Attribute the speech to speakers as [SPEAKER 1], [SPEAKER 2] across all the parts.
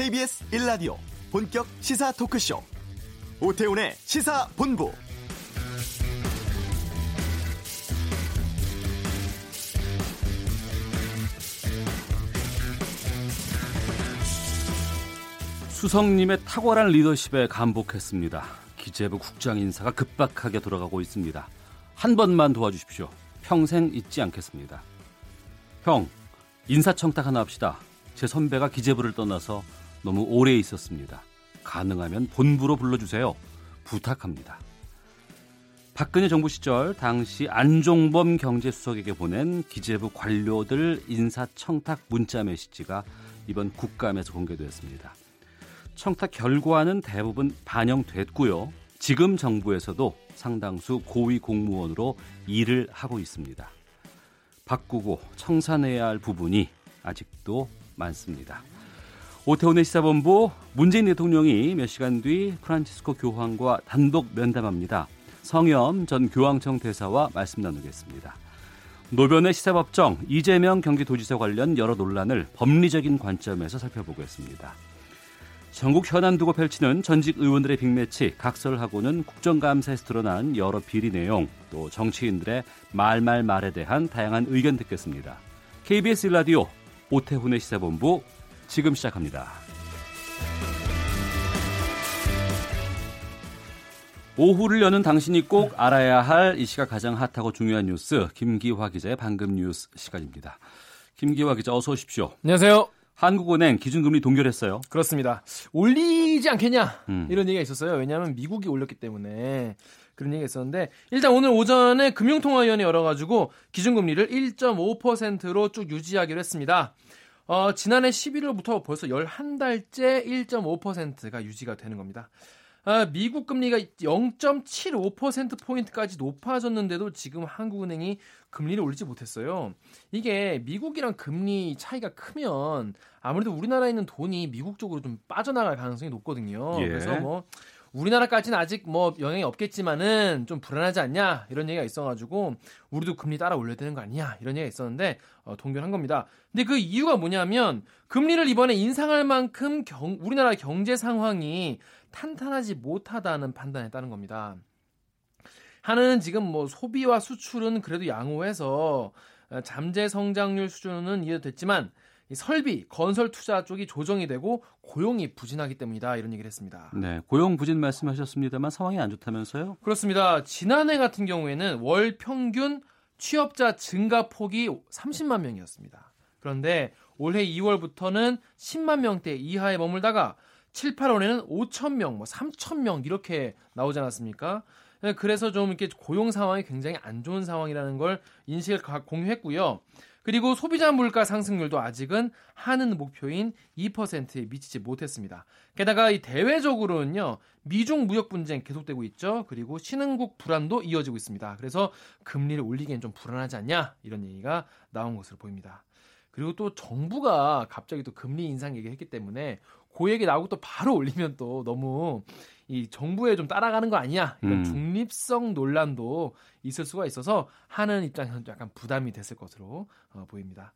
[SPEAKER 1] KBS 1라디오 본격 시사 토크쇼 오태훈의 시사본부
[SPEAKER 2] 수석님의 탁월한 리더십에 감복했습니다. 기재부 국장 인사가 급박하게 돌아가고 있습니다. 한 번만 도와주십시오. 평생 잊지 않겠습니다. 형, 인사청탁 하나 합시다. 제 선배가 기재부를 떠나서 너무 오래 있었습니다. 가능하면 본부로 불러주세요. 부탁합니다. 박근혜 정부 시절 당시 안종범 경제수석에게 보낸 기재부 관료들 인사청탁 문자 메시지가 이번 국감에서 공개되었습니다. 청탁 결과는 대부분 반영됐고요. 지금 정부에서도 상당수 고위 공무원으로 일을 하고 있습니다. 바꾸고 청산해야 할 부분이 아직도 많습니다. 오태훈의 시사본부 문재인 대통령이 몇 시간 뒤 프란치스코 교황과 단독 면담합니다. 성염 전 교황청 대사와 말씀 나누겠습니다. 노변의 시사법정 이재명 경기도지사 관련 여러 논란을 법리적인 관점에서 살펴보겠습니다. 전국 현안 두고 펼치는 전직 의원들의 빅매치 각설하고는 국정감사에서 드러난 여러 비리 내용 또 정치인들의 말말말에 대한 다양한 의견 듣겠습니다. KBS 라디오 오태훈의 시사본부 지금 시작합니다. 오후를 여는 당신이 꼭 알아야 할 이 시각 가장 핫하고 중요한 뉴스 김기화 기자의 방금 뉴스 시간입니다. 김기화 기자 어서 오십시오.
[SPEAKER 3] 안녕하세요.
[SPEAKER 2] 한국은행 기준금리 동결했어요.
[SPEAKER 3] 그렇습니다. 올리지 않겠냐
[SPEAKER 2] 음.
[SPEAKER 3] 이런 얘기가 있었어요. 왜냐하면 미국이 올렸기 때문에 그런 얘기가 있었는데 일단 오늘 오전에 금융통화위원회 열어가지고 기준금리를 1.5%로 쭉 유지하기로 했습니다. 어, 지난해 11월부터 벌써 11달째 1.5%가 유지가 되는 겁니다. 아, 미국 금리가 0.75%포인트까지 높아졌는데도 지금 한국은행이 금리를 올리지 못했어요. 이게 미국이랑 금리 차이가 크면 아무래도 우리나라에 있는 돈이 미국 쪽으로 좀 빠져나갈 가능성이 높거든요.
[SPEAKER 2] 예.
[SPEAKER 3] 그래서 뭐 우리나라까지는 아직 뭐 영향이 없겠지만은 좀 불안하지 않냐 이런 얘기가 있어가지고 우리도 금리 따라 올려야 되는 거 아니냐 이런 얘기가 있었는데 어, 동결한 겁니다. 근데 그 이유가 뭐냐면 금리를 이번에 인상할 만큼 경, 우리나라 경제 상황이 탄탄하지 못하다는 판단에 따른 겁니다. 하는 지금 뭐 소비와 수출은 그래도 양호해서 어, 잠재 성장률 수준은 이해됐지만 이 설비, 건설 투자 쪽이 조정이 되고 고용이 부진하기 때문이다 이런 얘기를 했습니다.
[SPEAKER 2] 네, 고용 부진 말씀하셨습니다만 상황이 안 좋다면서요?
[SPEAKER 3] 그렇습니다. 지난해 같은 경우에는 월 평균 취업자 증가 폭이 30만 명이었습니다. 그런데 올해 2월부터는 10만 명대 이하에 머물다가 7, 8월에는 5천 명, 뭐 3천 명 이렇게 나오지 않았습니까? 네, 그래서 좀 이렇게 고용 상황이 굉장히 안 좋은 상황이라는 걸 인식을 공유했고요. 그리고 소비자 물가 상승률도 아직은 하는 목표인 2%에 미치지 못했습니다. 게다가 이 대외적으로는요, 미중 무역 분쟁 계속되고 있죠. 그리고 신흥국 불안도 이어지고 있습니다. 그래서 금리를 올리기엔 좀 불안하지 않냐? 이런 얘기가 나온 것으로 보입니다. 그리고 또 정부가 갑자기 또 금리 인상 얘기했기 때문에 그 얘기 나오고 또 바로 올리면 또 너무 이 정부에 좀 따라가는 거 아니야 이런
[SPEAKER 2] 음.
[SPEAKER 3] 중립성 논란도 있을 수가 있어서 하는 입장에서는 약간 부담이 됐을 것으로 어, 보입니다.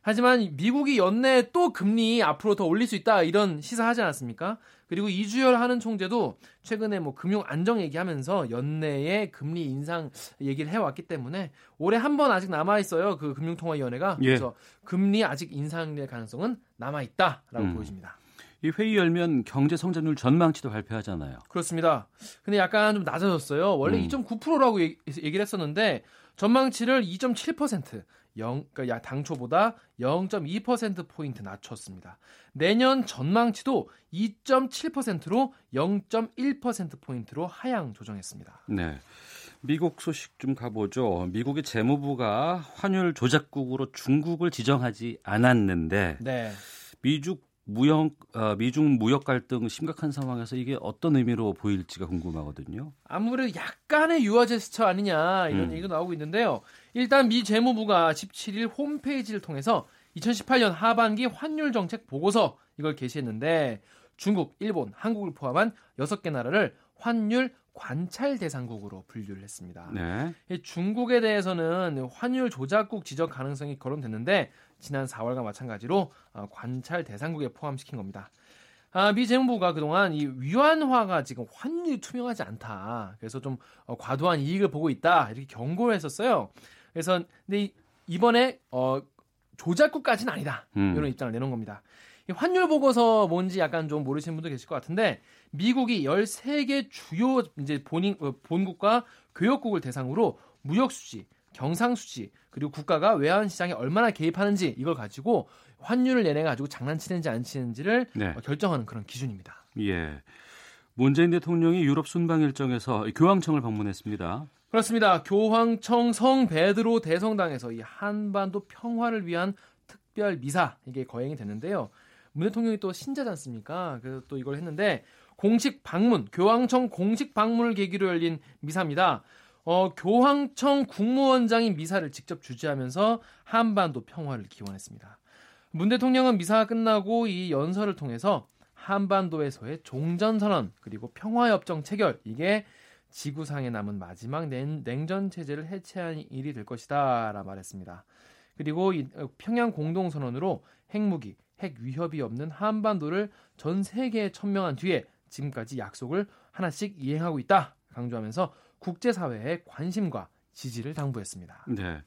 [SPEAKER 3] 하지만 미국이 연내에 또 금리 앞으로 더 올릴 수 있다 이런 시사하지 않았습니까? 그리고 이주열 하는 총재도 최근에 뭐 금융 안정 얘기하면서 연내에 금리 인상 얘기를 해왔기 때문에 올해 한 번 아직 남아 있어요 그 금융통화위원회가
[SPEAKER 2] 예.
[SPEAKER 3] 그래서 금리 아직 인상될 가능성은 남아 있다라고
[SPEAKER 2] 음.
[SPEAKER 3] 보여집니다.
[SPEAKER 2] 이 회의 열면 경제 성장률 전망치도 발표하잖아요.
[SPEAKER 3] 그렇습니다. 근데 약간 좀 낮아졌어요. 원래
[SPEAKER 2] 음.
[SPEAKER 3] 2.9%라고 얘기, 얘기를 했었는데 전망치를 2.7% 영, 그러니까 야, 당초보다 0.2% 포인트 낮췄습니다. 내년 전망치도 2.7%로 0.1% 포인트로 하향 조정했습니다.
[SPEAKER 2] 네. 미국 소식 좀 가보죠. 미국의 재무부가 환율 조작국으로 중국을 지정하지 않았는데
[SPEAKER 3] 네.
[SPEAKER 2] 미중 무역 어, 미중 무역 갈등 심각한 상황에서 이게 어떤 의미로 보일지가 궁금하거든요.
[SPEAKER 3] 아무래도 약간의 유화 제스처 아니냐 이런
[SPEAKER 2] 음.
[SPEAKER 3] 얘기가 나오고 있는데요. 일단 미 재무부가 17일 홈페이지를 통해서 2018년 하반기 환율 정책 보고서 이걸 게시했는데 중국, 일본, 한국을 포함한 6개 나라를 환율 관찰 대상국으로 분류를 했습니다.
[SPEAKER 2] 네.
[SPEAKER 3] 이 중국에 대해서는 환율 조작국 지적 가능성이 거론됐는데 지난 4월과 마찬가지로 어, 관찰 대상국에 포함시킨 겁니다. 아, 미 재무부가 그동안 이 위안화가 지금 환율이 투명하지 않다. 그래서 좀 어, 과도한 이익을 보고 있다. 이렇게 경고를 했었어요. 그래서 근데 이, 이번에 어 조작국까지는 아니다.
[SPEAKER 2] 음.
[SPEAKER 3] 이런 입장을 내놓은 겁니다. 이 환율 보고서 뭔지 약간 좀 모르시는 분도 계실 것 같은데 미국이 13개 주요 이제 본인 어, 본국과 교역국을 대상으로 무역 수지, 경상 수지, 그리고 국가가 외환 시장에 얼마나 개입하는지 이걸 가지고 환율을 내내 가지고 장난치는지 안 치는지를
[SPEAKER 2] 네.
[SPEAKER 3] 어, 결정하는 그런 기준입니다.
[SPEAKER 2] 예. 문재인 대통령이 유럽 순방 일정에서 교황청을 방문했습니다.
[SPEAKER 3] 그렇습니다. 교황청 성 베드로 대성당에서 이 한반도 평화를 위한 특별 미사 이게 거행이 됐는데요. 문 대통령이 또 신자지 않습니까? 그래서 또 이걸 했는데 공식 방문, 교황청 공식 방문을 계기로 열린 미사입니다. 어, 교황청 국무원장인 미사를 직접 주재하면서 한반도 평화를 기원했습니다. 문 대통령은 미사가 끝나고 이 연설을 통해서 한반도에서의 종전선언 그리고 평화협정 체결 이게 지구상에 남은 마지막 냉, 냉전 체제를 해체한 일이 될 것이다라 말했습니다. 그리고 이 평양 공동선언으로 핵무기, 핵 위협이 없는 한반도를 전 세계에 천명한 뒤에 지금까지 약속을 하나씩 이행하고 있다 강조하면서 국제사회의 관심과 지지를 당부했습니다.
[SPEAKER 2] 네.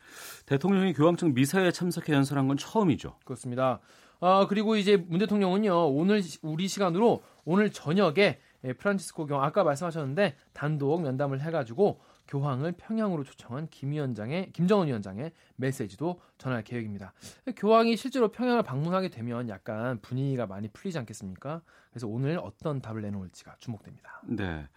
[SPEAKER 2] 대통령이 교황청 미사에 참석해 연설한 건 처음이죠.
[SPEAKER 3] 그렇습니다. 아, 그리고 이제 문 대통령은요, 오늘, 시- 우리 시간으로 오늘 저녁에 예, 프란치스코 경, 아까 말씀하셨는데, 단독 면담을 해가지고 교황을 평양으로 초청한 김 위원장의, 김정은 위원장의 메시지도 전할 계획입니다. 교황이 실제로 평양을 방문하게 되면 약간 분위기가 많이 풀리지 않겠습니까? 그래서 오늘 어떤 답을 내놓을지가 주목됩니다.
[SPEAKER 2] 네.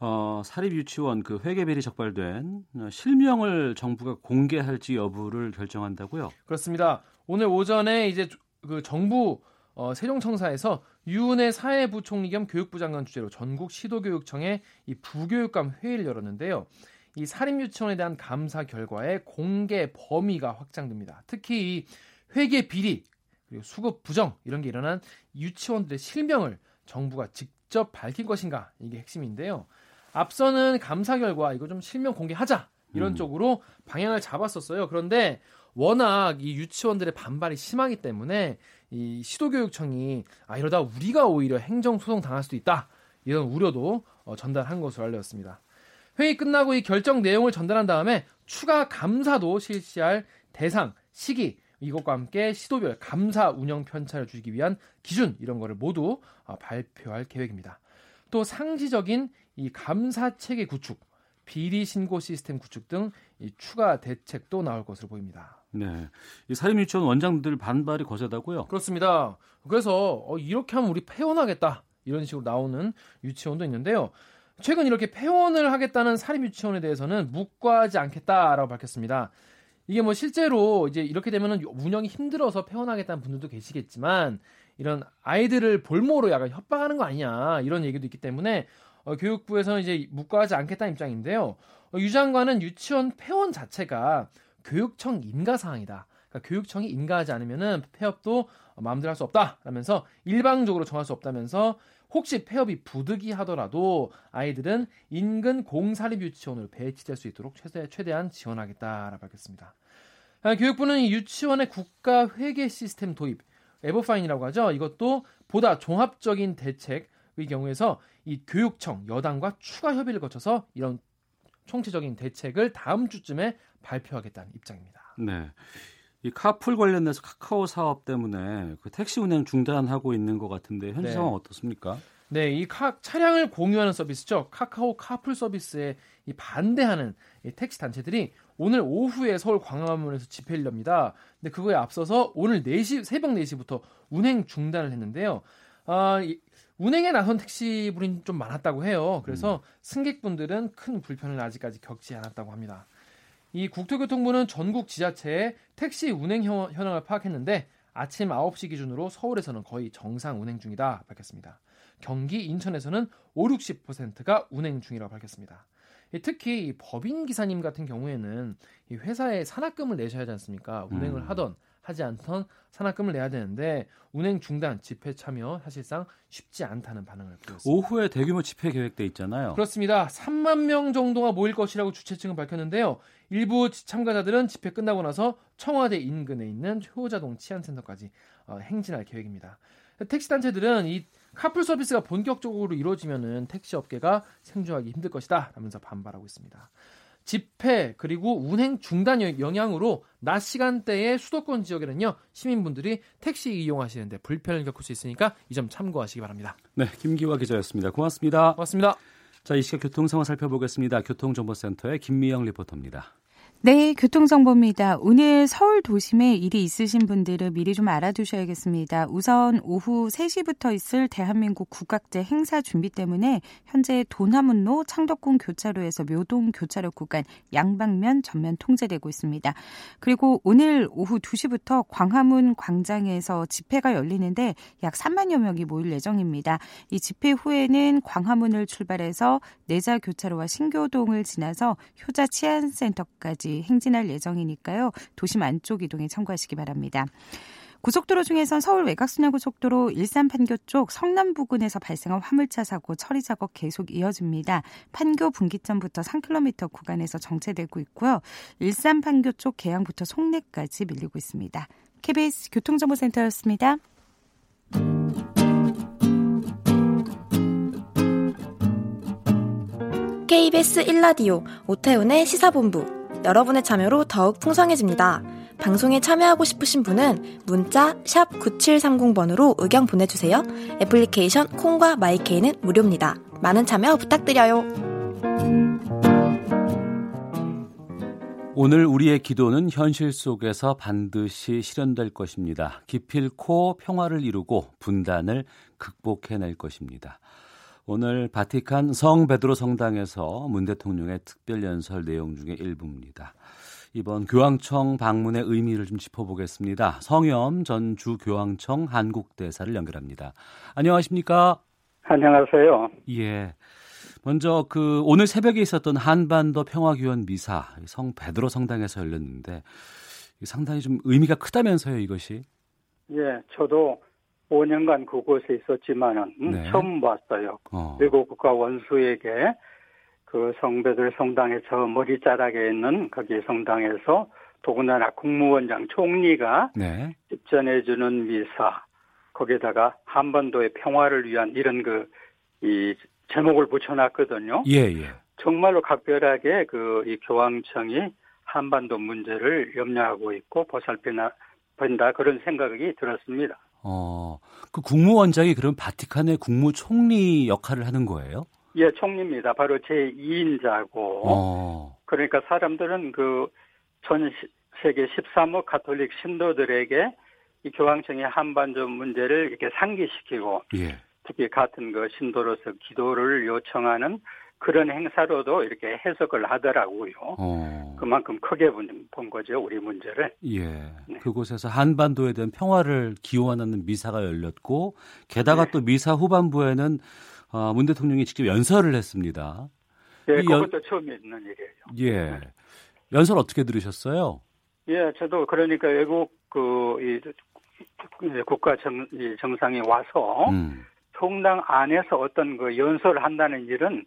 [SPEAKER 2] 어, 사립유치원 그 회계비리 적발된 어, 실명을 정부가 공개할지 여부를 결정한다고요.
[SPEAKER 3] 그렇습니다. 오늘 오전에 이제 그 정부 어, 세종청사에서 유은혜 사회부총리 겸 교육부 장관 주재로 전국 시도교육청의 이 부교육감 회의를 열었는데요. 이 사립유치원에 대한 감사 결과에 공개 범위가 확장됩니다. 특히 이 회계 비리 그리고 수급 부정 이런 게 일어난 유치원들의 실명을 정부가 직접 밝힐 것인가 이게 핵심인데요. 앞서는 감사 결과 이거 좀 실명 공개하자 이런
[SPEAKER 2] 음.
[SPEAKER 3] 쪽으로 방향을 잡았었어요. 그런데 워낙 이 유치원들의 반발이 심하기 때문에 이 시도교육청이 아 이러다 우리가 오히려 행정소송 당할 수도 있다 이런 우려도 어, 전달한 것으로 알려졌습니다. 회의 끝나고 이 결정 내용을 전달한 다음에 추가 감사도 실시할 대상, 시기 이것과 함께 시도별 감사 운영 편차를 주기 위한 기준 이런 거를 모두 어, 발표할 계획입니다. 또 상시적인 이 감사 체계 구축, 비리 신고 시스템 구축 등 이 추가 대책도 나올 것으로 보입니다.
[SPEAKER 2] 네. 이 사립유치원 원장들 반발이 거세다고요.
[SPEAKER 3] 그렇습니다. 그래서 어, 이렇게 하면 우리 폐원하겠다 이런 식으로 나오는 유치원도 있는데요. 최근 이렇게 폐원을 하겠다는 사립 유치원에 대해서는 묵과하지 않겠다라고 밝혔습니다. 이게 뭐 실제로 이제 이렇게 되면은 운영이 힘들어서 폐원하겠다는 분들도 계시겠지만 이런 아이들을 볼모로 약간 협박하는 거 아니냐 이런 얘기도 있기 때문에 어, 교육부에서는 이제 묵과하지 않겠다는 입장인데요. 어, 유 장관은 유치원 폐원 자체가 교육청 인가 사항이다. 그러니까 교육청이 인가하지 않으면은 폐업도 마음대로 할 수 없다라면서 일방적으로 정할 수 없다면서 혹시 폐업이 부득이하더라도 아이들은 인근 공사립 유치원으로 배치될 수 있도록 최대, 최대한 지원하겠다라고 밝혔습니다. 아, 교육부는 이 유치원의 국가 회계 시스템 도입, 에버파인이라고 하죠. 이것도 보다 종합적인 대책의 경우에서 이 교육청 여당과 추가 협의를 거쳐서 이런 총체적인 대책을 다음 주쯤에 발표하겠다는 입장입니다.
[SPEAKER 2] 네. 이 카풀 관련해서 카카오 사업 때문에 그 택시 운행 중단하고 있는 것 같은데 현재
[SPEAKER 3] 네.
[SPEAKER 2] 상황 어떻습니까?
[SPEAKER 3] 네, 이 카, 차량을 공유하는 서비스죠. 카카오 카풀 서비스에 이 반대하는 이 택시 단체들이 오늘 오후에 서울 광화문에서 집회를 엽니다. 근데 그거에 앞서서 오늘 4시, 새벽 4시부터 운행 중단을 했는데요. 아, 이, 운행에 나선 택시분이 좀 많았다고 해요. 그래서 승객분들은 큰 불편을 아직까지 겪지 않았다고 합니다. 이 국토교통부는 전국 지자체의 택시 운행 현- 현황을 파악했는데 아침 9시 기준으로 서울에서는 거의 정상 운행 중이다 밝혔습니다. 경기, 인천에서는 5, 60%가 운행 중이라고 밝혔습니다. 이 특히 이 법인 기사님 같은 경우에는 이 회사에 산학금을 내셔야 하지 않습니까? 운행을
[SPEAKER 2] 음.
[SPEAKER 3] 하던 하지 않던 산학금을 내야 되는데 운행 중단, 집회 참여 사실상 쉽지 않다는 반응을 보였습니다.
[SPEAKER 2] 오후에 대규모 집회 계획돼 있잖아요.
[SPEAKER 3] 그렇습니다. 3만 명 정도가 모일 것이라고 주최 측은 밝혔는데요. 일부 참가자들은 집회 끝나고 나서 청와대 인근에 있는 효자동 치안센터까지 어, 행진할 계획입니다. 택시 단체들은 이 카풀 서비스가 본격적으로 이루어지면은 택시 업계가 생존하기 힘들 것이다. 라면서 반발하고 있습니다. 집회 그리고 운행 중단 영향으로 낮 시간대의 수도권 지역에는요 시민분들이 택시 이용하시는데 불편을 겪을 수 있으니까 이 점 참고하시기 바랍니다.
[SPEAKER 2] 네, 김기화 기자였습니다. 고맙습니다.
[SPEAKER 3] 고맙습니다.
[SPEAKER 2] 자, 이 시각 교통 상황 살펴보겠습니다. 교통정보센터의 김미영 리포터입니다.
[SPEAKER 4] 네, 교통정보입니다. 오늘 서울 도심에 일이 있으신 분들은 미리 좀 알아두셔야겠습니다. 우선 오후 3시부터 있을 대한민국 국악제 행사 준비 때문에 현재 도남문로 창덕궁 교차로에서 묘동 교차로 구간 양방면 전면 통제되고 있습니다. 그리고 오늘 오후 2시부터 광화문 광장에서 집회가 열리는데 약 3만여 명이 모일 예정입니다. 이 집회 후에는 광화문을 출발해서 내자 교차로와 신교동을 지나서 효자 치안센터까지 지역까지 행진할 예정이니까요. 도심 안쪽 이동에 참고하시기 바랍니다. 고속도로 중에선 서울 외곽순환고속도로 일산 판교 쪽 성남 부근에서 발생한 화물차 사고 처리 작업 계속 이어집니다. 판교 분기점부터 3km 구간에서 정체되고 있고요. 일산 판교 쪽 계양부터 송내까지 밀리고 있습니다. KBS 교통정보센터였습니다.
[SPEAKER 5] KBS 1라디오 오태훈의 시사본부 여러분의 참여로 더욱 풍성해집니다. 방송에 참여하고 싶으신 분은 문자 9730번으로 의견 보내주세요. 애플리케이션 콩과 마이케이는 무료입니다. 많은 참여 부탁드려요.
[SPEAKER 2] 오늘 우리의 기도는 현실 속에서 반드시 실현될 것입니다. 기필코 평화를 이루고 분단을 극복해낼 것입니다. 오늘 바티칸 성 베드로 성당에서 문 대통령의 특별 연설 내용 중의 일부입니다. 이번 교황청 방문의 의미를 좀 짚어보겠습니다. 성염 전 주 교황청 한국 대사를 연결합니다. 안녕하십니까?
[SPEAKER 6] 안녕하세요.
[SPEAKER 2] 예. 먼저 그 오늘 새벽에 있었던 한반도 평화규원 미사 성 베드로 성당에서 열렸는데 상당히 좀 의미가 크다면서요, 이것이?
[SPEAKER 6] 예, 저도 5년간 그곳에 있었지만은 네. 처음 봤어요. 어. 외국 국가 원수에게 그 성배들 성당에 저 머리자락에 있는 거기 성당에서 더군다나 국무원장 총리가 네. 집전해주는 미사 거기에다가 한반도의 평화를 위한 이런 그 이 제목을 붙여놨거든요.
[SPEAKER 2] 예, 예.
[SPEAKER 6] 정말로 각별하게 그 이 교황청이 한반도 문제를 염려하고 있고 보살펴나 본다 그런 생각이 들었습니다.
[SPEAKER 2] 어, 그 국무원장이 그럼 바티칸의 국무총리 역할을 하는 거예요?
[SPEAKER 6] 예, 총리입니다. 바로 제 2인자고. 어. 그러니까 사람들은 그 전 세계 13억 가톨릭 신도들에게 이 교황청의 한반도 문제를 이렇게 상기시키고 예. 특히 같은 그 신도로서 기도를 요청하는 그런 행사로도 이렇게 해석을 하더라고요. 어. 그만큼 크게 본 거죠, 우리 문제를.
[SPEAKER 2] 예. 네. 그곳에서 한반도에 대한 평화를 기원하는 미사가 열렸고, 게다가 네. 또 미사 후반부에는 어, 문 대통령이 직접 연설을 했습니다.
[SPEAKER 6] 예, 그것도 연... 처음 있는 일이에요.
[SPEAKER 2] 예. 연설 어떻게 들으셨어요?
[SPEAKER 6] 예, 저도 그러니까 외국 그, 이, 국가 정, 이 정상이 와서 음. 성당 안에서 어떤 그 연설을 한다는 일은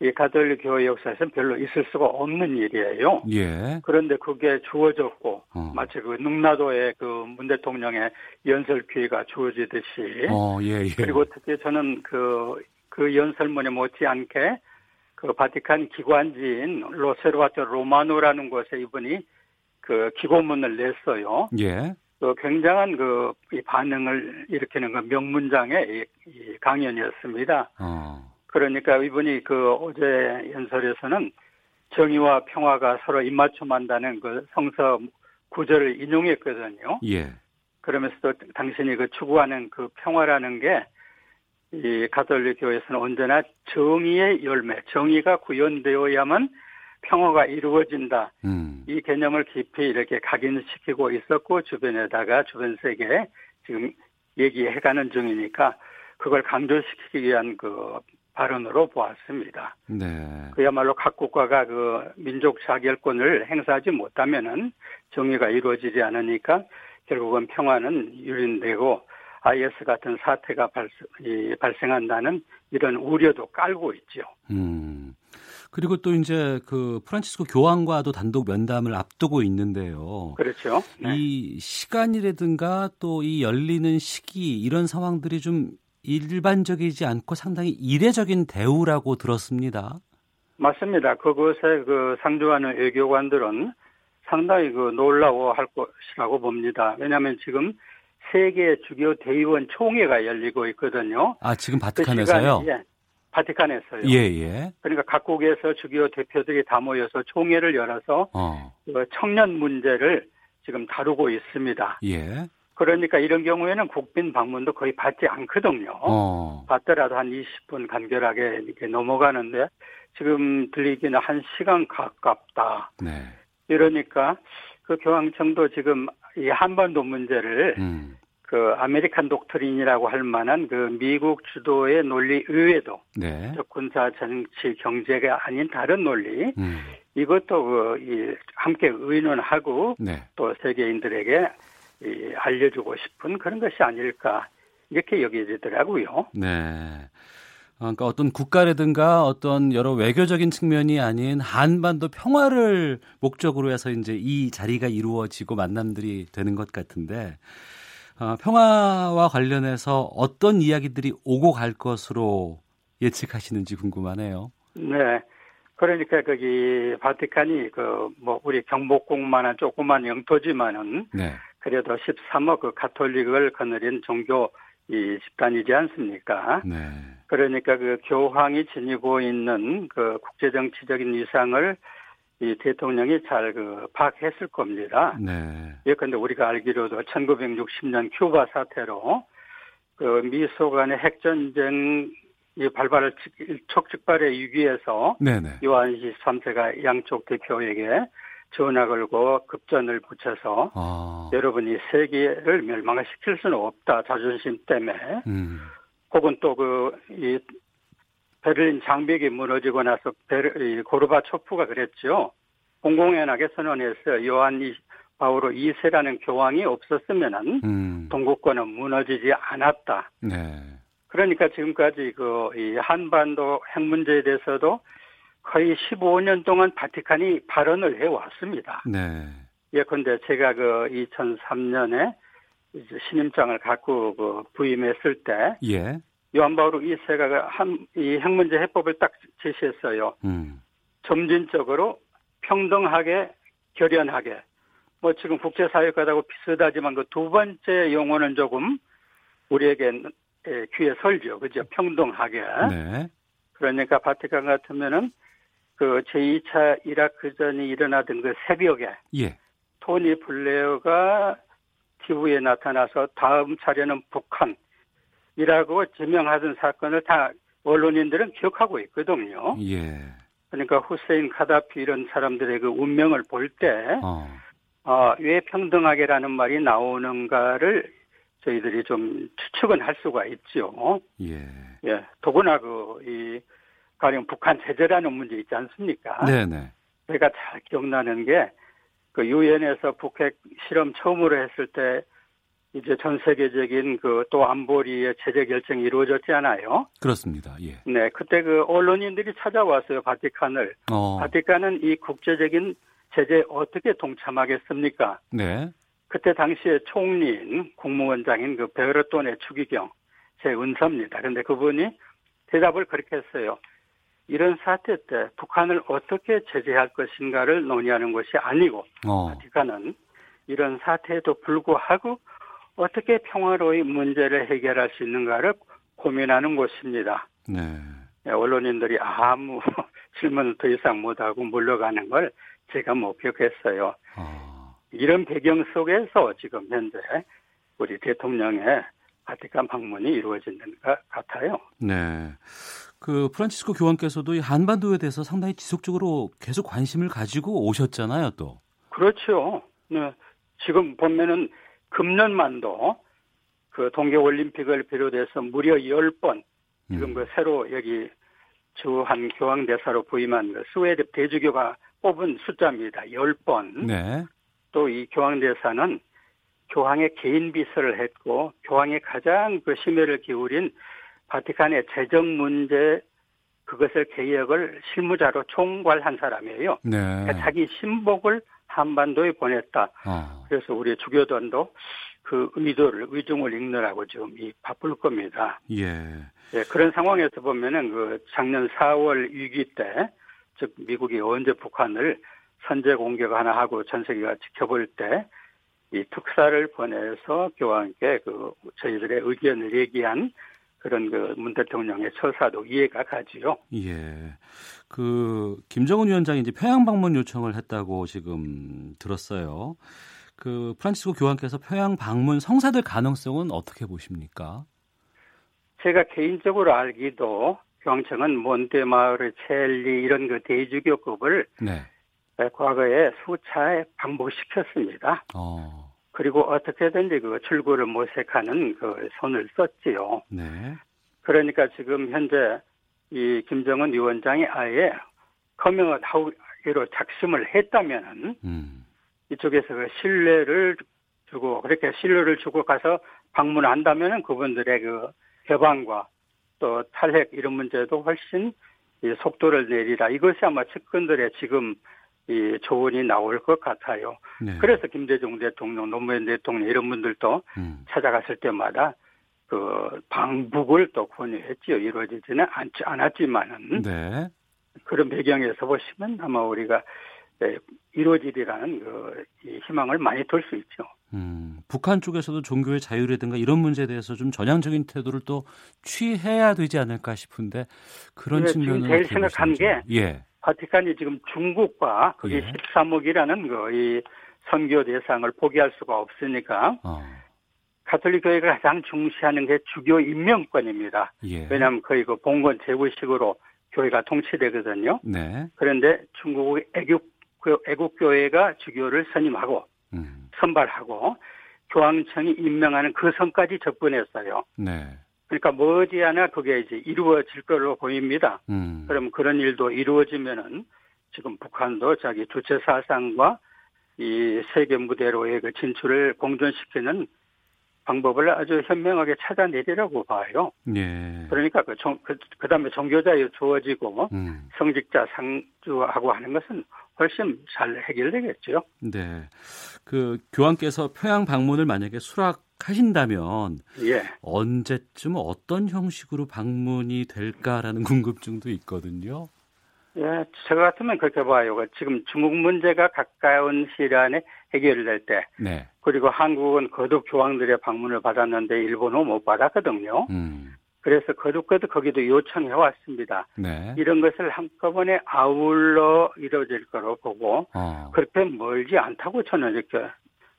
[SPEAKER 6] 이 가톨릭 교회 역사에서는 별로 있을 수가 없는 일이에요.
[SPEAKER 2] 예.
[SPEAKER 6] 그런데 그게 주어졌고 어. 마치 그 능라도의 그 문 대통령의 연설 기회가 주어지듯이.
[SPEAKER 2] 어, 예, 예.
[SPEAKER 6] 그리고 특히 저는 그, 그 연설문에 못지않게 그 바티칸 기관지인 로세르바토 로마노라는 곳에 이분이 그 기고문을 냈어요.
[SPEAKER 2] 예.
[SPEAKER 6] 그 굉장한 그 반응을 일으키는 그 명문장의 이 강연이었습니다.
[SPEAKER 2] 어.
[SPEAKER 6] 그러니까 이분이 그 어제 연설에서는 정의와 평화가 서로 입맞춤한다는 그 성서 구절을 인용했거든요.
[SPEAKER 2] 예.
[SPEAKER 6] 그러면서 도 당신이 그 추구하는 그 평화라는 게 이 가톨릭 교회에서는 언제나 정의의 열매, 정의가 구현되어야만 평화가 이루어진다. 음. 이 개념을 깊이 이렇게 각인시키고 있었고 주변에다가 주변 세계에 지금 얘기해가는 중이니까 그걸 강조시키기 위한 그 발언으로 보았습니다.
[SPEAKER 2] 네.
[SPEAKER 6] 그야말로 각 국가가 그 민족 자결권을 행사하지 못하면은 정의가 이루어지지 않으니까 결국은 평화는 유린되고 IS 같은 사태가 발생, 발생 한다는 이런 우려도 깔고 있죠.
[SPEAKER 2] 음. 그리고 또 이제 그 프란치스코 교황과도 단독 면담을 앞두고 있는데요.
[SPEAKER 6] 그렇죠.
[SPEAKER 2] 네. 이 시간이라든가 또 이 열리는 시기 이런 상황들이 좀 일반적이지 않고 상당히 이례적인 대우라고 들었습니다.
[SPEAKER 6] 맞습니다. 그것에 그 상주하는 외교관들은 상당히 그 놀라워할 것이라고 봅니다. 왜냐하면 지금 세계 주요 대의원 총회가 열리고 있거든요.
[SPEAKER 2] 아 지금 바티칸에서요?
[SPEAKER 6] 그 예, 바티칸에서요.
[SPEAKER 2] 예, 예.
[SPEAKER 6] 그러니까 각국에서 주요 대표들이 다 모여서 총회를 열어서
[SPEAKER 2] 어,
[SPEAKER 6] 그 청년 문제를 지금 다루고 있습니다.
[SPEAKER 2] 예.
[SPEAKER 6] 그러니까 이런 경우에는 국빈 방문도 거의 받지 않거든요.
[SPEAKER 2] 어,
[SPEAKER 6] 받더라도 한 20분 간결하게 이렇게 넘어가는데 지금 들리기는 한 시간 가깝다.
[SPEAKER 2] 네.
[SPEAKER 6] 이러니까 그 교황청도 지금 이 한반도 문제를
[SPEAKER 2] 음,
[SPEAKER 6] 그 American doctrine이라고 할 만한 그 미국 주도의 논리 이외에도
[SPEAKER 2] 네.
[SPEAKER 6] 즉 군사 정치 경제가 아닌 다른 논리
[SPEAKER 2] 음,
[SPEAKER 6] 이것도 그 이 함께 의논하고
[SPEAKER 2] 네.
[SPEAKER 6] 또 세계인들에게 이 알려주고 싶은 그런 것이 아닐까 이렇게 여겨지더라고요.
[SPEAKER 2] 네. 어, 그러니까 어떤 국가라든가 어떤 여러 외교적인 측면이 아닌 한반도 평화를 목적으로 해서 이제 이 자리가 이루어지고 만남들이 되는 것 같은데 어, 평화와 관련해서 어떤 이야기들이 오고 갈 것으로 예측하시는지 궁금하네요.
[SPEAKER 6] 네. 그러니까 거기 바티칸이 그 뭐 우리 경복궁만한 조그만 영토지만은
[SPEAKER 2] 네.
[SPEAKER 6] 그래도 13억 그 가톨릭을 거느린 종교 이 집단이지 않습니까?
[SPEAKER 2] 네.
[SPEAKER 6] 그러니까 그 교황이 지니고 있는 그 국제 정치적인 위상을 이 대통령이 잘 그 파악했을 겁니다.
[SPEAKER 2] 네.
[SPEAKER 6] 예컨대 우리가 알기로도 1960년 큐바 사태로 그 미소 간의 핵전쟁 이 발발을 일촉즉발의 위기에서
[SPEAKER 2] 네, 네.
[SPEAKER 6] 요한 23세가 양쪽 대표에게 전화 걸고 급전을 붙여서
[SPEAKER 2] 아.
[SPEAKER 6] 여러분이 세계를 멸망시킬 수는 없다 자존심 때문에
[SPEAKER 2] 음.
[SPEAKER 6] 혹은 또 그 이 베를린 장벽이 무너지고 나서 베르, 이 고르바초프가 그랬죠. 공공연하게 선언했어요. 요한 이 바오로 2세라는 교황이 없었으면은
[SPEAKER 2] 음.
[SPEAKER 6] 동국권은 무너지지 않았다.
[SPEAKER 2] 네.
[SPEAKER 6] 그러니까 지금까지 그 이 한반도 핵 문제에 대해서도 거의 15년 동안 바티칸이 발언을 해 왔습니다.
[SPEAKER 2] 네.
[SPEAKER 6] 예컨대 제가 그 2003년에 이제 신임장을 갖고 그 부임했을 때
[SPEAKER 2] 예.
[SPEAKER 6] 요한 바오로 2세가 한 이 핵 문제 해법을 딱 제시했어요.
[SPEAKER 2] 음.
[SPEAKER 6] 점진적으로 평등하게 결연하게 뭐 지금 국제사회과하고 비슷하지만 그 두 번째 용어는 조금 우리에게 예, 귀에 설죠. 그죠? 평등하게.
[SPEAKER 2] 네.
[SPEAKER 6] 그러니까 바티칸 같으면은 그 제2차 이라크전이 일어나던 그 새벽에
[SPEAKER 2] 예.
[SPEAKER 6] 토니 블레어가 TV에 나타나서 다음 차례는 북한이라고 지명하던 사건을 다 언론인들은 기억하고 있거든요.
[SPEAKER 2] 예.
[SPEAKER 6] 그러니까 후세인 카다피 이런 사람들의 그 운명을 볼 때,
[SPEAKER 2] 어.
[SPEAKER 6] 아, 왜 평등하게라는 말이 나오는가를 저희들이 좀 추측은 할 수가 있죠.
[SPEAKER 2] 예.
[SPEAKER 6] 예, 더구나 그, 이, 가령 북한 제재라는 문제 있지 않습니까?
[SPEAKER 2] 네, 네.
[SPEAKER 6] 제가 잘 기억나는 게, 그 유엔에서 북핵 실험 처음으로 했을 때, 이제 전 세계적인 그 또 안보리의 제재 결정이 이루어졌지 않아요?
[SPEAKER 2] 그렇습니다. 예.
[SPEAKER 6] 네, 그때 그 언론인들이 찾아왔어요, 바티칸을.
[SPEAKER 2] 어.
[SPEAKER 6] 바티칸은 이 국제적인 제재에 어떻게 동참하겠습니까?
[SPEAKER 2] 네.
[SPEAKER 6] 그때 당시에 총리인 국무원장인 그 베르톤의 추기경 제 은사입니다. 근데 그분이 대답을 그렇게 했어요. 이런 사태 때 북한을 어떻게 제재할 것인가를 논의하는 것이 아니고
[SPEAKER 2] 어.
[SPEAKER 6] 바티칸은 이런 사태에도 불구하고 어떻게 평화로이 문제를 해결할 수 있는가를 고민하는 곳입니다.
[SPEAKER 2] 네.
[SPEAKER 6] 예, 언론인들이 아무 질문을 더 이상 못하고 물러가는 걸 제가 목격했어요.
[SPEAKER 2] 어.
[SPEAKER 6] 이런 배경 속에서 지금 현재 우리 대통령의 바티칸 방문이 이루어지는 것 같아요.
[SPEAKER 2] 네. 그 프란치스코 교황께서도 이 한반도에 대해서 상당히 지속적으로 계속 관심을 가지고 오셨잖아요, 또.
[SPEAKER 6] 그렇죠. 네. 지금 보면은 금년만도 그 동계 올림픽을 비롯해서 무려 10번 지금
[SPEAKER 2] 음.
[SPEAKER 6] 그 새로 여기 주한 교황 대사로 부임한 그 스웨덴 대주교가 뽑은 숫자입니다. 10번.
[SPEAKER 2] 네.
[SPEAKER 6] 또 이 교황 대사는 교황의 개인 비서를 했고 교황이 가장 그 심혈을 기울인 바티칸의 재정 문제 그것을 개혁을 실무자로 총괄한 사람이에요.
[SPEAKER 2] 네.
[SPEAKER 6] 그러니까 자기 신복을 한반도에 보냈다.
[SPEAKER 2] 어.
[SPEAKER 6] 그래서 우리 주교단도 그 의도를 의중을 읽느라고 지금 이 바쁠 겁니다.
[SPEAKER 2] 예.
[SPEAKER 6] 예, 그런 상황에서 보면은 그 작년 4월 위기 때, 즉 미국이 언제 북한을 선제 공격 하나 하고 전 세계가 지켜볼 때 이 특사를 보내서 교황께 그 저희들의 의견을 얘기한 그런 그 문 대통령의 처사도 이해가 가지요.
[SPEAKER 2] 예. 그 김정은 위원장이 이제 평양 방문 요청을 했다고 지금 들었어요. 그 프란치스코 교황께서 평양 방문 성사될 가능성은 어떻게 보십니까?
[SPEAKER 6] 제가 개인적으로 알기도 교황청은 몬테마을, 첼리 이런 그 대주교급을
[SPEAKER 2] 네.
[SPEAKER 6] 과거에 수차에 반복시켰습니다.
[SPEAKER 2] 어.
[SPEAKER 6] 그리고 어떻게든지 그 출구를 모색하는 그 손을 썼지요.
[SPEAKER 2] 네.
[SPEAKER 6] 그러니까 지금 현재 이 김정은 위원장이 아예 커밍을 하기로 작심을 했다면은
[SPEAKER 2] 음.
[SPEAKER 6] 이쪽에서 그 신뢰를 주고 그렇게 신뢰를 주고 가서 방문한다면은 그분들의 그 해방과 또 탈핵 이런 문제도 훨씬 이 속도를 내리라 이것이 아마 측근들의 지금 이 조언이 나올 것 같아요.
[SPEAKER 2] 네.
[SPEAKER 6] 그래서 김대중 대통령, 노무현 대통령 이런 분들도
[SPEAKER 2] 음.
[SPEAKER 6] 찾아갔을 때마다 그 방북을 또 권유했지요. 이루어지지는 않지 않았지만은
[SPEAKER 2] 네.
[SPEAKER 6] 그런 배경에서 보시면 아마 우리가 예, 이루어지리라는 그이 희망을 많이 둘수 있죠.
[SPEAKER 2] 음, 북한 쪽에서도 종교의 자유라든가 이런 문제에 대해서 좀 전향적인 태도를 또 취해야 되지 않을까 싶은데 그런
[SPEAKER 6] 네,
[SPEAKER 2] 측면은
[SPEAKER 6] 제일 생각한
[SPEAKER 2] 보시는지. 예.
[SPEAKER 6] 바티칸이 지금 중국과 그게
[SPEAKER 2] 예.
[SPEAKER 6] 13억이라는 그이 선교 대상을 포기할 수가 없으니까
[SPEAKER 2] 어.
[SPEAKER 6] 가톨릭 교회가 가장 중시하는 게 주교 임명권입니다.
[SPEAKER 2] 예.
[SPEAKER 6] 왜냐하면 거의 그 봉건 제국식으로 교회가 통치되거든요.
[SPEAKER 2] 네.
[SPEAKER 6] 그런데 중국 애국 애국 교회가 주교를 선임하고
[SPEAKER 2] 음.
[SPEAKER 6] 선발하고 교황청이 임명하는 그 선까지 접근했어요.
[SPEAKER 2] 네.
[SPEAKER 6] 그러니까 머지않아 그게 이제 이루어질 걸로 보입니다.
[SPEAKER 2] 음.
[SPEAKER 6] 그럼 그런 일도 이루어지면은 지금 북한도 자기 주체 사상과 이 세계 무대로의 그 진출을 공존시키는 방법을 아주 현명하게 찾아내리라고 봐요.
[SPEAKER 2] 예.
[SPEAKER 6] 그러니까 그, 종, 그, 그 다음에 종교자유 주어지고
[SPEAKER 2] 음.
[SPEAKER 6] 성직자 상주하고 하는 것은 훨씬 잘 해결되겠죠.
[SPEAKER 2] 네. 그 교황께서 평양 방문을 만약에 수락 하신다면
[SPEAKER 6] 예.
[SPEAKER 2] 언제쯤 어떤 형식으로 방문이 될까라는 궁금증도 있거든요.
[SPEAKER 6] 예, 저 같으면 그렇게 봐요. 지금 중국 문제가 가까운 시일 안에 해결될 때,
[SPEAKER 2] 네.
[SPEAKER 6] 그리고 한국은 거듭 교황들의 방문을 받았는데 일본은 못 받았거든요.
[SPEAKER 2] 음.
[SPEAKER 6] 그래서 거듭거듭 거기도 요청해 왔습니다.
[SPEAKER 2] 네.
[SPEAKER 6] 이런 것을 한꺼번에 아울러 이루어질 거로 보고,
[SPEAKER 2] 어.
[SPEAKER 6] 그렇게 멀지 않다고 저는 이렇게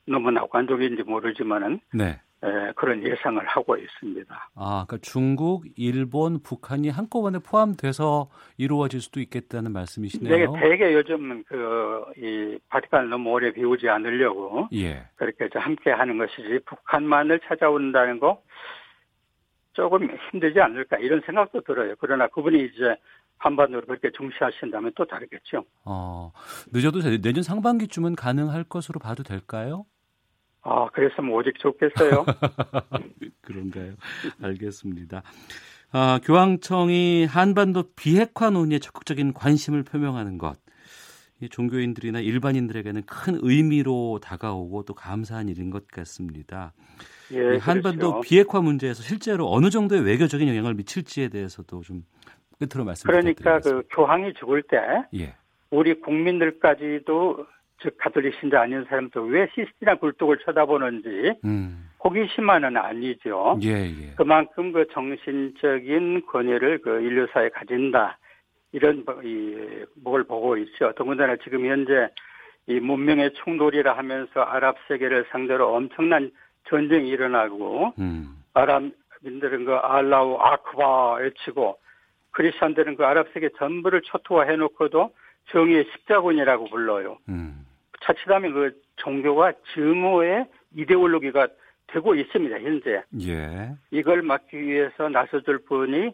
[SPEAKER 6] 너무 낙관적인지 모르지만은,
[SPEAKER 2] 네.
[SPEAKER 6] 에, 그런 예상을 하고 있습니다.
[SPEAKER 2] 아, 그러니까 중국, 일본, 북한이 한꺼번에 포함돼서 이루어질 수도 있겠다는 말씀이시네요.
[SPEAKER 6] 되게, 되게 요즘은 그, 이, 바티칸을 너무 오래 비우지 않으려고,
[SPEAKER 2] 예.
[SPEAKER 6] 그렇게 함께 하는 것이지, 북한만을 찾아온다는 거, 조금 힘들지 않을까, 이런 생각도 들어요. 그러나 그분이 이제 한반도를 그렇게 중시하신다면 또 다르겠죠.
[SPEAKER 2] 어, 늦어도 내년 상반기쯤은 가능할 것으로 봐도 될까요?
[SPEAKER 6] 아, 그랬으면 오직 좋겠어요.
[SPEAKER 2] 그런가요? 알겠습니다. 아, 교황청이 한반도 비핵화 논의에 적극적인 관심을 표명하는 것. 이 종교인들이나 일반인들에게는 큰 의미로 다가오고 또 감사한 일인 것 같습니다.
[SPEAKER 6] 예,
[SPEAKER 2] 이 한반도
[SPEAKER 6] 그렇죠.
[SPEAKER 2] 비핵화 문제에서 실제로 어느 정도의 외교적인 영향을 미칠지에 대해서도 좀 끝으로 말씀
[SPEAKER 6] 그러니까
[SPEAKER 2] 부탁드리겠습니다.
[SPEAKER 6] 그 교황이 죽을 때
[SPEAKER 2] 예.
[SPEAKER 6] 우리 국민들까지도 즉 가톨릭 신자 아닌 사람도 왜 시스티나 굴뚝을 쳐다보는지
[SPEAKER 2] 음.
[SPEAKER 6] 호기심만은 아니죠.
[SPEAKER 2] 예, 예.
[SPEAKER 6] 그만큼 그 정신적인 권위를 그 인류사에 가진다. 이런 뭐 이, 뭘 보고 있죠. 더군다나 지금 현재 이 문명의 충돌이라 하면서 아랍 세계를 상대로 엄청난 전쟁이 일어나고
[SPEAKER 2] 음.
[SPEAKER 6] 아랍인들은 그 알라우 아크바 외치고 크리스천들은 그 아랍 세계 전부를 초토화해 놓고도 정의의 십자군이라고 불러요.
[SPEAKER 2] 음.
[SPEAKER 6] 자칫하면 그 종교가 증오의 이데올로기가 되고 있습니다, 현재.
[SPEAKER 2] 예.
[SPEAKER 6] 이걸 막기 위해서 나서줄 분이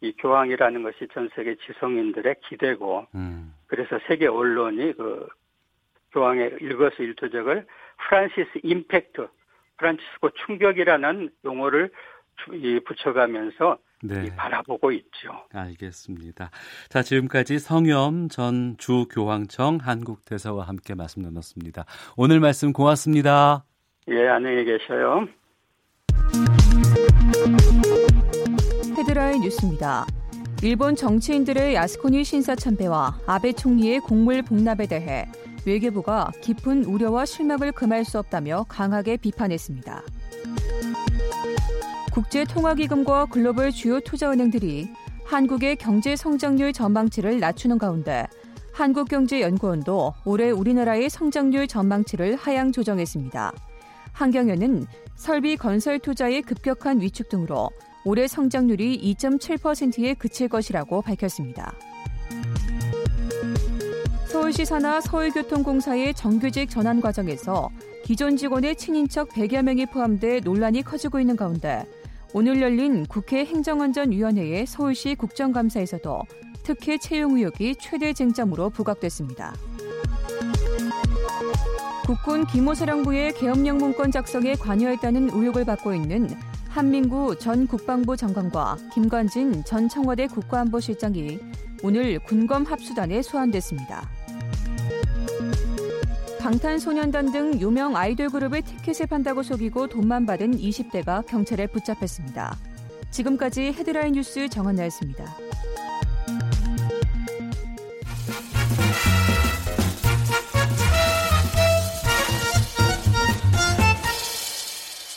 [SPEAKER 6] 이 교황이라는 것이 전 세계 지성인들의 기대고,
[SPEAKER 2] 음.
[SPEAKER 6] 그래서 세계 언론이 그 교황의 일거수 일투족을 Francis impact, 프란치스코 충격이라는 용어를 주- 이 붙여가면서
[SPEAKER 2] 네.
[SPEAKER 6] 이 바라보고 있죠.
[SPEAKER 2] 알겠습니다. 자, 지금까지 성염 전 주교황청 한국대사와 함께 말씀 나눴습니다. 오늘 말씀 고맙습니다.
[SPEAKER 6] 예, 안녕히 계셔요.
[SPEAKER 7] 헤드라인 뉴스입니다. 일본 정치인들의 야스코니 신사 참배와 아베 총리의 곡물 복납에 대해 외교부가 깊은 우려와 실망을 금할 수 없다며 강하게 비판했습니다. 국제통화기금과 글로벌 주요 투자은행들이 한국의 경제 성장률 전망치를 낮추는 가운데 한국경제연구원도 올해 우리나라의 성장률 전망치를 하향 조정했습니다. 한경연은 설비 건설 투자의 급격한 위축 등으로 올해 성장률이 2.7%에 그칠 것이라고 밝혔습니다. 서울시 산하 서울교통공사의 정규직 전환 과정에서 기존 직원의 친인척 100여 명이 포함돼 논란이 커지고 있는 가운데 오늘 열린 국회 행정안전위원회의 서울시 국정감사에서도 특혜 채용 의혹이 최대 쟁점으로 부각됐습니다. 국군 기모사령부의 계엄령 문건 작성에 관여했다는 의혹을 받고 있는 한민구 전 국방부 장관과 김관진 전 청와대 국가안보실장이 오늘 군검 합수단에 소환됐습니다. 방탄소년단 등 유명 아이돌 그룹의 티켓을 판다고 속이고 돈만 받은 20대가 경찰에 붙잡혔습니다. 지금까지 헤드라인 뉴스 정한나였습니다.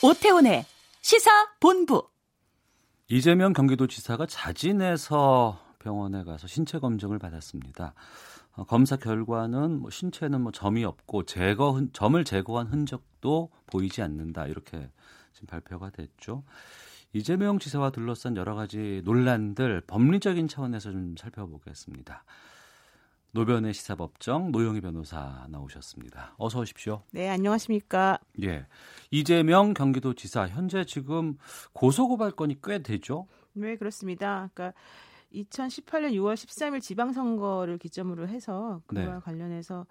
[SPEAKER 8] 오태훈의 시사 본부.
[SPEAKER 2] 이재명 경기도지사가 자진해서 병원에 가서 신체 검증을 받았습니다. 어, 검사 결과는 뭐 신체는 뭐 점이 없고 제거 흔, 점을 제거한 흔적도 보이지 않는다 이렇게 지금 발표가 됐죠. 이재명 지사와 둘러싼 여러 가지 논란들 법리적인 차원에서 좀 살펴보겠습니다. 노변의 시사법정 노영희 변호사 나오셨습니다. 어서 오십시오.
[SPEAKER 9] 네, 안녕하십니까?
[SPEAKER 2] 예. 이재명 경기도지사 현재 지금 고소고발 건이 꽤 되죠?
[SPEAKER 9] 네, 그렇습니다. 그러니까 2018년 6월 13일 지방선거를 기점으로 해서 그와 네. 관련해서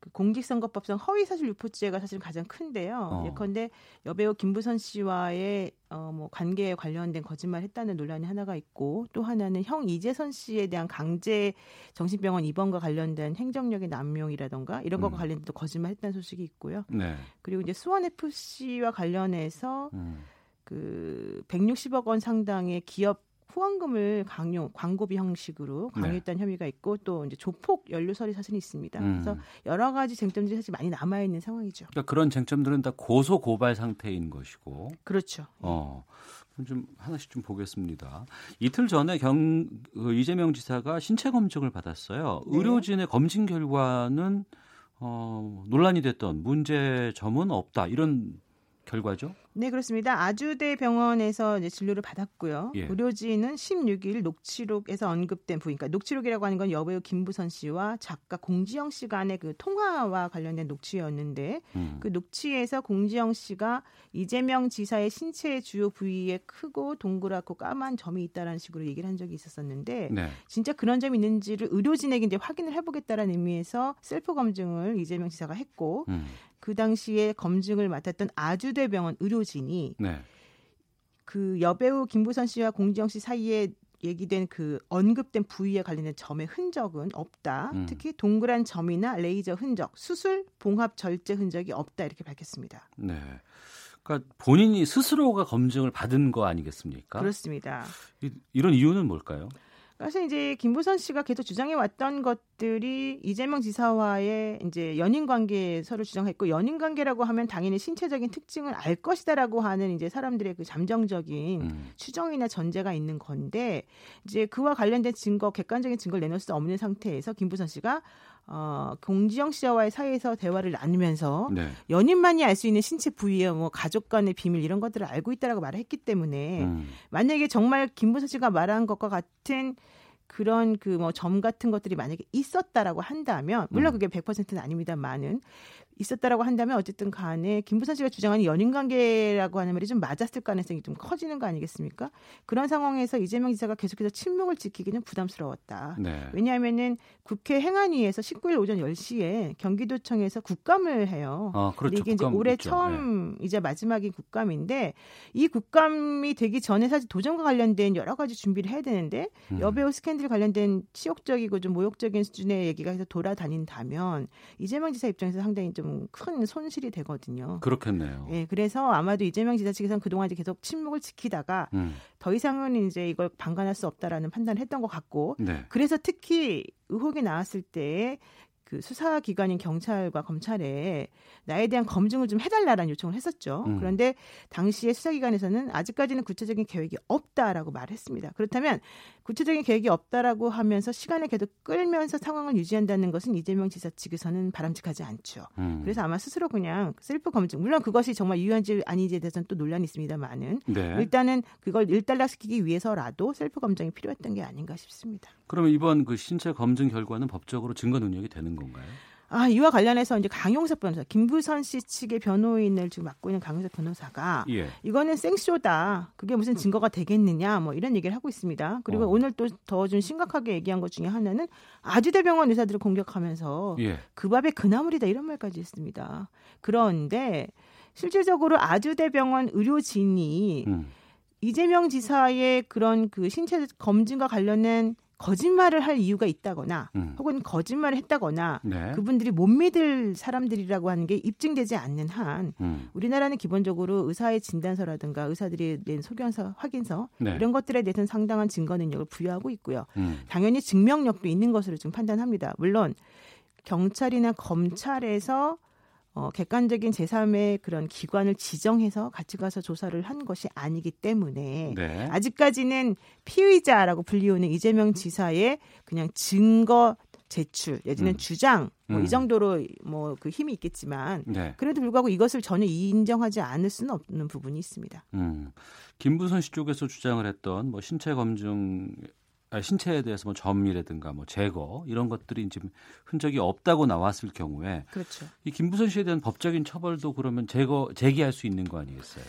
[SPEAKER 9] 그 공직선거법상 허위사실 유포죄가 사실 가장 큰데요. 어. 예컨대 여배우 김부선 씨와의 어, 뭐 관계에 관련된 거짓말 했다는 논란이 하나가 있고 또 하나는 형 이재선 씨에 대한 강제 정신병원 입원과 관련된 행정력의 남용이라던가 이런 것과 음. 관련된 또 거짓말 했다는 소식이 있고요. 네. 그리고 이제 수원 FC와 관련해서 음. 그 160억 원 상당의 기업 후원금을 강요 광고비 형식으로 네. 강요했다는 네. 혐의가 있고 또 이제 조폭 연루설이 사실은 있습니다. 음. 그래서 여러 가지 쟁점들이 사실 많이 남아 있는 상황이죠.
[SPEAKER 2] 그러니까 그런 쟁점들은 다 고소 고발 상태인 것이고.
[SPEAKER 9] 그렇죠.
[SPEAKER 2] 어. 좀 하나씩 좀 보겠습니다. 이틀 전에 경그 이재명 지사가 신체 검증을 받았어요. 네. 의료진의 검진 결과는 어, 논란이 됐던 문제점은 없다 이런 결과죠?
[SPEAKER 9] 네, 그렇습니다. 아주대 병원에서 이제 진료를 받았고요. 예. 의료진은 16일 녹취록에서 언급된 부인, 그러니까 녹취록이라고 하는 건 여배우 김부선 씨와 작가 공지영 씨 간의 그 통화와 관련된 녹취였는데 음. 그 녹취에서 공지영 씨가 이재명 지사의 신체의 주요 부위에 크고 동그랗고 까만 점이 있다라는 식으로 얘기를 한 적이 있었었는데 네. 진짜 그런 점이 있는지를 의료진에게 이제 확인을 해보겠다라는 의미에서 셀프 검증을 이재명 지사가 했고 음. 그 당시에 검증을 맡았던 아주대 병원 의료진이 네. 그 여배우 김부선 씨와 공지영 씨 사이에 얘기된 그 언급된 부위에 관련된 점의 흔적은 없다. 음. 특히 동그란 점이나 레이저 흔적, 수술 봉합 절제 흔적이 없다 이렇게 밝혔습니다.
[SPEAKER 2] 네. 그러니까 본인이 스스로가 검증을 받은 거 아니겠습니까?
[SPEAKER 9] 그렇습니다.
[SPEAKER 2] 이, 이런 이유는 뭘까요?
[SPEAKER 9] 사실 이제 김부선 씨가 계속 주장해 왔던 것들이 이재명 지사와의 이제 연인 관계 서로 주장했고 연인 관계라고 하면 당연히 신체적인 특징을 알 것이다라고 하는 이제 사람들의 그 잠정적인 음. 추정이나 전제가 있는 건데 이제 그와 관련된 증거 객관적인 증거를 내놓을 수 없는 상태에서 김부선 씨가 어, 공지영 씨와의 사이에서 대화를 나누면서 네. 연인만이 알 수 있는 신체 부위와 뭐 가족 간의 비밀 이런 것들을 알고 있다라고 말을 했기 때문에 음. 만약에 정말 김부선 씨가 말한 것과 같은 그런 그 뭐 점 같은 것들이 만약에 있었다라고 한다면 물론 음. 그게 100%는 아닙니다만은 있었다라고 한다면 어쨌든 간에 김부선 씨가 주장하는 연인 관계라고 하는 말이 좀 맞았을 가능성이 좀 커지는 거 아니겠습니까? 그런 상황에서 이재명 지사가 계속해서 침묵을 지키기는 부담스러웠다. 네. 왜냐하면은 국회 행안위에서 19일 오전 10시에 경기도청에서 국감을 해요. 아, 그렇죠. 이게 이제 올해 있죠. 처음 네. 이제 마지막인 국감인데 이 국감이 되기 전에 사실 도전과 관련된 여러 가지 준비를 해야 되는데 음. 여배우 스캔들 관련된 치욕적이고 좀 모욕적인 수준의 얘기가 해서 돌아다닌다면 이재명 지사 입장에서 상당히 좀좀 큰 손실이 되거든요.
[SPEAKER 2] 그렇겠네요.
[SPEAKER 9] 예, 그래서 아마도 이재명 지사 측에서는 그동안 이제 계속 침묵을 지키다가
[SPEAKER 2] 음.
[SPEAKER 9] 더 이상은 이제 이걸 방관할 수 없다라는 판단을 했던 것 같고
[SPEAKER 2] 네.
[SPEAKER 9] 그래서 특히 의혹이 나왔을 때그 수사 기관인 경찰과 검찰에 나에 대한 검증을 좀 해달라는 요청을 했었죠.
[SPEAKER 2] 음.
[SPEAKER 9] 그런데 당시에 수사 기관에서는 아직까지는 구체적인 계획이 없다라고 말했습니다. 그렇다면 구체적인 계획이 없다라고 하면서 시간을 계속 끌면서 상황을 유지한다는 것은 이재명 지사 측에서는 바람직하지 않죠.
[SPEAKER 2] 음.
[SPEAKER 9] 그래서 아마 스스로 그냥 셀프 검증, 물론 그것이 정말 유효한지 아닌지에 대해서는 또 논란이 있습니다만은
[SPEAKER 2] 네.
[SPEAKER 9] 일단은 그걸 일단락시키기 위해서라도 셀프 검증이 필요했던 게 아닌가 싶습니다.
[SPEAKER 2] 그러면 이번 그 신체 검증 결과는 법적으로 증거 능력이 되는 건가요?
[SPEAKER 9] 아, 이와 관련해서 이제 강용석 변호사, 김부선 씨 측의 변호인을 지금 맡고 있는 강용석 변호사가
[SPEAKER 2] 예.
[SPEAKER 9] 이거는 생쇼다. 그게 무슨 증거가 되겠느냐, 뭐 이런 얘기를 하고 있습니다. 그리고
[SPEAKER 2] 어.
[SPEAKER 9] 오늘 또 더 좀 심각하게 얘기한 것 중에 하나는 아주대병원 의사들을 공격하면서
[SPEAKER 2] 예.
[SPEAKER 9] 그 밥에 그나물이다 이런 말까지 했습니다. 그런데 실질적으로 아주대병원 의료진이
[SPEAKER 2] 음.
[SPEAKER 9] 이재명 지사의 그런 그 신체 검증과 관련된 거짓말을 할 이유가 있다거나
[SPEAKER 2] 음.
[SPEAKER 9] 혹은 거짓말을 했다거나
[SPEAKER 2] 네.
[SPEAKER 9] 그분들이 못 믿을 사람들이라고 하는 게 입증되지 않는 한
[SPEAKER 2] 음.
[SPEAKER 9] 우리나라는 기본적으로 의사의 진단서라든가 의사들이 낸 소견서, 확인서
[SPEAKER 2] 네.
[SPEAKER 9] 이런 것들에 대해서는 상당한 증거 능력을 부여하고 있고요.
[SPEAKER 2] 음.
[SPEAKER 9] 당연히 증명력도 있는 것으로 지금 판단합니다. 물론 경찰이나 검찰에서 어, 객관적인 제3의 그런 기관을 지정해서 같이 가서 조사를 한 것이 아니기 때문에
[SPEAKER 2] 네.
[SPEAKER 9] 아직까지는 피의자라고 불리우는 이재명 지사의 그냥 증거 제출 내지는
[SPEAKER 2] 음.
[SPEAKER 9] 주장 뭐
[SPEAKER 2] 음.
[SPEAKER 9] 이 정도로 뭐 그 힘이 있겠지만
[SPEAKER 2] 네.
[SPEAKER 9] 그래도 불구하고 이것을 전혀 인정하지 않을 수는 없는 부분이 있습니다.
[SPEAKER 2] 음. 김부선 씨 쪽에서 주장을 했던 뭐 신체 검증 아, 신체에 대해서 뭐 점이라든가 뭐 제거 이런 것들이 지금 흔적이 없다고 나왔을 경우에
[SPEAKER 9] 그렇죠.
[SPEAKER 2] 이 김부선 씨에 대한 법적인 처벌도 그러면 제거 제기할 수 있는 거 아니겠어요?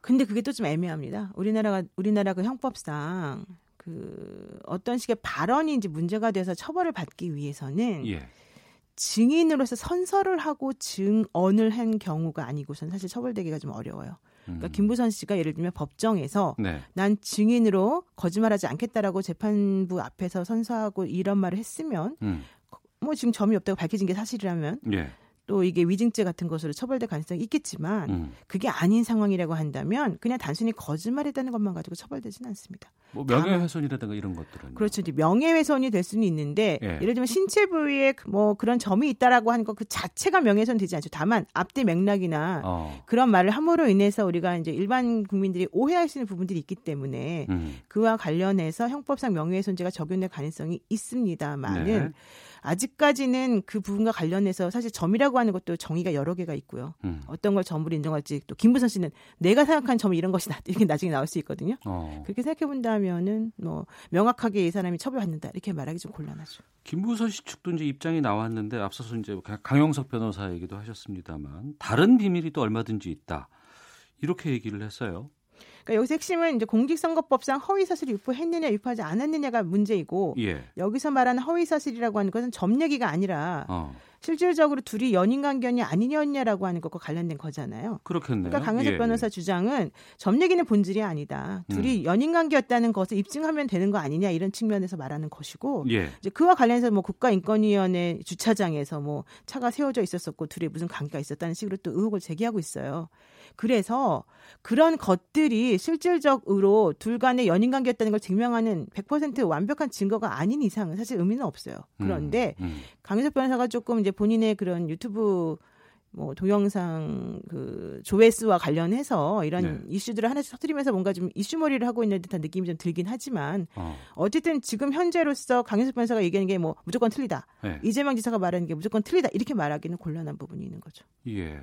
[SPEAKER 9] 근데 그게 또 좀 애매합니다. 우리나라가 우리나라 그 형법상 그 어떤 식의 발언이 이제 문제가 돼서 처벌을 받기 위해서는
[SPEAKER 2] 예.
[SPEAKER 9] 증인으로서 선서를 하고 증언을 한 경우가 아니고선 사실 처벌되기가 좀 어려워요. 그러니까
[SPEAKER 2] 음.
[SPEAKER 9] 김부선 씨가 예를 들면 법정에서
[SPEAKER 2] 네.
[SPEAKER 9] 난 증인으로 거짓말하지 않겠다라고 재판부 앞에서 선서하고 이런 말을 했으면
[SPEAKER 2] 음.
[SPEAKER 9] 뭐 지금 점이 없다고 밝혀진 게 사실이라면
[SPEAKER 2] 예.
[SPEAKER 9] 또 이게 위증죄 같은 것으로 처벌될 가능성이 있겠지만
[SPEAKER 2] 음.
[SPEAKER 9] 그게 아닌 상황이라고 한다면 그냥 단순히 거짓말했다는 것만 가지고 처벌되지는 않습니다.
[SPEAKER 2] 뭐 명예훼손이라든가 이런 것들은
[SPEAKER 9] 그렇죠. 명예훼손이 될 수는 있는데
[SPEAKER 2] 예.
[SPEAKER 9] 예를 들면 신체 부위에 뭐 그런 점이 있다라고 하는 것 그 자체가 명예훼손 되지 않죠. 다만 앞뒤 맥락이나
[SPEAKER 2] 어.
[SPEAKER 9] 그런 말을 함으로 인해서 우리가 이제 일반 국민들이 오해할 수 있는 부분들이 있기 때문에
[SPEAKER 2] 음.
[SPEAKER 9] 그와 관련해서 형법상 명예훼손죄가 적용될 가능성이 있습니다만은
[SPEAKER 2] 네.
[SPEAKER 9] 아직까지는 그 부분과 관련해서 사실 점이라고 하는 것도 정의가 여러 개가 있고요.
[SPEAKER 2] 음.
[SPEAKER 9] 어떤 걸 점으로 인정할지 또 김부선 씨는 내가 생각한 점이 이런 것이다 이렇게 나중에 나올 수 있거든요.
[SPEAKER 2] 어.
[SPEAKER 9] 그렇게 생각해 본다면은 뭐 명확하게 이 사람이 처벌받는다 이렇게 말하기 좀 곤란하죠.
[SPEAKER 2] 김부선 씨 측도 이제 입장이 나왔는데 앞서서 이제 강영석 변호사 얘기도 하셨습니다만 다른 비밀이 또 얼마든지 있다 이렇게 얘기를 했어요.
[SPEAKER 9] 그러니까 여기서 핵심은 이제 공직선거법상 허위 사실을 유포했느냐 유포하지 않았느냐가 문제이고
[SPEAKER 2] 예.
[SPEAKER 9] 여기서 말하는 허위 사실이라고 하는 것은 점 얘기가 아니라
[SPEAKER 2] 어.
[SPEAKER 9] 실질적으로 둘이 연인 관계냐 아니냐라고 하는 것과 관련된 거잖아요.
[SPEAKER 2] 그렇겠네요.
[SPEAKER 9] 그러니까 강은석
[SPEAKER 2] 예,
[SPEAKER 9] 변호사
[SPEAKER 2] 예.
[SPEAKER 9] 주장은 점 얘기는 본질이 아니다. 둘이
[SPEAKER 2] 음.
[SPEAKER 9] 연인 관계였다는 것을 입증하면 되는 거 아니냐 이런 측면에서 말하는 것이고
[SPEAKER 2] 예.
[SPEAKER 9] 이제 그와 관련해서 뭐 국가인권위원회 주차장에서 뭐 차가 세워져 있었었고 둘이 무슨 관계가 있었다는 식으로 또 의혹을 제기하고 있어요. 그래서 그런 것들이 실질적으로 둘 간의 연인 관계였다는 걸 증명하는 100% 완벽한 증거가 아닌 이상은 사실 의미는 없어요. 그런데
[SPEAKER 2] 음, 음.
[SPEAKER 9] 강희석 변호사가 조금 이제 본인의 그런 유튜브 뭐 동영상 그 조회수와 관련해서 이런
[SPEAKER 2] 네.
[SPEAKER 9] 이슈들을 하나씩 터뜨리면서 뭔가 좀 이슈머리를 하고 있는 듯한 느낌이 좀 들긴 하지만
[SPEAKER 2] 어.
[SPEAKER 9] 어쨌든 지금 현재로서 강희석 변호사가 얘기하는 게 뭐 무조건 틀리다.
[SPEAKER 2] 네.
[SPEAKER 9] 이재명 지사가 말하는 게 무조건 틀리다. 이렇게 말하기는 곤란한 부분이 있는 거죠.
[SPEAKER 2] 예.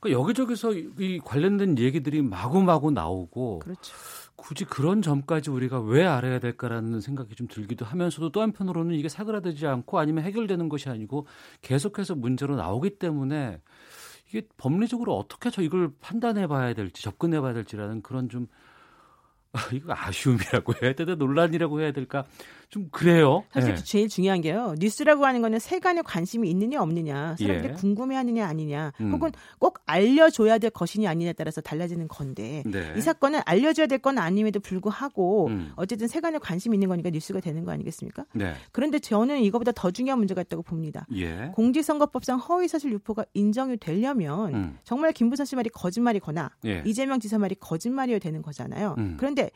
[SPEAKER 2] 그러니까 여기저기서 이- 이 관련된 얘기들이 마구마구 나오고
[SPEAKER 9] 그렇죠.
[SPEAKER 2] 굳이 그런 점까지 우리가 왜 알아야 될까라는 생각이 좀 들기도 하면서도 또 한편으로는 이게 사그라들지 않고 아니면 해결되는 것이 아니고 계속해서 문제로 나오기 때문에 이게 법리적으로 어떻게 저 이걸 판단해 봐야 될지 접근해 봐야 될지라는 그런 좀 아, 이거 아쉬움이라고 해야 되나 논란이라고 해야 될까 좀 그래요.
[SPEAKER 9] 사실
[SPEAKER 2] 예.
[SPEAKER 9] 제일 중요한 게요. 뉴스라고 하는 거는 세간에 관심이 있느냐 없느냐, 사람들이
[SPEAKER 2] 예.
[SPEAKER 9] 궁금해하느냐 아니냐,
[SPEAKER 2] 음.
[SPEAKER 9] 혹은 꼭 알려줘야 될 것이냐 아니냐에 따라서 달라지는 건데
[SPEAKER 2] 네.
[SPEAKER 9] 이 사건은 알려줘야 될 건 아님에도 불구하고
[SPEAKER 2] 음.
[SPEAKER 9] 어쨌든 세간에 관심이 있는 거니까 뉴스가 되는 거 아니겠습니까?
[SPEAKER 2] 네.
[SPEAKER 9] 그런데 저는 이거보다 더 중요한 문제가 있다고 봅니다.
[SPEAKER 2] 예.
[SPEAKER 9] 공직선거법상 허위사실 유포가 인정이 되려면
[SPEAKER 2] 음.
[SPEAKER 9] 정말 김부선 씨 말이 거짓말이거나
[SPEAKER 2] 예.
[SPEAKER 9] 이재명 지사 말이 거짓말이어야 되는 거잖아요.
[SPEAKER 2] 음.
[SPEAKER 9] 그런데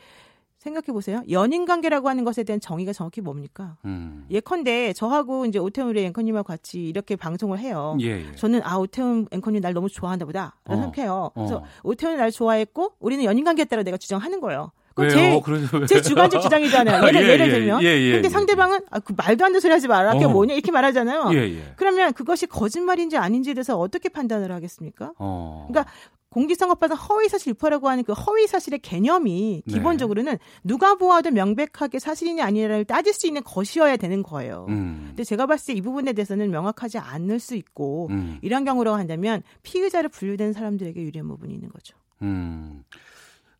[SPEAKER 9] 생각해 보세요. 연인 관계라고 하는 것에 대한 정의가 정확히 뭡니까?
[SPEAKER 2] 음.
[SPEAKER 9] 예컨대 저하고 이제 오태훈 앵커님하고 같이 이렇게 방송을 해요.
[SPEAKER 2] 예, 예.
[SPEAKER 9] 저는 아 오태훈 앵커님 날 너무 좋아한다 보다
[SPEAKER 2] 어.
[SPEAKER 9] 생각해요. 그래서
[SPEAKER 2] 어.
[SPEAKER 9] 오태훈이 날 좋아했고 우리는 연인 관계였다고 내가 주장하는 거예요. 제? 제 주관적 주장이잖아요. 예를,
[SPEAKER 2] 예,
[SPEAKER 9] 예를
[SPEAKER 2] 예,
[SPEAKER 9] 들면.
[SPEAKER 2] 예, 예,
[SPEAKER 9] 근데
[SPEAKER 2] 예.
[SPEAKER 9] 상대방은 아, 그 말도 안 되는 소리 하지 마라. 그게
[SPEAKER 2] 어.
[SPEAKER 9] 뭐냐 이렇게 말하잖아요.
[SPEAKER 2] 예, 예.
[SPEAKER 9] 그러면 그것이 거짓말인지 아닌지에 대해서 어떻게 판단을 하겠습니까?
[SPEAKER 2] 어.
[SPEAKER 9] 그러니까 공직선거법상 허위사실 유포라고 하는 그 허위사실의 개념이
[SPEAKER 2] 네.
[SPEAKER 9] 기본적으로는 누가 보아도 명백하게 사실이냐 아니냐를 따질 수 있는 것이어야 되는 거예요.
[SPEAKER 2] 음.
[SPEAKER 9] 근데 제가 봤을 때 이 부분에 대해서는 명확하지 않을 수 있고
[SPEAKER 2] 음.
[SPEAKER 9] 이런 경우라고 한다면 피의자로 분류된 사람들에게 유리한 부분이 있는 거죠.
[SPEAKER 2] 음.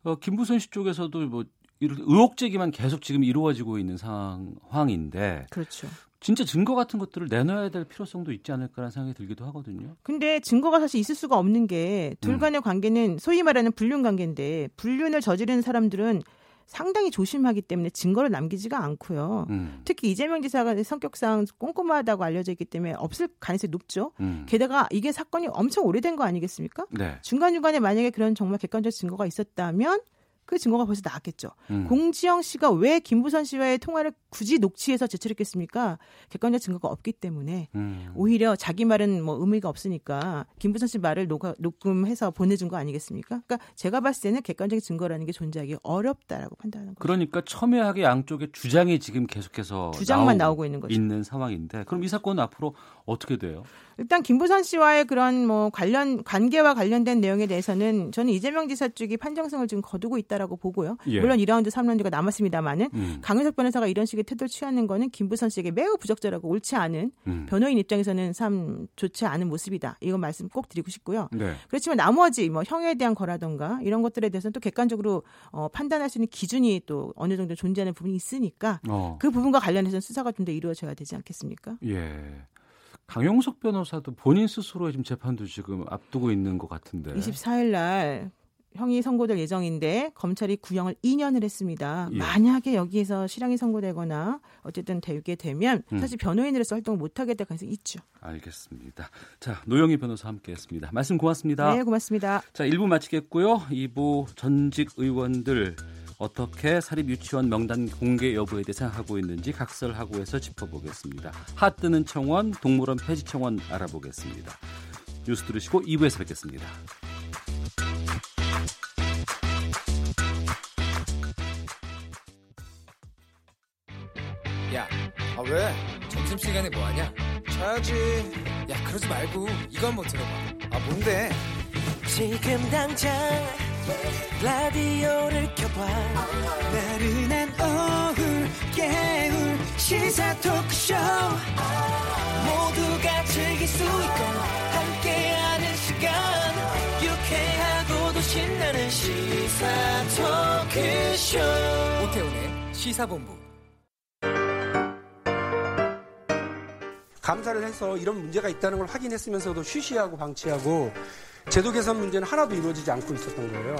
[SPEAKER 2] 어, 김부선 씨 쪽에서도 뭐 의혹 제기만 계속 지금 이루어지고 있는 상황인데
[SPEAKER 9] 그렇죠.
[SPEAKER 2] 진짜 증거 같은 것들을 내놔야 될 필요성도 있지 않을까라는 생각이 들기도 하거든요.
[SPEAKER 9] 근데 증거가 사실 있을 수가 없는 게둘
[SPEAKER 2] 음.
[SPEAKER 9] 간의 관계는 소위 말하는 불륜 관계인데 불륜을 저지르는 사람들은 상당히 조심하기 때문에 증거를 남기지가 않고요.
[SPEAKER 2] 음.
[SPEAKER 9] 특히 이재명 지사가 성격상 꼼꼼하다고 알려져 있기 때문에 없을 가능성이 높죠.
[SPEAKER 2] 음.
[SPEAKER 9] 게다가 이게 사건이 엄청 오래된 거 아니겠습니까?
[SPEAKER 2] 네.
[SPEAKER 9] 중간중간에 만약에 그런 정말 객관적 증거가 있었다면 그 증거가 벌써 나왔겠죠.
[SPEAKER 2] 음.
[SPEAKER 9] 공지영 씨가 왜 김부선 씨와의 통화를 굳이 녹취해서 제출했겠습니까? 객관적 증거가 없기 때문에
[SPEAKER 2] 음.
[SPEAKER 9] 오히려 자기 말은 뭐 의미가 없으니까 김부선 씨 말을 녹아, 녹음해서 보내준 거 아니겠습니까? 그러니까 제가 봤을 때는 객관적인 증거라는 게 존재하기 어렵다라고 판단하는 거죠.
[SPEAKER 2] 그러니까 첨예하게 양쪽의 주장이 지금 계속해서
[SPEAKER 9] 주장만
[SPEAKER 2] 나오고
[SPEAKER 9] 나오고 있는 거죠.
[SPEAKER 2] 있는 상황인데 그럼 이 사건은 앞으로 어떻게 돼요?
[SPEAKER 9] 일단 김부선 씨와의 그런 뭐 관련 관계와 관련된 내용에 대해서는 저는 이재명 지사 쪽이 판정성을 지금 거두고 있다라고 보고요.
[SPEAKER 2] 예.
[SPEAKER 9] 물론 2라운드, 3라운드가 남았습니다만은
[SPEAKER 2] 음.
[SPEAKER 9] 강윤석 변호사가 이런 식의 태도를 취하는 거는 김부선 씨에게 매우 부적절하고 옳지 않은
[SPEAKER 2] 음.
[SPEAKER 9] 변호인 입장에서는 참 좋지 않은 모습이다. 이건 말씀 꼭 드리고 싶고요.
[SPEAKER 2] 네.
[SPEAKER 9] 그렇지만 나머지 뭐 형에 대한 거라던가 이런 것들에 대해서는 또 객관적으로 어, 판단할 수 있는 기준이 또 어느 정도 존재하는 부분이 있으니까
[SPEAKER 2] 어.
[SPEAKER 9] 그 부분과 관련해서는 수사가 좀 더 이루어져야 되지 않겠습니까?
[SPEAKER 2] 예. 강용석 변호사도 본인 스스로의 지금 재판도 지금 앞두고 있는 것 같은데.
[SPEAKER 9] 24일 날 형이 선고될 예정인데 검찰이 구형을 2년을 했습니다.
[SPEAKER 2] 예.
[SPEAKER 9] 만약에 여기에서 실형이 선고되거나 어쨌든 되게 되면
[SPEAKER 2] 음.
[SPEAKER 9] 사실 변호인으로서 활동을 못 하게 될 가능성이 있죠.
[SPEAKER 2] 알겠습니다. 자, 노영희 변호사 함께했습니다. 말씀 고맙습니다.
[SPEAKER 9] 네, 고맙습니다.
[SPEAKER 2] 자, 1부 마치겠고요. 2부 전직 의원들 어떻게 사립 유치원 명단 공개 여부에 대해 생각하고 있는지 각설하고 해서 짚어보겠습니다. 핫뜨는 청원, 동물원 폐지 청원 알아보겠습니다. 뉴스 들으시고 2부에서 뵙겠습니다.
[SPEAKER 10] 야, 아 왜? 점심시간에 뭐하냐? 자야지. 야, 그러지 말고 이거 한번 들어봐. 아, 뭔데?
[SPEAKER 11] 지금 당장 라디오를 켜봐. 나른한 오후 깨울 시사 토크쇼. 모두가 즐길 수 있고 함께하는 시간. 유쾌하고도 신나는 시사 토크쇼.
[SPEAKER 10] 오태훈의 시사본부.
[SPEAKER 12] 감사를 해서 이런 문제가 있다는 걸 확인했으면서도 쉬쉬하고 방치하고 제도 개선 문제는 하나도 이루어지지 않고 있었던 거예요.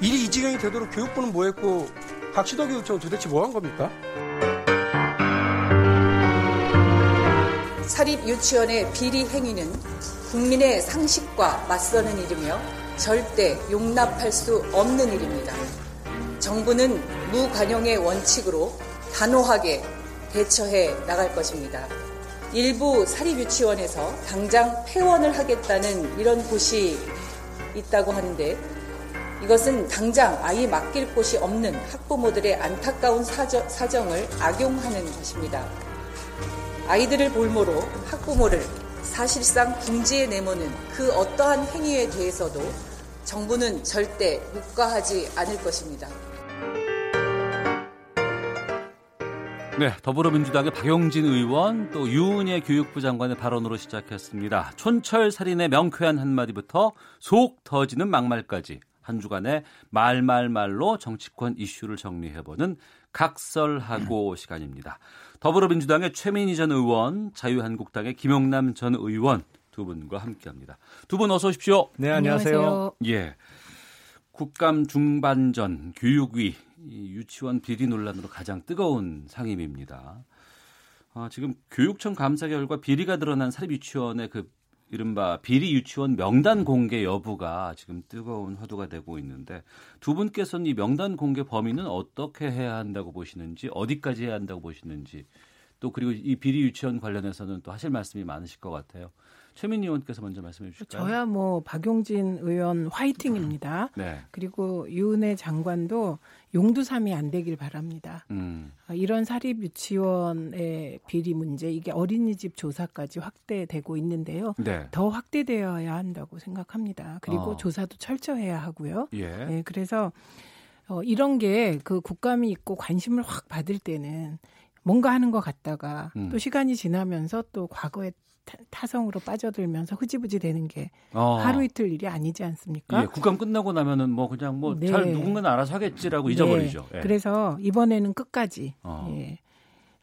[SPEAKER 12] 일이 이 지경이 되도록 교육부는 뭐 했고 각시도 교육청은 도대체 뭐 한 겁니까?
[SPEAKER 13] 사립 유치원의 비리 행위는 국민의 상식과 맞서는 일이며 절대 용납할 수 없는 일입니다. 정부는 무관용의 원칙으로 단호하게 대처해 나갈 것입니다. 일부 사립유치원에서 당장 폐원을 하겠다는 이런 곳이 있다고 하는데 이것은 당장 아이 맡길 곳이 없는 학부모들의 안타까운 사정, 사정을 악용하는 것입니다. 아이들을 볼모로 학부모를 사실상 궁지에 내모는 그 어떠한 행위에 대해서도 정부는 절대 묵과하지 않을 것입니다.
[SPEAKER 2] 네, 더불어민주당의 박용진 의원 또 유은혜 교육부 장관의 발언으로 시작했습니다. 촌철 살인의 명쾌한 한마디부터 속 터지는 막말까지 한 주간의 말말말로 정치권 이슈를 정리해보는 각설하고 시간입니다. 더불어민주당의 최민희 전 의원, 자유한국당의 김용남 전 의원 두두 분과 함께합니다. 두 분 어서 오십시오.
[SPEAKER 14] 네, 안녕하세요.
[SPEAKER 2] 예. 국감 중반전 교육위 유치원 비리 논란으로 가장 뜨거운 상임입니다. 아, 지금 교육청 감사 결과 비리가 드러난 사립유치원의 그 이른바 비리 유치원 명단 공개 여부가 지금 뜨거운 화두가 되고 있는데 두 분께서는 이 명단 공개 범위는 어떻게 해야 한다고 보시는지 어디까지 해야 한다고 보시는지 또 그리고 이 비리 유치원 관련해서는 또 하실 말씀이 많으실 것 같아요. 최민희 의원께서 먼저 말씀해 주실까요?
[SPEAKER 14] 저야 뭐 박용진 의원 화이팅입니다.
[SPEAKER 2] 네.
[SPEAKER 14] 그리고 유은혜 장관도 용두삼이 안 되길 바랍니다.
[SPEAKER 2] 음.
[SPEAKER 14] 어, 이런 사립 유치원의 비리 문제 이게 어린이집 조사까지 확대되고 있는데요.
[SPEAKER 2] 네.
[SPEAKER 14] 더 확대되어야 한다고 생각합니다. 그리고
[SPEAKER 2] 어.
[SPEAKER 14] 조사도 철저해야 하고요.
[SPEAKER 2] 예.
[SPEAKER 14] 네, 그래서 어, 이런 게 그 국감이 있고 관심을 확 받을 때는 뭔가 하는 것 같다가
[SPEAKER 2] 음.
[SPEAKER 14] 또 시간이 지나면서 또 과거의 타- 타성으로 빠져들면서 흐지부지 되는 게
[SPEAKER 2] 어.
[SPEAKER 14] 하루 이틀 일이 아니지 않습니까?
[SPEAKER 2] 예, 국감 끝나고 나면은 뭐 그냥 뭐잘
[SPEAKER 14] 네.
[SPEAKER 2] 누군가는 알아서 하겠지라고
[SPEAKER 14] 네.
[SPEAKER 2] 잊어버리죠. 예.
[SPEAKER 14] 그래서 이번에는 끝까지
[SPEAKER 2] 어.
[SPEAKER 14] 예.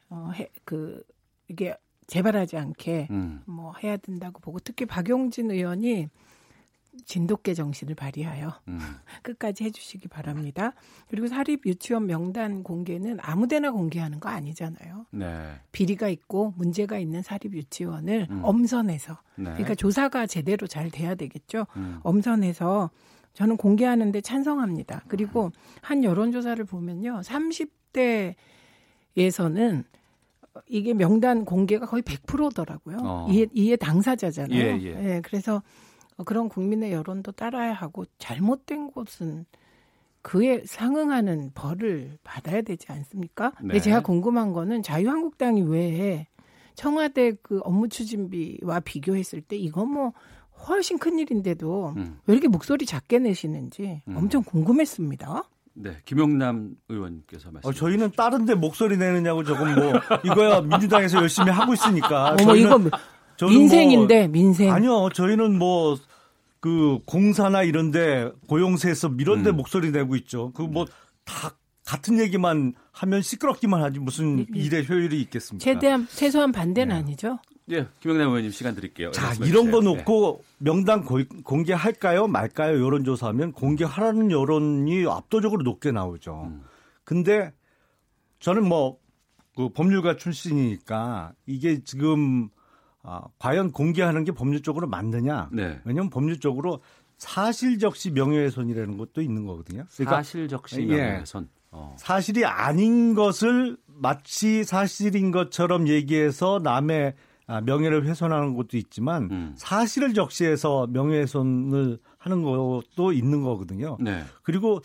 [SPEAKER 14] 어, 해, 그 이게 재발하지 않게
[SPEAKER 2] 음.
[SPEAKER 14] 뭐 해야 된다고 보고 특히 박용진 의원이 진돗개 정신을 발휘하여
[SPEAKER 2] 음.
[SPEAKER 14] 끝까지 해주시기 바랍니다. 그리고 사립 유치원 명단 공개는 아무데나 공개하는 거 아니잖아요.
[SPEAKER 2] 네.
[SPEAKER 14] 비리가 있고 문제가 있는 사립 유치원을
[SPEAKER 2] 음.
[SPEAKER 14] 엄선해서
[SPEAKER 2] 네.
[SPEAKER 14] 그러니까 조사가 제대로 잘 돼야 되겠죠.
[SPEAKER 2] 음.
[SPEAKER 14] 엄선해서 저는 공개하는데 찬성합니다. 그리고 한 여론조사를 보면요. 30대에서는 이게 명단 공개가 거의 100%더라고요.
[SPEAKER 2] 어.
[SPEAKER 14] 이해, 이해 당사자잖아요.
[SPEAKER 2] 예, 예.
[SPEAKER 14] 그래서 그런 국민의 여론도 따라야 하고 잘못된 곳은 그에 상응하는 벌을 받아야 되지 않습니까?
[SPEAKER 2] 네.
[SPEAKER 14] 근데 제가 궁금한 거는 자유한국당이 왜 청와대 그 업무 추진비와 비교했을 때 이거 뭐 훨씬 큰 일인데도
[SPEAKER 2] 음.
[SPEAKER 14] 왜 이렇게 목소리 작게 내시는지
[SPEAKER 2] 음.
[SPEAKER 14] 엄청 궁금했습니다.
[SPEAKER 2] 네. 김용남 의원께서 말씀.
[SPEAKER 15] 어, 저희는 다른데 목소리 내느냐고 조금 뭐 이거야 민주당에서 열심히 하고 있으니까.
[SPEAKER 14] 어머
[SPEAKER 15] 저희는-
[SPEAKER 14] 이거 민생인데
[SPEAKER 15] 뭐-
[SPEAKER 14] 민생.
[SPEAKER 15] 아니요, 저희는 뭐 그 공사나 이런데 고용세서 이런데
[SPEAKER 2] 음.
[SPEAKER 15] 목소리 내고 있죠. 그 뭐 다 같은 얘기만 하면 시끄럽기만 하지 무슨 일의 효율이 있겠습니까?
[SPEAKER 14] 최대한 최소한 반대는 아니죠.
[SPEAKER 2] 예, 김용남 의원님 시간 드릴게요.
[SPEAKER 15] 자, 이런 거
[SPEAKER 2] 주세요.
[SPEAKER 15] 놓고 명단 고- 공개할까요, 말까요? 여론조사하면 공개하라는 여론이 압도적으로 높게 나오죠.
[SPEAKER 2] 음.
[SPEAKER 15] 근데 저는 뭐, 그 법률가 출신이니까 이게 지금, 아, 과연 공개하는 게 법률적으로 맞느냐?
[SPEAKER 2] 네.
[SPEAKER 15] 왜냐하면 법률적으로 사실적시 명예훼손이라는 것도 있는 거거든요. 그러니까
[SPEAKER 2] 사실적시
[SPEAKER 15] 예.
[SPEAKER 2] 명예훼손. 어.
[SPEAKER 15] 사실이 아닌 것을 마치 사실인 것처럼 얘기해서 남의 아, 명예를 훼손하는 것도 있지만
[SPEAKER 2] 음.
[SPEAKER 15] 사실을 적시해서 명예훼손을 하는 것도 있는 거거든요.
[SPEAKER 2] 네.
[SPEAKER 15] 그리고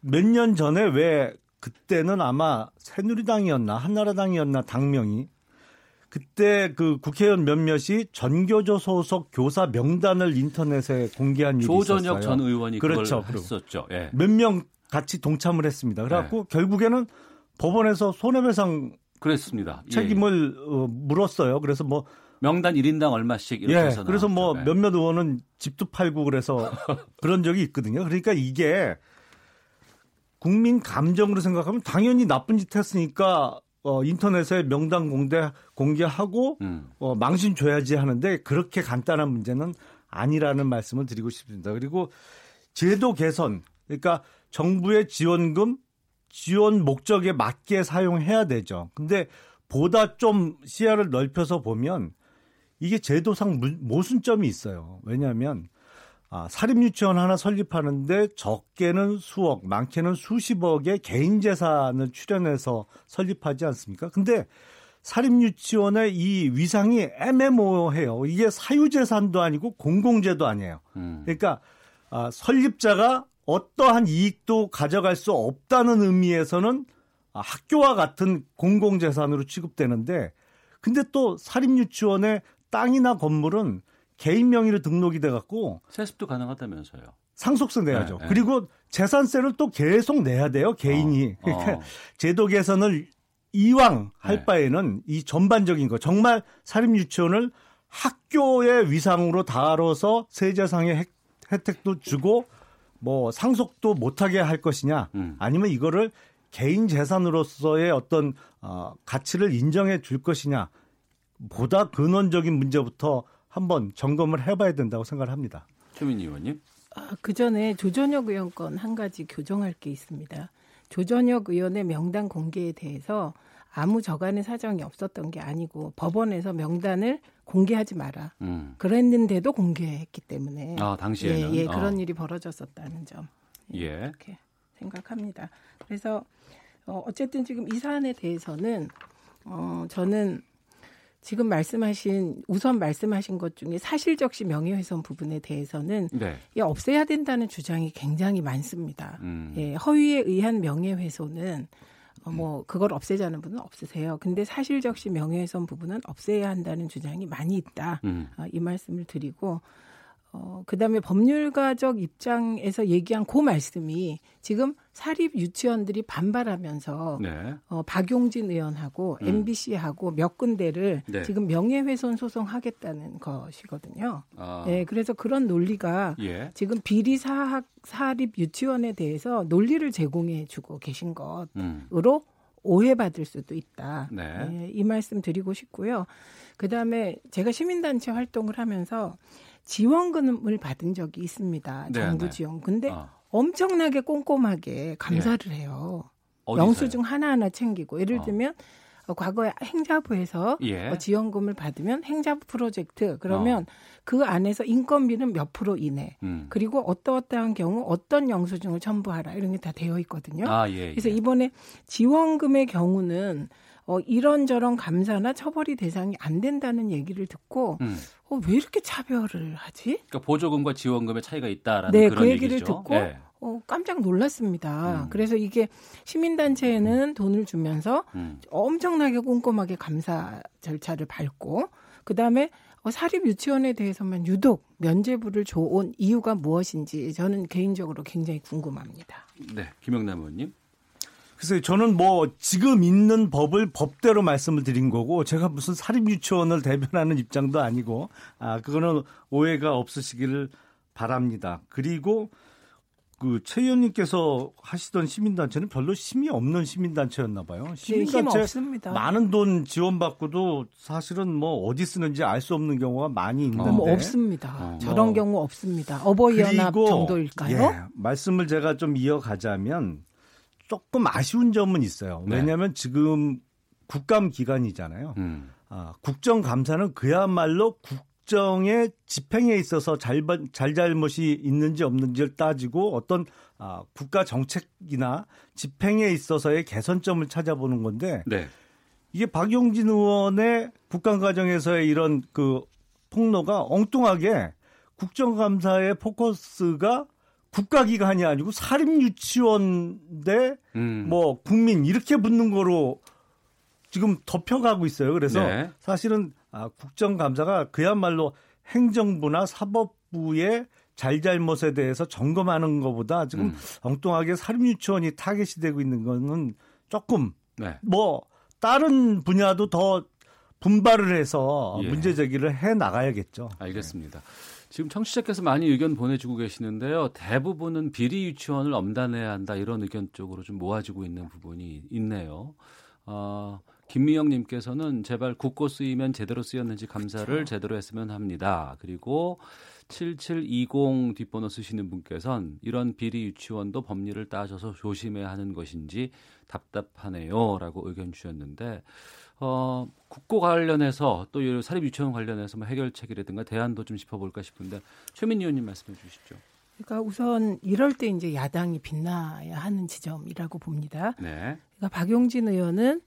[SPEAKER 15] 몇 년 전에 왜 그때는 아마 새누리당이었나 한나라당이었나 당명이 그때 그 국회의원 몇몇이 전교조 소속 교사 명단을 인터넷에 공개한 일이
[SPEAKER 2] 조전혁
[SPEAKER 15] 있었어요.
[SPEAKER 2] 전 의원이
[SPEAKER 15] 그렇죠.
[SPEAKER 2] 그걸 했었죠. 예.
[SPEAKER 15] 몇명 같이 동참을 했습니다. 그래갖고
[SPEAKER 2] 네.
[SPEAKER 15] 결국에는 법원에서 손해배상
[SPEAKER 2] 그랬습니다. 예,
[SPEAKER 15] 책임을 어, 물었어요. 그래서 뭐
[SPEAKER 2] 명단 1인당 얼마씩 이렇게
[SPEAKER 15] 예,
[SPEAKER 2] 해서
[SPEAKER 15] 그래서 뭐.
[SPEAKER 2] 예.
[SPEAKER 15] 몇몇 의원은 집도 팔고 그래서 그런 적이 있거든요. 그러니까 이게 국민 감정으로 생각하면 당연히 나쁜 짓 했으니까 어, 인터넷에 명단 공개 공개하고
[SPEAKER 2] 음.
[SPEAKER 15] 어, 망신 줘야지 하는데 그렇게 간단한 문제는 아니라는 말씀을 드리고 싶습니다. 그리고 제도 개선, 그러니까 정부의 지원금 지원 목적에 맞게 사용해야 되죠. 근데 보다 좀 시야를 넓혀서 보면 이게 제도상 무- 모순점이 있어요. 왜냐하면 아, 사립유치원 하나 설립하는데 적게는 수억, 많게는 수십억의 개인 재산을 출연해서 설립하지 않습니까? 근데 사립유치원의 이 위상이 애매모호해요. 이게 사유재산도 아니고 공공재도 아니에요.
[SPEAKER 2] 음.
[SPEAKER 15] 그러니까 아, 설립자가 어떠한 이익도 가져갈 수 없다는 의미에서는 아, 학교와 같은 공공재산으로 취급되는데 근데 또 사립유치원의 땅이나 건물은 개인 명의로 등록이 돼 갖고
[SPEAKER 2] 세습도 가능하다면서요.
[SPEAKER 15] 상속세 내야죠.
[SPEAKER 2] 네, 네.
[SPEAKER 15] 그리고 재산세를 또 계속 내야 돼요. 개인이.
[SPEAKER 2] 어,
[SPEAKER 15] 그러니까
[SPEAKER 2] 어.
[SPEAKER 15] 제도 개선을 이왕 할
[SPEAKER 2] 네.
[SPEAKER 15] 바에는 이 전반적인 거 정말 사립 유치원을 학교의 위상으로 다뤄서 세제상의 혜택- 혜택도 주고 뭐 상속도 못하게 할 것이냐
[SPEAKER 2] 음.
[SPEAKER 15] 아니면 이거를 개인 재산으로서의 어떤 어, 가치를 인정해 줄 것이냐 보다 근원적인 문제부터 한번 점검을 해봐야 된다고 생각을 합니다.
[SPEAKER 2] 최민희 의원님.
[SPEAKER 14] 아, 그 전에 조전혁 의원 건 한 가지 교정할 게 있습니다. 조전혁 의원의 명단 공개에 대해서 아무 저간의 사정이 없었던 게 아니고 법원에서 명단을 공개하지 마라.
[SPEAKER 2] 음.
[SPEAKER 14] 그랬는데도 공개했기 때문에
[SPEAKER 2] 아, 당시에는?
[SPEAKER 14] 예, 예 그런
[SPEAKER 2] 어.
[SPEAKER 14] 일이 벌어졌었다는 점
[SPEAKER 2] 예.
[SPEAKER 14] 이렇게 생각합니다. 그래서 어, 어쨌든 지금 이 사안에 대해서는 어, 저는 지금 말씀하신 우선 말씀하신 것 중에 사실적시 명예훼손 부분에 대해서는
[SPEAKER 2] 네.
[SPEAKER 14] 이 없애야 된다는 주장이 굉장히 많습니다.
[SPEAKER 2] 음.
[SPEAKER 14] 예, 허위에 의한 명예훼손은 어, 뭐 그걸 없애자는 분은 없으세요. 근데 사실적시 명예훼손 부분은 없애야 한다는 주장이 많이 있다.
[SPEAKER 2] 음.
[SPEAKER 14] 어, 이 말씀을 드리고 어, 그 다음에 법률가적 입장에서 얘기한 그 말씀이 지금 사립 유치원들이 반발하면서
[SPEAKER 2] 네.
[SPEAKER 14] 어, 박용진 의원하고
[SPEAKER 2] 음.
[SPEAKER 14] MBC하고 몇 군데를
[SPEAKER 2] 네.
[SPEAKER 14] 지금 명예훼손 소송하겠다는 것이거든요.
[SPEAKER 2] 아.
[SPEAKER 14] 네, 그래서 그런 논리가
[SPEAKER 2] 예.
[SPEAKER 14] 지금 비리 사학 사립 유치원에 대해서 논리를 제공해주고 계신 것으로
[SPEAKER 2] 음.
[SPEAKER 14] 오해받을 수도 있다.
[SPEAKER 2] 네.
[SPEAKER 14] 예, 이 말씀 드리고 싶고요. 그 다음에 제가 시민단체 활동을 하면서 지원금을 받은 적이 있습니다.
[SPEAKER 2] 네,
[SPEAKER 14] 정부
[SPEAKER 2] 네.
[SPEAKER 14] 지원. 근데
[SPEAKER 2] 어.
[SPEAKER 14] 엄청나게 꼼꼼하게 감사를 해요.
[SPEAKER 2] 어디서요?
[SPEAKER 14] 영수증 하나하나 챙기고 예를
[SPEAKER 2] 어.
[SPEAKER 14] 들면 어, 과거에 행자부에서
[SPEAKER 2] 예.
[SPEAKER 14] 어, 지원금을 받으면 행자부 프로젝트 그러면 그 안에서 인건비는 몇 프로 이내
[SPEAKER 2] 음.
[SPEAKER 14] 그리고 어떠어떠한 경우 어떤 영수증을 첨부하라 이런 게 다 되어 있거든요.
[SPEAKER 2] 아, 예,
[SPEAKER 14] 그래서
[SPEAKER 2] 예.
[SPEAKER 14] 이번에 지원금의 경우는 어, 이런저런 감사나 처벌이 대상이 안 된다는 얘기를 듣고
[SPEAKER 2] 음.
[SPEAKER 14] 어, 왜 이렇게 차별을 하지?
[SPEAKER 2] 그러니까 보조금과 지원금의 차이가 있다라는
[SPEAKER 14] 네,
[SPEAKER 2] 그런
[SPEAKER 14] 그 얘기를
[SPEAKER 2] 얘기죠.
[SPEAKER 14] 듣고
[SPEAKER 2] 예.
[SPEAKER 14] 어, 깜짝 놀랐습니다.
[SPEAKER 2] 음.
[SPEAKER 14] 그래서 이게 시민단체에는 돈을 주면서
[SPEAKER 2] 음.
[SPEAKER 14] 엄청나게 꼼꼼하게 감사 절차를 밟고 그 다음에 어, 사립 유치원에 대해서만 유독 면제부를 줘온 이유가 무엇인지 저는 개인적으로 굉장히 궁금합니다.
[SPEAKER 2] 네, 김영남 의원님.
[SPEAKER 15] 글쎄요, 저는 뭐 지금 있는 법을 법대로 말씀을 드린 거고 제가 무슨 사립 유치원을 대변하는 입장도 아니고 아 그거는 오해가 없으시기를 바랍니다. 그리고 그최 의원님께서 하시던 시민단체는 별로 힘이 없는 시민단체였나 봐요.
[SPEAKER 14] 힘
[SPEAKER 15] 시민단체
[SPEAKER 14] 없습니다.
[SPEAKER 15] 많은 돈 지원받고도 사실은 뭐 어디 쓰는지 알 수 없는 경우가 많이 있는데
[SPEAKER 14] 뭐 없습니다.
[SPEAKER 15] 어.
[SPEAKER 14] 저런
[SPEAKER 15] 뭐.
[SPEAKER 14] 경우 없습니다. 어버이연합 정도일까요?
[SPEAKER 15] 예, 말씀을 제가 좀 이어가자면 조금 아쉬운 점은 있어요.
[SPEAKER 2] 네.
[SPEAKER 15] 왜냐하면 지금 국감 기간이잖아요.
[SPEAKER 2] 음.
[SPEAKER 15] 아, 국정감사는 그야말로 국정의 집행에 있어서 잘, 잘잘못이 있는지 없는지를 따지고 어떤 아, 국가 정책이나 집행에 있어서의 개선점을 찾아보는 건데
[SPEAKER 2] 네.
[SPEAKER 15] 이게 박용진 의원의 국감 과정에서의 이런 그 폭로가 엉뚱하게 국정감사의 포커스가 국가기관이 아니고 사립유치원 대
[SPEAKER 2] 음.
[SPEAKER 15] 뭐 국민 이렇게 붙는 거로 지금 덮여가고 있어요. 그래서
[SPEAKER 2] 네.
[SPEAKER 15] 사실은 아, 국정감사가 그야말로 행정부나 사법부의 잘잘못에 대해서 점검하는 것보다 지금
[SPEAKER 2] 음.
[SPEAKER 15] 엉뚱하게 사립유치원이 타겟이 되고 있는 거는 조금
[SPEAKER 2] 네.
[SPEAKER 15] 뭐 다른 분야도 더 분발을 해서
[SPEAKER 2] 예.
[SPEAKER 15] 문제 제기를 해 나가야겠죠.
[SPEAKER 2] 알겠습니다. 지금 청취자께서 많이 의견 보내주고 계시는데요. 대부분은 비리 유치원을 엄단해야 한다 이런 의견 쪽으로 좀 모아지고 있는 부분이 있네요. 어, 김미영님께서는 제발 국고 쓰이면 제대로 쓰였는지 감사를 제대로 했으면 합니다. 그리고 7720 뒷번호 쓰시는 분께서는 이런 비리 유치원도 법리를 따져서 조심해야 하는 것인지 답답하네요 라고 의견 주셨는데 어, 국고 관련해서 또이 사립 유치원 관련해서 뭐 해결책이라든가 대안도 좀 짚어볼까 싶은데 최민희 의원님 말씀해 주시죠.
[SPEAKER 14] 그러니까 우선 이럴 때 이제 야당이 빛나야 하는 지점이라고 봅니다.
[SPEAKER 2] 네.
[SPEAKER 14] 그러니까 박용진 의원은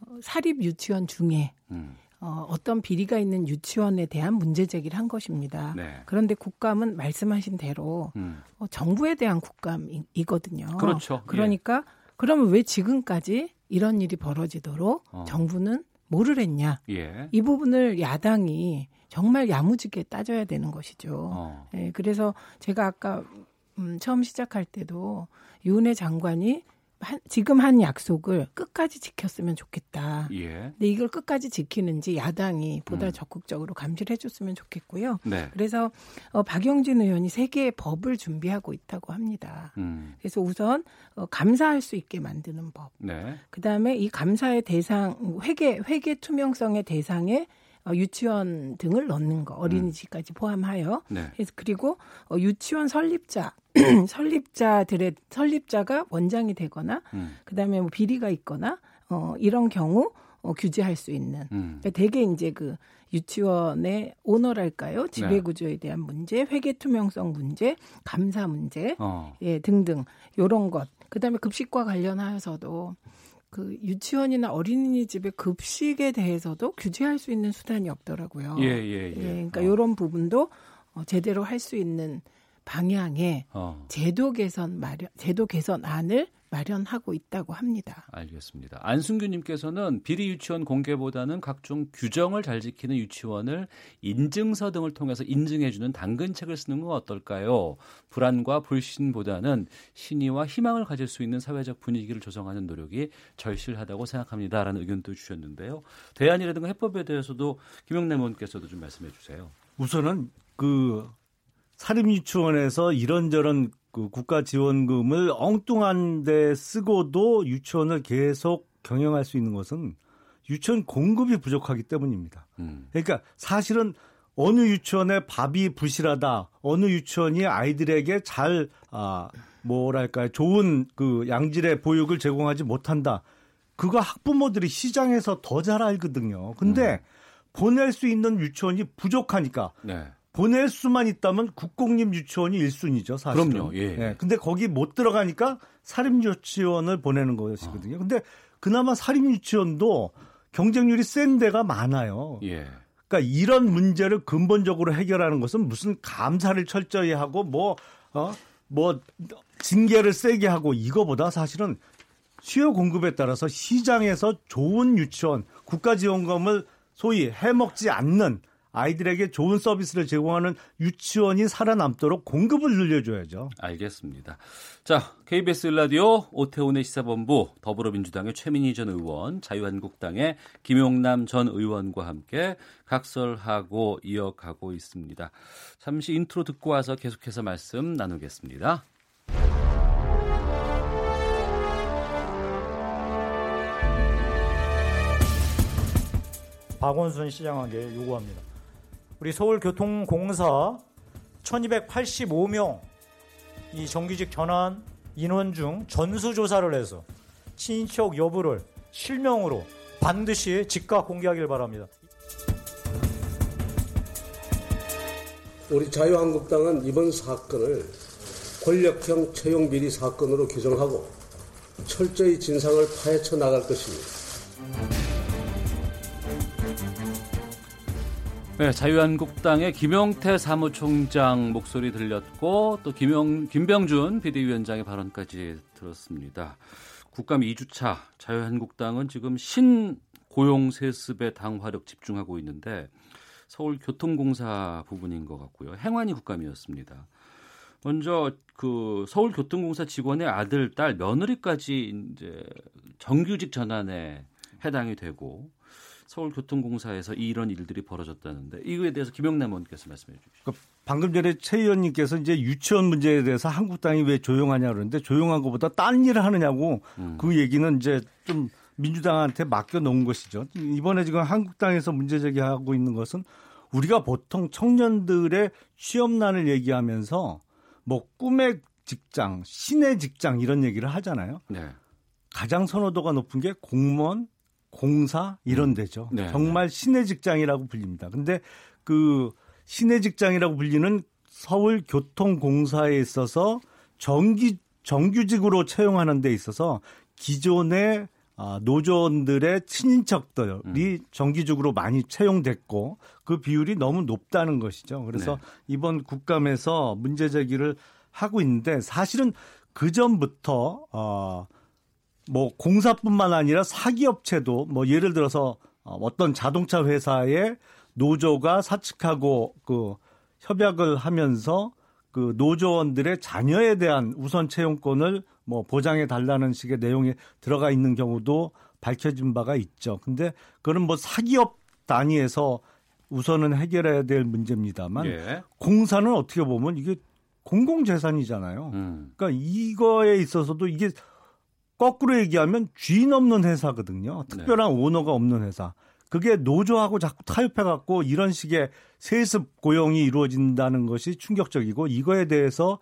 [SPEAKER 14] 어, 사립 유치원 중에
[SPEAKER 2] 음.
[SPEAKER 14] 어, 어떤 비리가 있는 유치원에 대한 문제 제기를 한 것입니다.
[SPEAKER 2] 네.
[SPEAKER 14] 그런데 국감은 말씀하신 대로
[SPEAKER 2] 음.
[SPEAKER 14] 어, 정부에 대한 국감이거든요.
[SPEAKER 2] 그렇죠.
[SPEAKER 14] 그러니까 그러면 왜 지금까지 이런 일이 벌어지도록
[SPEAKER 2] 어.
[SPEAKER 14] 정부는 뭐를 했냐?
[SPEAKER 2] 예.
[SPEAKER 14] 이 부분을 야당이 정말 야무지게 따져야 되는 것이죠.
[SPEAKER 2] 어.
[SPEAKER 14] 예, 그래서 제가 아까 음, 처음 시작할 때도 윤회 장관이 한, 지금 한 약속을 끝까지 지켰으면 좋겠다.
[SPEAKER 2] 예.
[SPEAKER 14] 근데 이걸 끝까지 지키는지 야당이 보다
[SPEAKER 2] 음.
[SPEAKER 14] 적극적으로 감시를 해줬으면 좋겠고요.
[SPEAKER 2] 네.
[SPEAKER 14] 그래서 어, 박용진 의원이 세 개의 법을 준비하고 있다고 합니다.
[SPEAKER 2] 음.
[SPEAKER 14] 그래서 우선 어, 감사할 수 있게 만드는 법.
[SPEAKER 2] 네.
[SPEAKER 14] 그 다음에 이 감사의 대상 회계 회계 투명성의 대상에 어, 유치원 등을 넣는 거 어린이집까지 포함하여
[SPEAKER 2] 네.
[SPEAKER 14] 그래서 그리고 어, 유치원 설립자 설립자들의 설립자가 원장이 되거나
[SPEAKER 2] 음.
[SPEAKER 14] 그다음에 뭐 비리가 있거나 어 이런 경우 어, 규제할 수 있는
[SPEAKER 2] 음.
[SPEAKER 14] 그러니까 대개 이제 그 유치원의 오너랄까요 지배
[SPEAKER 2] 네.
[SPEAKER 14] 구조에 대한 문제 회계 투명성 문제 감사 문제
[SPEAKER 2] 어.
[SPEAKER 14] 예 등등 요런 것 그다음에 급식과 관련하여서도 그 유치원이나 어린이집의 급식에 대해서도 규제할 수 있는 수단이 없더라고요.
[SPEAKER 2] 예, 예, 예.
[SPEAKER 14] 그러니까 요런 부분도 어, 제대로 할 수 있는 방향의
[SPEAKER 2] 어.
[SPEAKER 14] 제도 개선 마련 제도 개선안을 마련하고 있다고 합니다.
[SPEAKER 2] 알겠습니다. 안승규님께서는 비리 유치원 공개보다는 각종 규정을 잘 지키는 유치원을 인증서 등을 통해서 인증해주는 당근책을 쓰는 건 어떨까요? 불안과 불신보다는 신의와 희망을 가질 수 있는 사회적 분위기를 조성하는 노력이 절실하다고 생각합니다라는 의견도 주셨는데요. 대안이라든가 해법에 대해서도 김영래 의원께서도 좀 말씀해 주세요.
[SPEAKER 15] 우선은 그 사립 유치원에서 이런저런 그 국가 지원금을 엉뚱한 데 쓰고도 유치원을 계속 경영할 수 있는 것은 유치원 공급이 부족하기 때문입니다.
[SPEAKER 2] 음.
[SPEAKER 15] 그러니까 사실은 어느 유치원의 밥이 부실하다, 어느 유치원이 아이들에게 잘, 아, 뭐랄까요, 좋은 그 양질의 보육을 제공하지 못한다. 그거 학부모들이 시장에서 더 잘 알거든요. 근데 보낼 수 있는 유치원이 부족하니까
[SPEAKER 2] 네.
[SPEAKER 15] 보낼 수만 있다면 국공립 유치원이 1순위죠, 사실은.
[SPEAKER 2] 그럼요, 예.
[SPEAKER 15] 근데 거기 못 들어가니까 사립 유치원을 보내는 것이거든요. 근데 그나마 사립 유치원도 경쟁률이 센 데가 많아요.
[SPEAKER 2] 예.
[SPEAKER 15] 그러니까 이런 문제를 근본적으로 해결하는 것은 무슨 감사를 철저히 하고 뭐, 어, 뭐, 징계를 세게 하고 이거보다 사실은 수요 공급에 따라서 시장에서 좋은 유치원, 국가 지원금을 소위 해먹지 않는 아이들에게 좋은 서비스를 제공하는 유치원이 살아남도록 공급을 늘려줘야죠.
[SPEAKER 2] 알겠습니다. 자, KBS 라디오 오태훈의 시사본부 더불어민주당의 최민희 전 의원, 자유한국당의 김용남 전 의원과 함께 각설하고 이어가고 있습니다. 잠시 인트로 듣고 와서 계속해서 말씀 나누겠습니다.
[SPEAKER 16] 박원순 시장에게 요구합니다. 우리 서울교통공사 1285명 이 정규직 전환 인원 중 전수조사를 해서 친인척 여부를 실명으로 반드시 즉각 공개하길 바랍니다.
[SPEAKER 17] 우리 자유한국당은 이번 사건을 권력형 채용 비리 사건으로 규정하고 철저히 진상을 파헤쳐 나갈 것입니다.
[SPEAKER 2] 네, 자유한국당의 김용태 사무총장 목소리 들렸고 또 김용 김병준 비대위원장의 발언까지 들었습니다. 국감 2주차 자유한국당은 지금 신 고용 세습에 당화력 집중하고 있는데 서울교통공사 부분인 것 같고요. 행안위 국감이었습니다. 먼저 그 서울교통공사 직원의 아들, 딸, 며느리까지 이제 정규직 전환에 해당이 되고 서울교통공사에서 이런 일들이 벌어졌다는데 이거에 대해서 김영남 의원께서 말씀해 주시죠.
[SPEAKER 15] 그러니까 방금 전에 최 의원님께서 이제 유치원 문제에 대해서 한국당이 왜 조용하냐 그러는데 조용한 것보다 딴 일을 하느냐고
[SPEAKER 2] 음.
[SPEAKER 15] 그 얘기는 이제 좀 민주당한테 맡겨 놓은 것이죠. 이번에 지금 한국당에서 문제 제기하고 있는 것은 우리가 보통 청년들의 취업난을 얘기하면서 뭐 꿈의 직장, 신의 직장 이런 얘기를 하잖아요.
[SPEAKER 2] 네.
[SPEAKER 15] 가장 선호도가 높은 게 공무원, 공사 이런 데죠.
[SPEAKER 2] 네,
[SPEAKER 15] 정말 신의 직장이라고 불립니다. 근데 그 신의 직장이라고 불리는 서울 교통공사에 있어서 정기 정규직으로 채용하는 데 있어서 기존의 아, 노조원들의 친인척들이
[SPEAKER 2] 음.
[SPEAKER 15] 정기적으로 많이 채용됐고 그 비율이 너무 높다는 것이죠. 그래서
[SPEAKER 2] 네.
[SPEAKER 15] 이번 국감에서 문제 제기를 하고 있는데 사실은 그 전부터 어, 뭐 공사뿐만 아니라 사기업체도 뭐 예를 들어서 어, 어떤 자동차 회사의 노조가 사측하고 그 협약을 하면서 그 노조원들의 자녀에 대한 우선 채용권을 뭐 보장해 달라는 식의 내용이 들어가 있는 경우도 밝혀진 바가 있죠. 근데 그거는 뭐 사기업 단위에서 우선은 해결해야 될 문제입니다만
[SPEAKER 2] 예.
[SPEAKER 15] 공사는 어떻게 보면 이게 공공재산이잖아요.
[SPEAKER 2] 음.
[SPEAKER 15] 그러니까 이거에 있어서도 이게 거꾸로 얘기하면 주인 없는 회사거든요. 특별한 오너가 없는 회사. 그게 노조하고 자꾸 타협해갖고 이런 식의 세습 고용이 이루어진다는 것이 충격적이고 이거에 대해서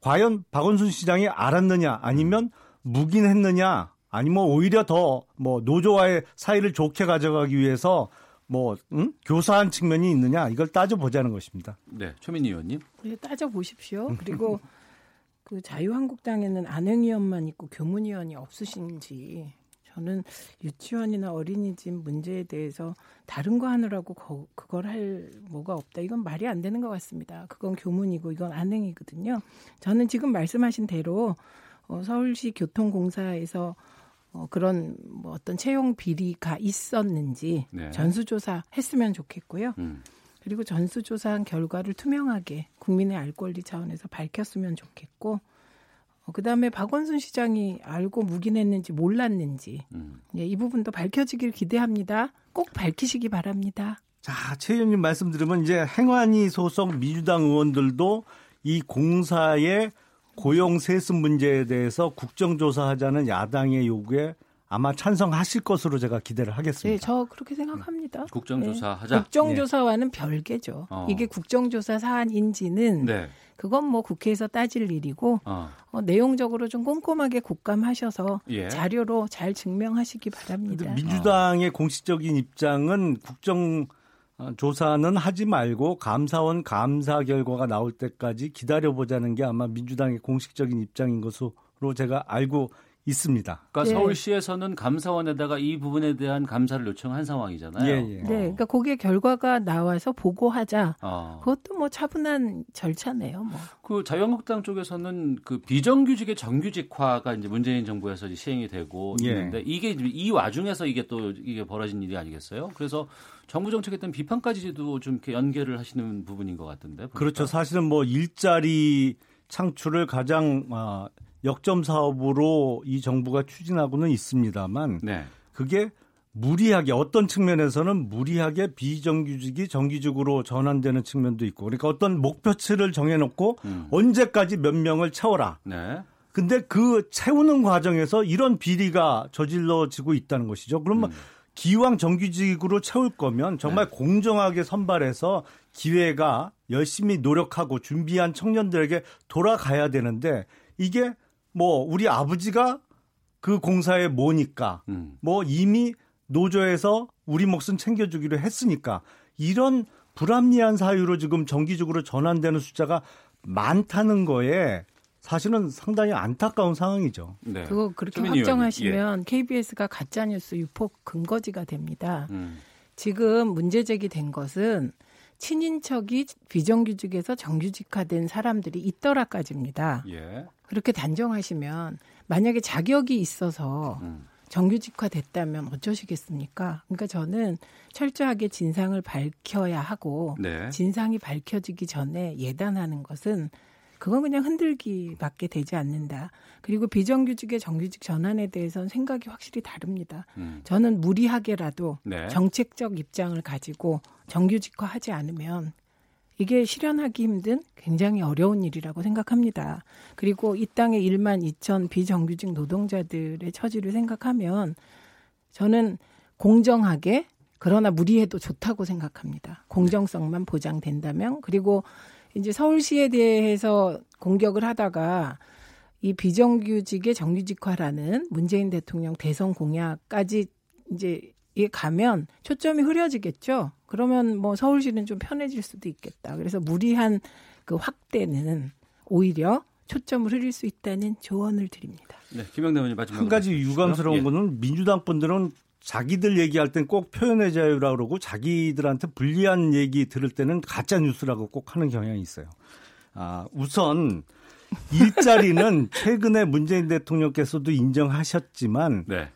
[SPEAKER 15] 과연 박원순 시장이 알았느냐 아니면 묵인했느냐 아니면 오히려 더 뭐 노조와의 사이를 좋게 가져가기 위해서 뭐 음? 교사한 측면이 있느냐 이걸 따져보자는 것입니다.
[SPEAKER 2] 네, 최민희 의원님.
[SPEAKER 14] 네, 따져 보십시오. 그리고 그 자유한국당에는 안행위원만 있고 교문위원이 없으신지 저는 유치원이나 어린이집 문제에 대해서 다른 거 하느라고 거, 그걸 할 뭐가 없다. 이건 말이 안 되는 것 같습니다. 그건 교문이고 이건 안행이거든요. 저는 지금 말씀하신 대로 어, 서울시 교통공사에서 어, 그런 뭐 어떤 채용 비리가 있었는지
[SPEAKER 2] 네.
[SPEAKER 14] 전수조사 했으면 좋겠고요.
[SPEAKER 2] 음.
[SPEAKER 14] 그리고 전수조사한 결과를 투명하게 국민의 알 권리 차원에서 밝혔으면 좋겠고 어, 그다음에 박원순 시장이 알고 묵인했는지 몰랐는지
[SPEAKER 2] 음.
[SPEAKER 14] 예, 이 부분도 밝혀지길 기대합니다. 꼭 밝히시기 바랍니다.
[SPEAKER 15] 자, 최 의원님 말씀 들으면 이제 행안위 소속 민주당 의원들도 이 공사의 고용 세습 문제에 대해서 국정조사하자는 야당의 요구에 아마 찬성하실 것으로 제가 기대를 하겠습니다.
[SPEAKER 14] 네, 저 그렇게 생각합니다.
[SPEAKER 2] 국정조사
[SPEAKER 14] 네.
[SPEAKER 2] 하자.
[SPEAKER 14] 국정조사와는 별개죠.
[SPEAKER 2] 어.
[SPEAKER 14] 이게 국정조사 사안인지는
[SPEAKER 2] 네.
[SPEAKER 14] 그건 뭐 국회에서 따질 일이고
[SPEAKER 2] 어.
[SPEAKER 14] 어, 내용적으로 좀 꼼꼼하게 곡감하셔서
[SPEAKER 15] 예.
[SPEAKER 14] 자료로 잘 증명하시기 바랍니다.
[SPEAKER 15] 민주당의 공식적인 입장은 국정 어, 조사는 하지 말고 감사원 감사 결과가 나올 때까지 기다려보자는 게 아마 민주당의 공식적인 입장인 것으로 제가 알고 있습니다.
[SPEAKER 2] 그러니까
[SPEAKER 14] 네.
[SPEAKER 2] 서울시에서는 감사원에다가 이 부분에 대한 감사를 요청한 상황이잖아요.
[SPEAKER 15] 예, 예.
[SPEAKER 14] 네, 그러니까 거기에 결과가 나와서 보고하자.
[SPEAKER 2] 어.
[SPEAKER 14] 그것도 뭐 차분한 절차네요. 뭐.
[SPEAKER 2] 그 자유한국당 쪽에서는 그 비정규직의 정규직화가 이제 문재인 정부에서 이제 시행이 되고
[SPEAKER 15] 예.
[SPEAKER 2] 있는데 이게 이 와중에서 이게 또 이게 벌어진 일이 아니겠어요? 그래서 정부 정책에 대한 비판까지도 좀 이렇게 연계를 하시는 부분인 것 같은데. 보니까.
[SPEAKER 15] 그렇죠. 사실은 뭐 일자리 창출을 가장 아, 역점 사업으로 이 정부가 추진하고는 있습니다만
[SPEAKER 2] 네.
[SPEAKER 15] 그게 무리하게 어떤 측면에서는 무리하게 비정규직이 정규직으로 전환되는 측면도 있고 그러니까 어떤 목표치를 정해놓고
[SPEAKER 2] 음.
[SPEAKER 15] 언제까지 몇 명을 채워라.
[SPEAKER 2] 네.
[SPEAKER 15] 근데 그 채우는 과정에서 이런 비리가 저질러지고 있다는 것이죠. 그러면 기왕 정규직으로 채울 거면 정말 공정하게 선발해서 기회가 열심히 노력하고 준비한 청년들에게 돌아가야 되는데 이게 뭐 우리 아버지가 그 공사에 뭐니까
[SPEAKER 2] 음.
[SPEAKER 15] 뭐 이미 노조에서 우리 몫은 챙겨주기로 했으니까 이런 불합리한 사유로 지금 정기적으로 전환되는 숫자가 많다는 거에 사실은 상당히 안타까운 상황이죠.
[SPEAKER 2] 네.
[SPEAKER 14] 그거 그렇게 확정하시면 KBS가 가짜뉴스 유폭 근거지가 됩니다.
[SPEAKER 2] 음.
[SPEAKER 14] 지금 문제 제기된 것은 친인척이 비정규직에서 정규직화된 사람들이 있더라까지입니다.
[SPEAKER 2] 예.
[SPEAKER 14] 그렇게 단정하시면 만약에 자격이 있어서
[SPEAKER 2] 음.
[SPEAKER 14] 정규직화 됐다면 어쩌시겠습니까? 그러니까 저는 철저하게 진상을 밝혀야 하고
[SPEAKER 2] 네.
[SPEAKER 14] 진상이 밝혀지기 전에 예단하는 것은 그건 그냥 흔들기밖에 되지 않는다. 그리고 비정규직의 정규직 전환에 대해서는 생각이 확실히 다릅니다.
[SPEAKER 2] 음.
[SPEAKER 14] 저는 무리하게라도
[SPEAKER 2] 네.
[SPEAKER 14] 정책적 입장을 가지고 정규직화하지 않으면 이게 실현하기 힘든 굉장히 어려운 일이라고 생각합니다. 그리고 이 땅의 1만 2천 비정규직 노동자들의 처지를 생각하면 저는 공정하게 그러나 무리해도 좋다고 생각합니다. 공정성만 보장된다면 그리고 이제 서울시에 대해서 공격을 하다가 이 비정규직의 정규직화라는 문재인 대통령 대선 공약까지 이제 이 가면 초점이 흐려지겠죠. 그러면 뭐 서울시는 좀 편해질 수도 있겠다. 그래서 무리한 그 확대는 오히려 초점을 흐릴 수 있다는 조언을 드립니다.
[SPEAKER 2] 네, 김영대 의원님 마지막으로
[SPEAKER 15] 한 가지
[SPEAKER 2] 말씀
[SPEAKER 15] 유감스러운.
[SPEAKER 2] 예.
[SPEAKER 15] 거는 민주당 분들은 자기들 얘기할 땐 꼭 표현의 자유라 그러고 자기들한테 불리한 얘기 들을 때는 가짜 뉴스라고 꼭 하는 경향이 있어요. 아, 우선 일자리는 최근에 문재인 대통령께서도 인정하셨지만
[SPEAKER 2] 네.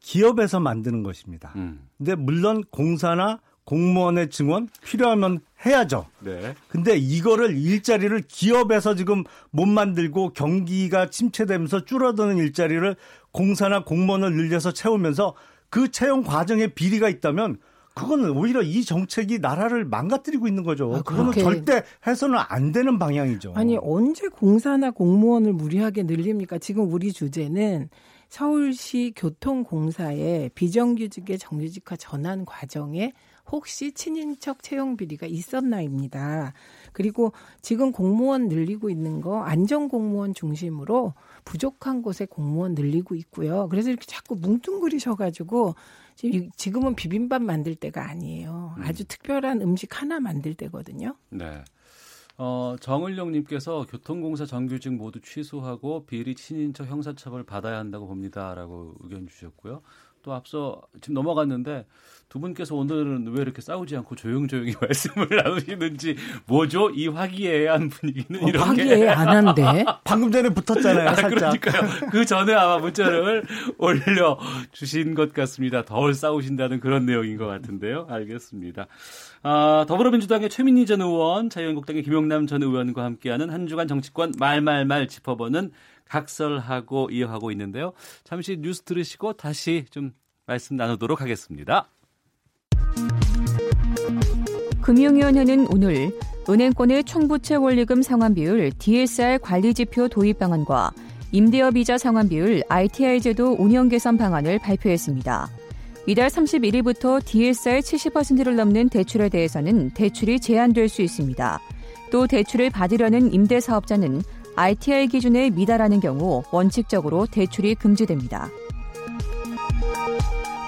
[SPEAKER 15] 기업에서 만드는 것입니다.
[SPEAKER 2] 음.
[SPEAKER 15] 근데 물론 공사나 공무원의 증원 필요하면 해야죠.
[SPEAKER 2] 네.
[SPEAKER 15] 근데 이거를 일자리를 기업에서 지금 못 만들고 경기가 침체되면서 줄어드는 일자리를 공사나 공무원을 늘려서 채우면서 그 채용 과정에 비리가 있다면 그거는 오히려 이 정책이 나라를 망가뜨리고 있는 거죠.
[SPEAKER 14] 아,
[SPEAKER 15] 그거는 절대 해서는 안 되는 방향이죠.
[SPEAKER 14] 아니 언제 공사나 공무원을 무리하게 늘립니까? 지금 우리 주제는 서울시 교통공사의 비정규직의 정규직화 전환 과정에 혹시 친인척 채용 비리가 있었나입니다. 그리고 지금 공무원 늘리고 있는 거 안전 공무원 중심으로 부족한 곳에 공무원 늘리고 있고요. 그래서 이렇게 자꾸 뭉뚱그리셔가지고 지금은 비빔밥 만들 때가 아니에요. 아주 특별한 음식 하나 만들 때거든요.
[SPEAKER 2] 네. 어, 정을령님께서 교통공사 정규직 모두 취소하고 비리 친인척 형사처벌 받아야 한다고 봅니다라고 의견 주셨고요. 또 앞서 지금 넘어갔는데 두 분께서 오늘은 왜 이렇게 싸우지 않고 조용조용히 말씀을 나누시는지 뭐죠? 이 화기애애한 분위기는
[SPEAKER 14] 어,
[SPEAKER 2] 이렇게
[SPEAKER 14] 화기애애 안 한데
[SPEAKER 15] 방금 전에 붙었잖아요.
[SPEAKER 2] 아,
[SPEAKER 15] 살짝.
[SPEAKER 2] 그러니까요. 그 전에 아마 문자를 올려 주신 것 같습니다. 덜 싸우신다는 그런 내용인 것 같은데요. 알겠습니다. 아, 더불어민주당의 최민희 전 의원, 자유한국당의 김용남 전 의원과 함께하는 한 주간 정치권 말말말 짚어보는 각설하고 이어하고 있는데요. 잠시 뉴스 들으시고 다시 좀 말씀 나누도록 하겠습니다.
[SPEAKER 7] 금융위원회는 오늘 은행권의 총부채 원리금 상환 비율 DSR 관리 지표 도입 방안과 임대업 이자 상환 비율 ITI 제도 운영 개선 방안을 발표했습니다. 이달 31일부터 DSR 70%를 넘는 대출에 대해서는 대출이 제한될 수 있습니다. 또 대출을 받으려는 임대사업자는 ITI 기준에 미달하는 경우 원칙적으로 대출이 금지됩니다.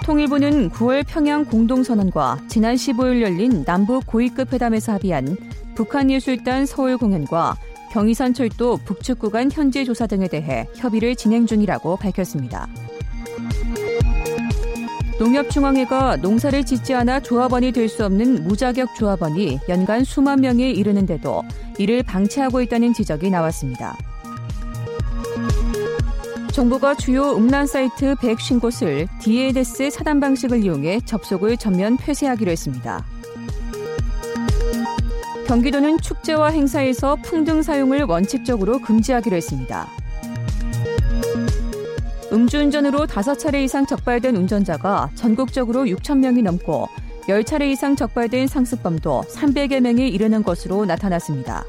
[SPEAKER 7] 통일부는 9월 평양 공동선언과 지난 15일 열린 남북 고위급 회담에서 합의한 북한예술단 서울 공연과 경의선 철도 북측 구간 현지 조사 등에 대해 협의를 진행 중이라고 밝혔습니다. 농협중앙회가 농사를 짓지 않아 조합원이 될 수 없는 무자격 조합원이 연간 수만 명에 이르는데도 이를 방치하고 있다는 지적이 나왔습니다. 정부가 주요 음란 사이트 150곳을 DNS 차단 방식을 이용해 접속을 전면 폐쇄하기로 했습니다. 경기도는 축제와 행사에서 풍등 사용을 원칙적으로 금지하기로 했습니다. 음주운전으로 5차례 이상 적발된 운전자가 전국적으로 6천 명이 넘고 10차례 이상 적발된 상습범도 300여 명에 이르는 것으로 나타났습니다.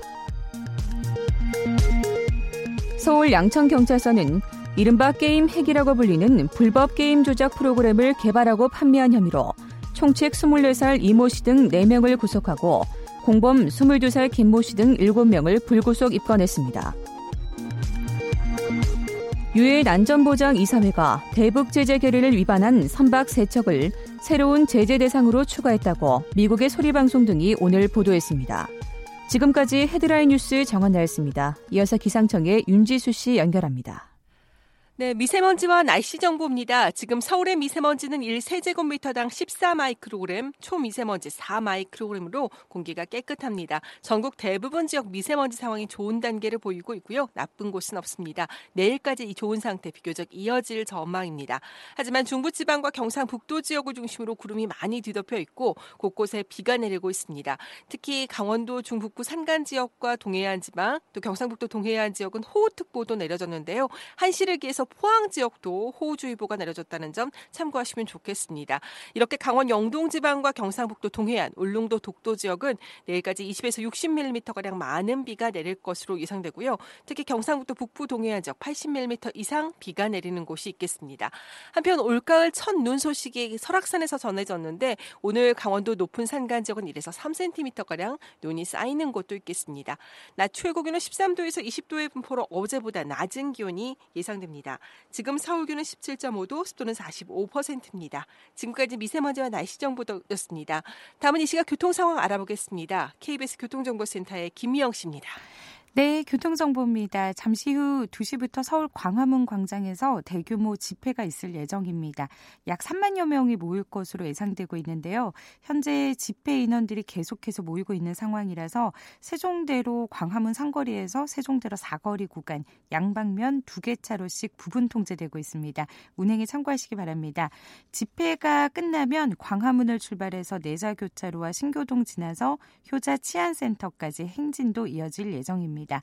[SPEAKER 7] 서울 양천경찰서는 이른바 게임 핵이라고 불리는 불법 게임 조작 프로그램을 개발하고 판매한 혐의로 총책 24살 이모 씨 등 4명을 구속하고 공범 22살 김모 씨 등 7명을 불구속 입건했습니다. 유엔 안전보장 이사회가 대북 제재 결의를 위반한 선박 3척을 새로운 제재 대상으로 추가했다고 미국의 소리방송 등이 오늘 보도했습니다. 지금까지 헤드라인 뉴스 정원 나였습니다. 이어서 기상청의 윤지수 씨 연결합니다.
[SPEAKER 18] 네, 미세먼지와 날씨 정보입니다. 지금 서울의 미세먼지는 1세제곱미터당 14마이크로그램, 초미세먼지 4마이크로그램으로 공기가 깨끗합니다. 전국 대부분 지역 미세먼지 상황이 좋은 단계를 보이고 있고요. 나쁜 곳은 없습니다. 내일까지 이 좋은 상태 비교적 이어질 전망입니다. 하지만 중부지방과 경상북도 지역을 중심으로 구름이 많이 뒤덮여 있고 곳곳에 비가 내리고 있습니다. 특히 강원도 중북부 산간 지역과 동해안 지방, 또 경상북도 동해안 지역은 호우특보도 내려졌는데요. 한시를 기해서 포항 지역도 호우주의보가 내려졌다는 점 참고하시면 좋겠습니다. 이렇게 강원 영동 지방과 경상북도 동해안, 울릉도 독도 지역은 내일까지 20에서 60mm 가량 많은 비가 내릴 것으로 예상되고요. 특히 경상북도 북부 동해안 지역 80mm 이상 비가 내리는 곳이 있겠습니다. 한편 올가을 첫 눈 소식이 설악산에서 전해졌는데 오늘 강원도 높은 산간 지역은 1에서 3cm 가량 눈이 쌓이는 곳도 있겠습니다. 낮 최고 기온은 13도에서 20도의 분포로 어제보다 낮은 기온이 예상됩니다. 지금 서울 기온은 17.5도, 습도는 45%입니다. 지금까지 미세먼지와 날씨 정보였습니다. 다음은 이 시각 교통 상황 알아보겠습니다. KBS 교통정보센터의 김미영 씨입니다.
[SPEAKER 4] 네, 교통정보입니다. 잠시 후 2시부터 서울 광화문 광장에서 대규모 집회가 있을 예정입니다. 약 3만여 명이 모일 것으로 예상되고 있는데요. 현재 집회 인원들이 계속해서 모이고 있는 상황이라서 세종대로 광화문 상거리에서 세종대로 사거리 구간 양방면 두 개 차로씩 부분 통제되고 있습니다. 운행에 참고하시기 바랍니다. 집회가 끝나면 광화문을 출발해서 내자교차로와 신교동 지나서 효자 치안센터까지 행진도 이어질 예정입니다. 있습니다.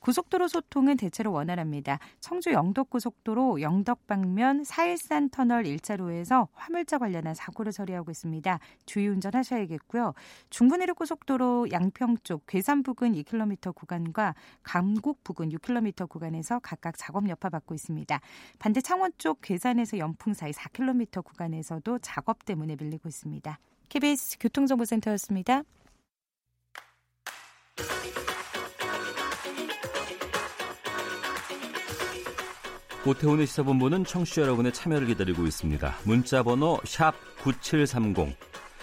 [SPEAKER 4] 고속도로 소통은 대체로 원활합니다. 청주 영덕 고속도로 영덕 방면 사일산 터널 1차로에서 화물차 관련한 사고를 처리하고 있습니다. 주의 운전 하셔야겠고요. 중부 내륙 고속도로 양평 쪽 괴산 부근 2km 구간과 감곡 부근 6km 구간에서 각각 작업 여파 받고 있습니다. 반대 창원 쪽 괴산에서 연풍 사이 4km 구간에서도 작업 때문에 밀리고 있습니다. KBS 교통정보센터였습니다.
[SPEAKER 2] 오태훈의 시사본부는 청취자 여러분의 참여를 기다리고 있습니다. 문자 번호 9730.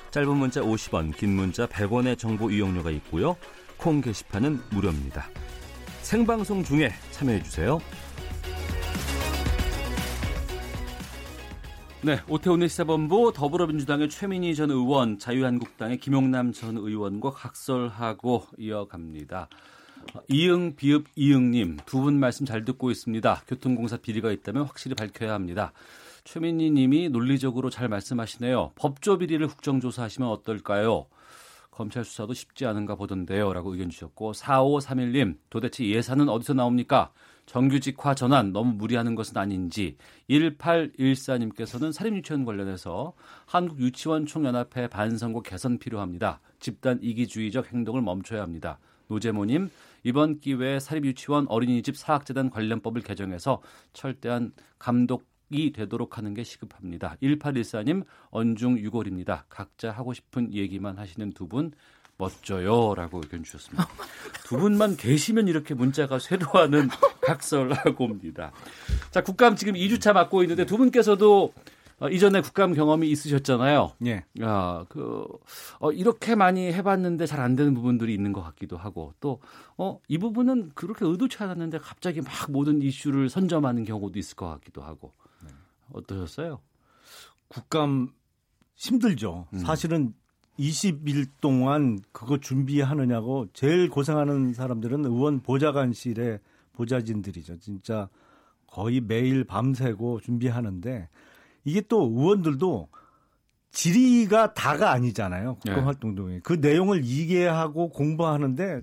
[SPEAKER 2] 짧은 문자 50원, 긴 문자 100원의 정보 이용료가 있고요. 콩 게시판은 무료입니다. 생방송 중에 참여해 주세요. 네, 오태훈의 시사본부 더불어민주당의 최민희 전 의원, 자유한국당의 김용남 전 의원과 각설하고 이어갑니다. 이응 비읍 이응님 두 분 말씀 잘 듣고 있습니다. 교통공사 비리가 있다면 확실히 밝혀야 합니다. 최민희 님이 논리적으로 잘 말씀하시네요. 법조 비리를 국정조사하시면 어떨까요? 검찰 수사도 쉽지 않은가 보던데요. 라고 의견 주셨고 4531님 도대체 예산은 어디서 나옵니까? 정규직화 전환 너무 무리하는 것은 아닌지 1814님께서는 사립유치원 관련해서 한국유치원 총연합회 반선거 개선 필요합니다. 집단 이기주의적 행동을 멈춰야 합니다. 노재모님 이번 기회에 사립유치원 어린이집 사학재단 관련법을 개정해서 철저한 감독 이 되도록 하는 게 시급합니다. 1814님 언중 6월입니다. 각자 하고 싶은 얘기만 하시는 두분 멋져요라고 의견 주셨습니다. 두 분만 계시면 이렇게 문자가 쇄도하는 각설하고 옵니다. 자, 국감 지금 2주차 맡고 있는데 두 분께서도 어, 이전에 국감 경험이 있으셨잖아요.
[SPEAKER 15] 예.
[SPEAKER 2] 야, 그, 어, 이렇게 많이 해봤는데 잘 안 되는 부분들이 있는 것 같기도 하고, 또, 어, 이 부분은 그렇게 의도치 않았는데 갑자기 막 모든 이슈를 선점하는 경우도 있을 것 같기도 하고. 어떠셨어요?
[SPEAKER 15] 국감 힘들죠.
[SPEAKER 2] 음.
[SPEAKER 15] 사실은 20일 동안 그거 준비하느냐고 제일 고생하는 사람들은 의원 보좌관실의 보좌진들이죠. 진짜 거의 매일 밤새고 준비하는데 이게 또 의원들도 질의가 다가 아니잖아요. 국정활동 동에 그 내용을 이해하고 공부하는데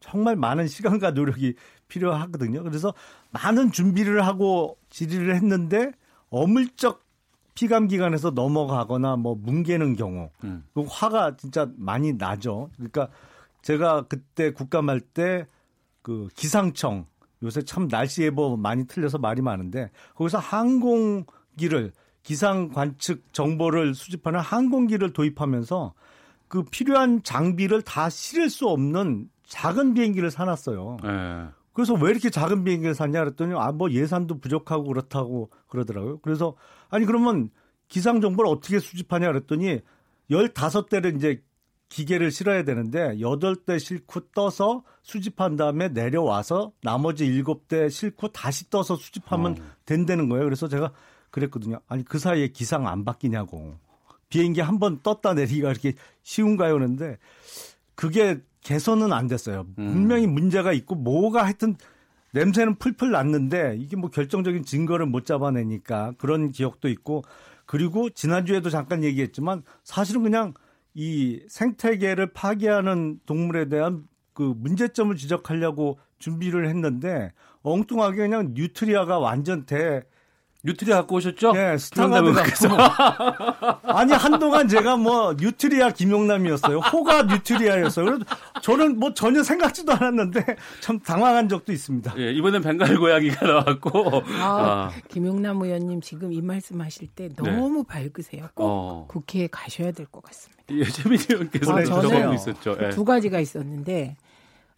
[SPEAKER 15] 정말 많은 시간과 노력이 필요하거든요. 그래서 많은 준비를 하고 질의를 했는데 어물쩍 피감 기관에서 넘어가거나 뭐 뭉개는 경우
[SPEAKER 2] 음.
[SPEAKER 15] 그 화가 진짜 많이 나죠. 그러니까 제가 그때 국감할 때 그 기상청 요새 참 날씨 예보 많이 틀려서 말이 많은데 거기서 항공기를 기상 관측 정보를 수집하는 항공기를 도입하면서 그 필요한 장비를 다 실을 수 없는 작은 비행기를 사놨어요.
[SPEAKER 2] 네.
[SPEAKER 15] 그래서 왜 이렇게 작은 비행기를 샀냐 그랬더니 아 뭐 예산도 부족하고 그렇다고 그러더라고요. 그래서 아니 그러면 기상 정보를 어떻게 수집하냐 그랬더니 15대를 이제 기계를 실어야 되는데 8대 싣고 떠서 수집한 다음에 내려와서 나머지 7대 싣고 다시 떠서 수집하면
[SPEAKER 2] 어.
[SPEAKER 15] 된다는 거예요. 그래서 제가 그랬거든요. 아니 그 사이에 기상 안 바뀌냐고. 비행기 한 번 떴다 내리기가 이렇게 쉬운가요? 그런데 그게 개선은 안 됐어요. 분명히 문제가 있고 뭐가 하여튼 냄새는 풀풀 났는데 이게 뭐 결정적인 증거를 못 잡아내니까 그런 기억도 있고 그리고 지난주에도 잠깐 얘기했지만 사실은 그냥 이 생태계를 파괴하는 동물에 대한 그 문제점을 지적하려고 준비를 했는데 엉뚱하게 그냥 뉴트리아가 완전 대
[SPEAKER 2] 뉴트리아 갖고 오셨죠?
[SPEAKER 15] 네, 스타가 돼갖고 아니 한동안 제가 뭐 뉴트리아 김용남이었어요. 호가 뉴트리아였어요. 그래서 저는 뭐 전혀 생각지도 않았는데 참 당황한 적도 있습니다.
[SPEAKER 2] 예, 이번엔 벵갈 고양이가 나왔고.
[SPEAKER 14] 아, 김용남 의원님 지금 이 말씀하실 때 너무 밝으세요. 꼭
[SPEAKER 2] 어.
[SPEAKER 14] 국회에 가셔야 될 것 같습니다.
[SPEAKER 2] 예, 최민희 의원께서
[SPEAKER 14] 아, 저는
[SPEAKER 2] 있었죠. 예.
[SPEAKER 14] 두 가지가 있었는데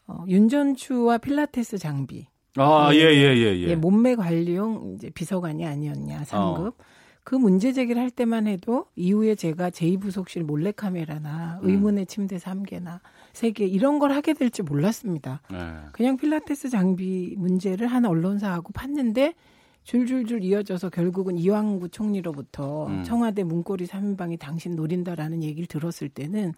[SPEAKER 14] 어, 윤전추와 필라테스 장비.
[SPEAKER 2] 아, 예, 예, 예, 예.
[SPEAKER 14] 몸매 관리용 이제 비서관이 아니었냐 상급.
[SPEAKER 2] 어.
[SPEAKER 14] 그 문제 제기를 할 때만 해도 이후에 제가 제2부속실 몰래카메라나
[SPEAKER 2] 음.
[SPEAKER 14] 의문의 침대 3개나 3개 이런 걸 하게 될지 몰랐습니다.
[SPEAKER 2] 네.
[SPEAKER 14] 그냥 필라테스 장비 문제를 한 언론사하고 팠는데 줄줄줄 이어져서 결국은 이왕구 총리로부터
[SPEAKER 2] 음.
[SPEAKER 14] 청와대 문고리 3인방이 당신 노린다라는 얘기를 들었을 때는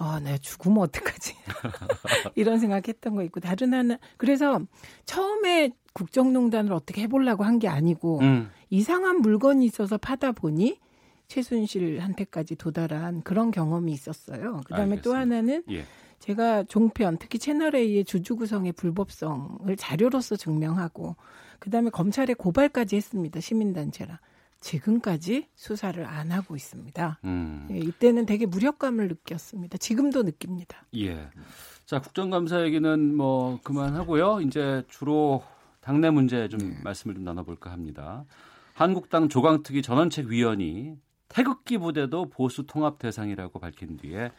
[SPEAKER 14] 아, 내가 죽으면 어떡하지? 이런 생각했던 거 있고 다른 하나 그래서 처음에 국정농단을 어떻게 해보려고 한 게 아니고
[SPEAKER 2] 음.
[SPEAKER 14] 이상한 물건이 있어서 파다 보니 최순실한테까지 도달한 그런 경험이 있었어요. 그다음에 또
[SPEAKER 2] 알겠습니다.
[SPEAKER 14] 하나는
[SPEAKER 2] 예.
[SPEAKER 14] 제가 종편 특히 채널 A의 주주 구성의 불법성을 자료로서 증명하고 그다음에 검찰에 고발까지 했습니다. 시민단체라. 지금까지 수사를 안 하고 있습니다.
[SPEAKER 2] 음.
[SPEAKER 14] 예, 이때는 되게 무력감을 느꼈습니다. 지금도 느낍니다.
[SPEAKER 2] 예. 자, 국정감사 얘기는 뭐 그만하고요. 이제 주로 당내 문제 좀 말씀을 좀 나눠볼까 합니다. 한국당 조강특위 전원책 위원이 태극기 부대도 보수 통합 대상이라고 밝힌 뒤에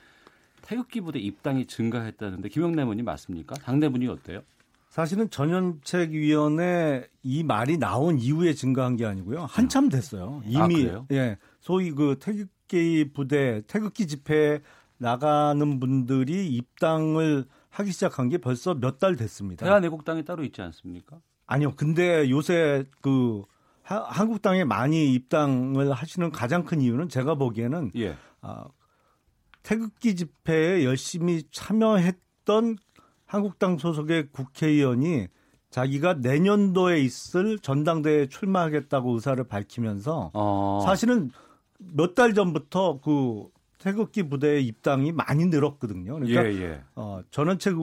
[SPEAKER 2] 태극기 부대 입당이 증가했다는데 김영래 의원님 맞습니까? 당내 분위 어때요?
[SPEAKER 15] 사실은 전현책위원회 이 말이 나온 이후에 증가한 게 아니고요. 한참 됐어요. 이미
[SPEAKER 2] 아?
[SPEAKER 15] 예 소위 그 태극기 부대 태극기 집회에 나가는 분들이 입당을 하기 시작한 게 벌써 몇 달 됐습니다.
[SPEAKER 2] 대한애국당이 따로 있지 않습니까?
[SPEAKER 15] 아니요. 근데 요새 그 하, 한국당에 많이 입당을 하시는 가장 큰 이유는 제가 보기에는
[SPEAKER 2] 예.
[SPEAKER 15] 아, 태극기 집회에 열심히 참여했던 한국당 소속의 국회의원이 자기가 내년도에 있을 전당대회에 출마하겠다고 의사를 밝히면서
[SPEAKER 2] 어.
[SPEAKER 15] 사실은 몇 달 전부터 그 태극기 부대의 입당이 많이 늘었거든요. 그러니까
[SPEAKER 2] 예, 예.
[SPEAKER 15] 어, 전원책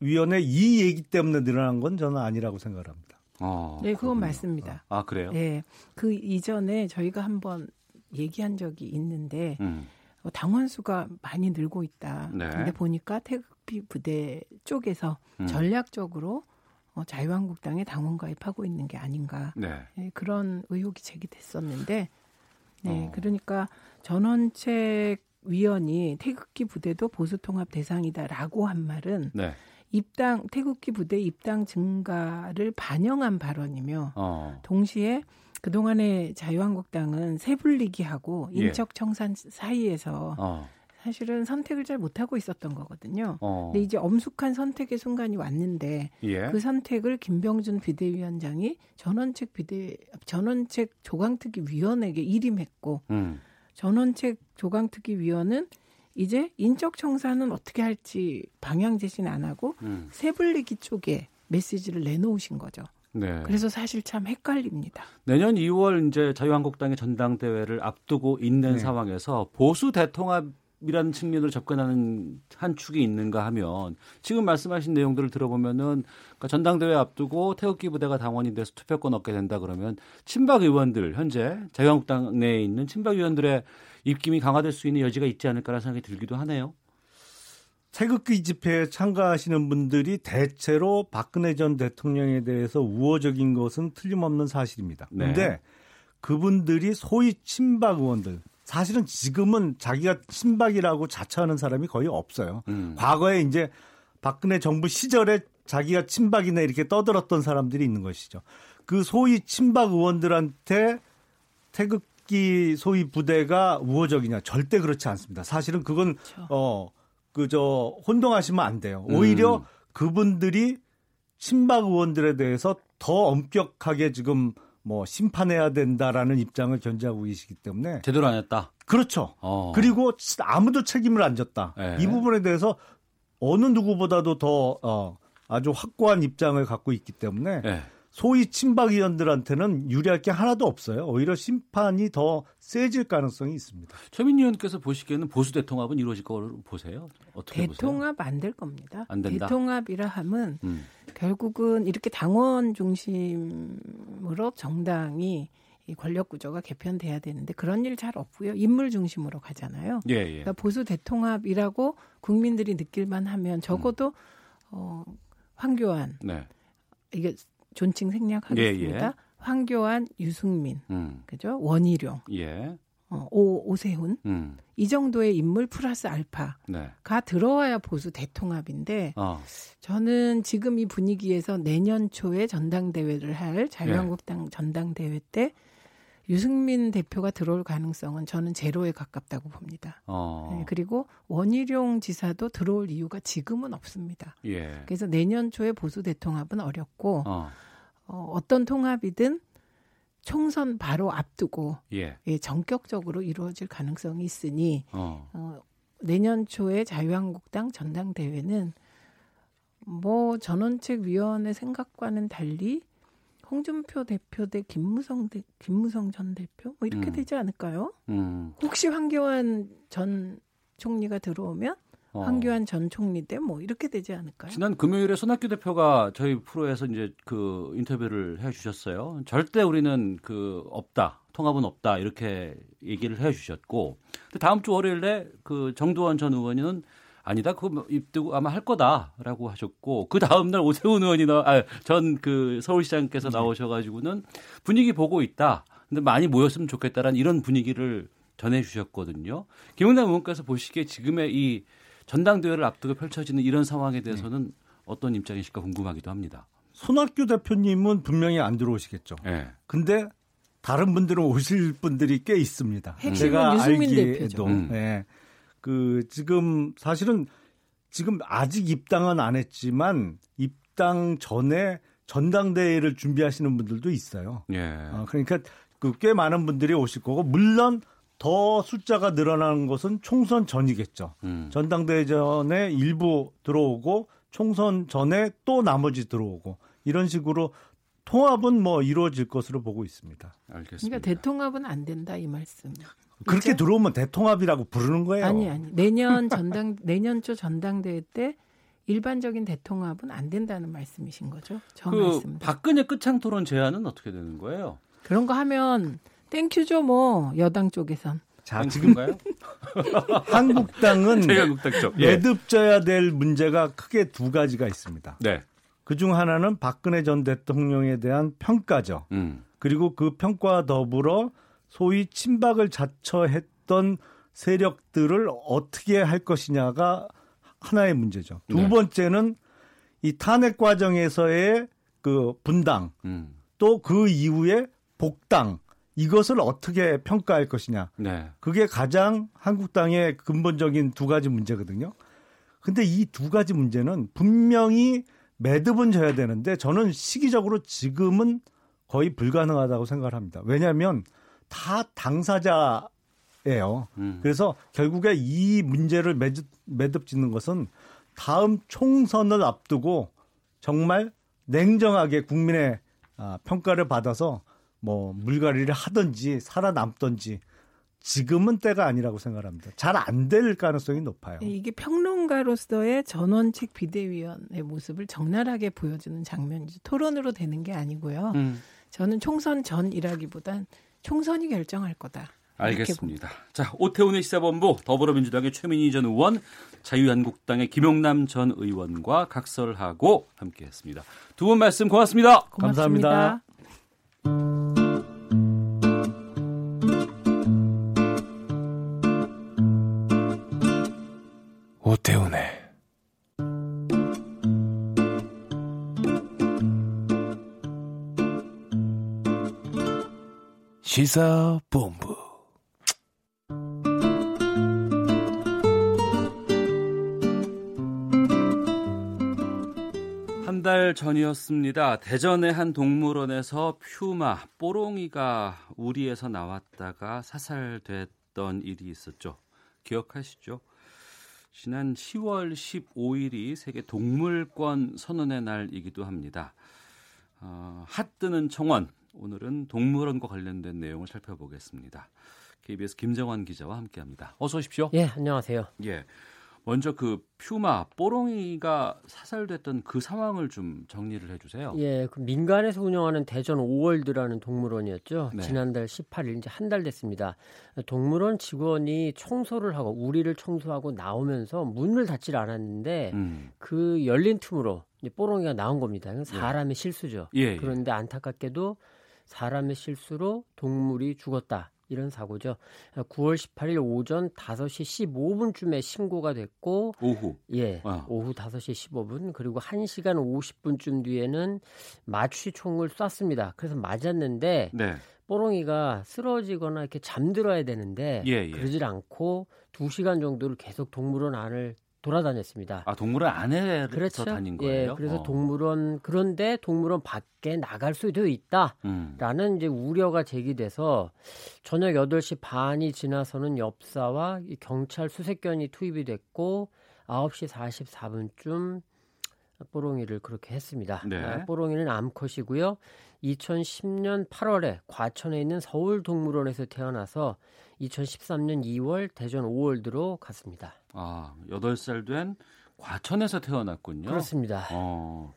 [SPEAKER 15] 위원회 이 얘기 때문에 늘어난 건 저는 아니라고 생각합니다.
[SPEAKER 2] 어,
[SPEAKER 14] 네, 그건 맞습니다.
[SPEAKER 2] 아, 그래요?
[SPEAKER 14] 네, 그 이전에 저희가 한번 얘기한 적이 있는데
[SPEAKER 2] 음.
[SPEAKER 14] 어, 당원 수가 많이 늘고 있다.
[SPEAKER 2] 네.
[SPEAKER 14] 근데 보니까 태극기 부대 쪽에서
[SPEAKER 2] 음.
[SPEAKER 14] 전략적으로 어, 자유한국당에 당원 가입하고 있는 게 아닌가
[SPEAKER 2] 네.
[SPEAKER 14] 네, 그런 의혹이 제기됐었는데, 네,
[SPEAKER 2] 어.
[SPEAKER 14] 그러니까 전원책 위원이 태극기 부대도 보수 통합 대상이다라고 한 말은
[SPEAKER 2] 네.
[SPEAKER 14] 입당 태극기 부대 입당 증가를 반영한 발언이며
[SPEAKER 2] 어.
[SPEAKER 14] 동시에 그동안에 자유한국당은 세불리기하고
[SPEAKER 2] 예.
[SPEAKER 14] 인적 청산 사이에서
[SPEAKER 2] 어.
[SPEAKER 14] 사실은 선택을 잘 못하고 있었던 거거든요.
[SPEAKER 2] 어.
[SPEAKER 14] 근데 이제 엄숙한 선택의 순간이 왔는데
[SPEAKER 2] 예.
[SPEAKER 14] 그 선택을 김병준 비대위원장이 전원책 비대 전원책 조강특위 위원에게 일임했고
[SPEAKER 2] 음.
[SPEAKER 14] 전원책 조강특위 위원은 이제 인적 청산은 어떻게 할지 방향 제시는 안 하고
[SPEAKER 2] 음.
[SPEAKER 14] 세불리기 쪽에 메시지를 내놓으신 거죠.
[SPEAKER 2] 네.
[SPEAKER 14] 그래서 사실 참 헷갈립니다.
[SPEAKER 2] 내년 2월 이제 자유한국당의 전당대회를 앞두고 있는
[SPEAKER 15] 네.
[SPEAKER 2] 상황에서 보수 대통합 이라는 측면으로 접근하는 한 축이 있는가 하면 지금 말씀하신 내용들을 들어보면은 그러니까 전당대회 앞두고 태극기 부대가 당원이 돼서 투표권 얻게 된다 그러면 친박 의원들 현재 자유한국당 내에 있는 친박 의원들의 입김이 강화될 수 있는 여지가 있지 않을까라는 생각이 들기도 하네요.
[SPEAKER 15] 태극기 집회에 참가하시는 분들이 대체로 박근혜 전 대통령에 대해서 우호적인 것은 틀림없는 사실입니다.
[SPEAKER 2] 네.
[SPEAKER 15] 그런데 그분들이 소위 친박 의원들 사실은 지금은 자기가 친박이라고 자처하는 사람이 거의 없어요.
[SPEAKER 2] 음.
[SPEAKER 15] 과거에 이제 박근혜 정부 시절에 자기가 친박이네 이렇게 떠들었던 사람들이 있는 것이죠. 그 소위 친박 의원들한테 태극기 소위 부대가 우호적이냐 절대 그렇지 않습니다. 사실은 그건 어 그저 혼동하시면 안 돼요. 오히려
[SPEAKER 2] 음.
[SPEAKER 15] 그분들이 친박 의원들에 대해서 더 엄격하게 지금 뭐 심판해야 된다라는 입장을 견지하고 계시기 때문에
[SPEAKER 2] 제대로 안 했다.
[SPEAKER 15] 그렇죠.
[SPEAKER 2] 어.
[SPEAKER 15] 그리고 아무도 책임을 안 졌다.
[SPEAKER 2] 네.
[SPEAKER 15] 이 부분에 대해서 어느 누구보다도 더 어, 아주 확고한 입장을 갖고 있기 때문에
[SPEAKER 2] 네.
[SPEAKER 15] 소위 친박 의원들한테는 유리할 게 하나도 없어요. 오히려 심판이 더 세질 가능성이 있습니다.
[SPEAKER 2] 최민 의원께서 보시기에는 보수 대통합은 이루어질 거로 보세요. 어떻게 보세요?
[SPEAKER 14] 대통합 안 될 겁니다.
[SPEAKER 2] 안 된다?
[SPEAKER 14] 대통합이라 함은
[SPEAKER 2] 음.
[SPEAKER 14] 결국은 이렇게 당원 중심으로 정당이 이 권력 구조가 개편돼야 되는데 그런 일 잘 없고요. 인물 중심으로 가잖아요.
[SPEAKER 2] 예, 예.
[SPEAKER 14] 그러니까 보수 대통합이라고 국민들이 느낄만 하면 적어도 어 황교안
[SPEAKER 2] 네.
[SPEAKER 14] 이게 존칭 생략하겠습니다.
[SPEAKER 2] 예, 예.
[SPEAKER 14] 황교안, 유승민,
[SPEAKER 2] 음.
[SPEAKER 14] 그죠? 원희룡,
[SPEAKER 2] 예.
[SPEAKER 14] 어, 오 오세훈
[SPEAKER 2] 음.
[SPEAKER 14] 이 정도의 인물 플러스 알파가
[SPEAKER 2] 네.
[SPEAKER 14] 들어와야 보수 대통합인데
[SPEAKER 2] 어.
[SPEAKER 14] 저는 지금 이 분위기에서 내년 초에 전당대회를 할
[SPEAKER 2] 네.
[SPEAKER 14] 자유한국당 전당대회 때 유승민 대표가 들어올 가능성은 저는 제로에 가깝다고 봅니다.
[SPEAKER 2] 어.
[SPEAKER 14] 네, 그리고 원희룡 지사도 들어올 이유가 지금은 없습니다.
[SPEAKER 2] 예.
[SPEAKER 14] 그래서 내년 초에 보수 대통합은 어렵고
[SPEAKER 2] 어.
[SPEAKER 14] 어, 어떤 통합이든 총선 바로 앞두고
[SPEAKER 2] 예.
[SPEAKER 14] 예, 전격적으로 이루어질 가능성이 있으니
[SPEAKER 2] 어.
[SPEAKER 14] 어, 내년 초에 자유한국당 전당대회는 뭐 전원책 위원회 생각과는 달리 홍준표 대표 대 김무성 대 김무성 전 대표 뭐 이렇게
[SPEAKER 2] 음.
[SPEAKER 14] 되지 않을까요?
[SPEAKER 2] 음.
[SPEAKER 14] 혹시 황교안 전 총리가 들어오면
[SPEAKER 2] 어.
[SPEAKER 14] 황교안 전 총리 때뭐 이렇게 되지 않을까요?
[SPEAKER 2] 지난 금요일에 손학규 대표가 저희 프로에서 이제 그 인터뷰를 해 주셨어요. 절대 우리는 그 없다. 통합은 없다. 이렇게 얘기를 해 주셨고 다음 주 월요일에 그 정두원 전 의원은 아니다. 그거 입두고 아마 할 거다라고 하셨고 그 다음 날 오세훈 의원이나 아, 전 그 서울시장께서 나오셔 가지고는 분위기 보고 있다. 근데 많이 모였으면 좋겠다라는 이런 분위기를 전해 주셨거든요. 김은남 의원께서 보시기에 지금의 이 전당대회를 앞두고 펼쳐지는 이런 상황에 대해서는 어떤 입장이실까 궁금하기도 합니다.
[SPEAKER 15] 손학규 대표님은 분명히 안 들어오시겠죠.
[SPEAKER 2] 네.
[SPEAKER 15] 근데 다른 분들은 오실 분들이 꽤 있습니다.
[SPEAKER 14] 핵심은
[SPEAKER 15] 제가
[SPEAKER 14] 유승민
[SPEAKER 15] 알기에도
[SPEAKER 14] 대표죠.
[SPEAKER 2] 음.
[SPEAKER 15] 예. 그 지금 사실은 지금 아직 입당은 안 했지만 입당 전에 전당대회를 준비하시는 분들도 있어요.
[SPEAKER 2] 예.
[SPEAKER 15] 어, 그러니까 그 꽤 많은 분들이 오실 거고 물론 더 숫자가 늘어나는 것은 총선 전이겠죠.
[SPEAKER 2] 음.
[SPEAKER 15] 전당대회 전에 일부 들어오고 총선 전에 또 나머지 들어오고 이런 식으로 통합은 뭐 이루어질 것으로 보고 있습니다.
[SPEAKER 2] 알겠습니다.
[SPEAKER 14] 그러니까 대통합은 안 된다 이 말씀.
[SPEAKER 15] 그렇게
[SPEAKER 14] 그렇죠?
[SPEAKER 15] 들어오면 대통합이라고 부르는 거예요.
[SPEAKER 14] 아니 아니 내년 전당 내년 초 전당대회 때 일반적인 대통합은 안 된다는 말씀이신 거죠? 저
[SPEAKER 2] 그
[SPEAKER 14] 말씀.
[SPEAKER 2] 박근혜 끝장 토론 제안은 어떻게 되는 거예요?
[SPEAKER 14] 그런 거 하면 Thank you죠 뭐 여당 쪽에선.
[SPEAKER 15] 자 지금
[SPEAKER 2] 가요?
[SPEAKER 15] 한국당은
[SPEAKER 2] 제한국당 쪽. 예.
[SPEAKER 15] 매듭져야 될 문제가 크게 두 가지가 있습니다.
[SPEAKER 2] 네.
[SPEAKER 15] 그중 하나는 박근혜 전 대통령에 대한 평가죠.
[SPEAKER 2] 음.
[SPEAKER 15] 그리고 그 평가와 더불어 소위 친박을 자처했던 세력들을 어떻게 할 것이냐가 하나의 문제죠. 두
[SPEAKER 2] 네.
[SPEAKER 15] 번째는 이 탄핵 과정에서의 그 분당
[SPEAKER 2] 음.
[SPEAKER 15] 또그 이후에 복당 이것을 어떻게 평가할 것이냐.
[SPEAKER 2] 네.
[SPEAKER 15] 그게 가장 한국당의 근본적인 두 가지 문제거든요. 근데 이 두 가지 문제는 분명히 매듭은 져야 되는데 저는 시기적으로 지금은 거의 불가능하다고 생각을 합니다. 왜냐하면 다 당사자예요.
[SPEAKER 2] 음.
[SPEAKER 15] 그래서 결국에 이 문제를 매듭, 매듭 짓는 것은 다음 총선을 앞두고 정말 냉정하게 국민의 아, 평가를 받아서 뭐 물갈이를 하든지 살아남든지 지금은 때가 아니라고 생각합니다. 잘 안 될 가능성이 높아요.
[SPEAKER 14] 이게 평론가로서의 전원책 비대위원의 모습을 적나라하게 보여주는 장면이죠. 토론으로 되는 게 아니고요.
[SPEAKER 2] 음.
[SPEAKER 14] 저는 총선 전이라기보단 총선이 결정할 거다.
[SPEAKER 2] 알겠습니다. 자, 오태훈의 시사본부 더불어민주당의 최민희 전 의원, 자유한국당의 김용남 전 의원과 각설하고 함께했습니다. 두 분 말씀 고맙습니다.
[SPEAKER 14] 고맙습니다.
[SPEAKER 15] 감사합니다.
[SPEAKER 10] 오태훈의 시사본부
[SPEAKER 2] 한 달 전이었습니다. 대전의 한 동물원에서 퓨마 뽀롱이가 우리에서 나왔다가 사살됐던 일이 있었죠. 기억하시죠? 지난 10월 15일이 세계 동물권 선언의 날이기도 합니다. 어, 핫 뜨는 청원 오늘은 동물원과 관련된 내용을 살펴보겠습니다. KBS 김정환 기자와 함께합니다. 어서 오십시오.
[SPEAKER 19] 예, 안녕하세요.
[SPEAKER 2] 예. 먼저 그 퓨마 뽀롱이가 사살됐던 그 상황을 좀 정리를 해주세요.
[SPEAKER 19] 예, 그 민간에서 운영하는 대전 오월드라는 동물원이었죠.
[SPEAKER 2] 네.
[SPEAKER 19] 지난달 18일 이제 한 달 됐습니다. 동물원 직원이 청소를 하고 우리를 청소하고 나오면서 문을 닫질 않았는데
[SPEAKER 2] 음.
[SPEAKER 19] 그 열린 틈으로 뽀롱이가 나온 겁니다. 사람의 실수죠.
[SPEAKER 2] 예, 예.
[SPEAKER 19] 그런데 안타깝게도 사람의 실수로 동물이 죽었다. 이런 사고죠. 9월 18일 오전 5시 15분쯤에 신고가 됐고
[SPEAKER 2] 오후.
[SPEAKER 19] 예.
[SPEAKER 2] 어.
[SPEAKER 19] 오후 5시 15분 그리고 1시간 50분쯤 뒤에는 마취총을 쐈습니다. 그래서 맞았는데
[SPEAKER 2] 네.
[SPEAKER 19] 뽀롱이가 쓰러지거나 이렇게 잠들어야 되는데
[SPEAKER 2] 예, 예.
[SPEAKER 19] 그러질 않고 2시간 정도를 계속 동물원 안을 돌아다녔습니다.
[SPEAKER 2] 아 동물원 안에서
[SPEAKER 19] 그렇죠.
[SPEAKER 2] 다닌
[SPEAKER 19] 예,
[SPEAKER 2] 거예요?
[SPEAKER 19] 그래서
[SPEAKER 2] 어.
[SPEAKER 19] 동물원 그런데 동물원 밖에 나갈 수도 있다.
[SPEAKER 2] 음.
[SPEAKER 19] 라는 이제 우려가 제기돼서 저녁 8시 반이 지나서는 엽사와 이 경찰 수색견이 투입이 됐고 9시 44분쯤 뽀롱이를 그렇게 했습니다.
[SPEAKER 2] 네.
[SPEAKER 19] 아, 뽀롱이는 암컷이고요. 2010년 8월에 과천에 있는 서울동물원에서 태어나서 2013년 2월, 대전 5월드로 갔습니다.
[SPEAKER 2] 아, 8살 된 과천에서 태어났군요.
[SPEAKER 19] 그렇습니다.
[SPEAKER 2] 어,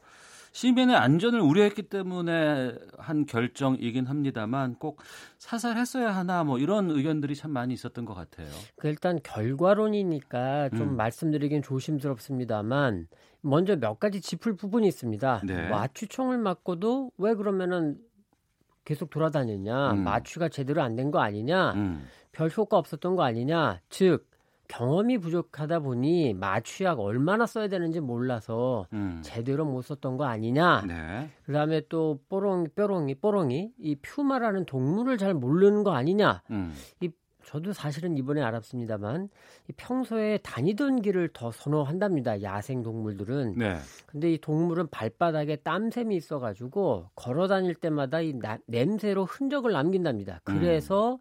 [SPEAKER 2] 시민의 안전을 우려했기 때문에 한 결정이긴 합니다만 꼭 사살했어야 하나 뭐 이런 의견들이 참 많이 있었던 것 같아요.
[SPEAKER 19] 그 일단 결과론이니까 좀
[SPEAKER 2] 음.
[SPEAKER 19] 말씀드리긴 조심스럽습니다만 먼저 몇 가지 짚을 부분이 있습니다.
[SPEAKER 2] 네.
[SPEAKER 19] 마취총을 맞고도 왜 그러면은 계속 돌아다녔냐?
[SPEAKER 2] 음.
[SPEAKER 19] 마취가 제대로 안 된 거 아니냐?
[SPEAKER 2] 음.
[SPEAKER 19] 별 효과 없었던 거 아니냐? 즉 경험이 부족하다 보니 마취약 얼마나 써야 되는지 몰라서
[SPEAKER 2] 음.
[SPEAKER 19] 제대로 못 썼던 거 아니냐?
[SPEAKER 2] 네.
[SPEAKER 19] 그다음에 또 뽀롱이 뾰롱이 뽀롱이 이 퓨마라는 동물을 잘 모르는 거 아니냐?
[SPEAKER 2] 음.
[SPEAKER 19] 이 저도 사실은 이번에 알았습니다만 이 평소에 다니던 길을 더 선호한답니다. 야생 동물들은.
[SPEAKER 2] 네.
[SPEAKER 19] 근데 이 동물은 발바닥에 땀샘이 있어가지고 걸어 다닐 때마다 이 나- 냄새로 흔적을 남긴답니다. 그래서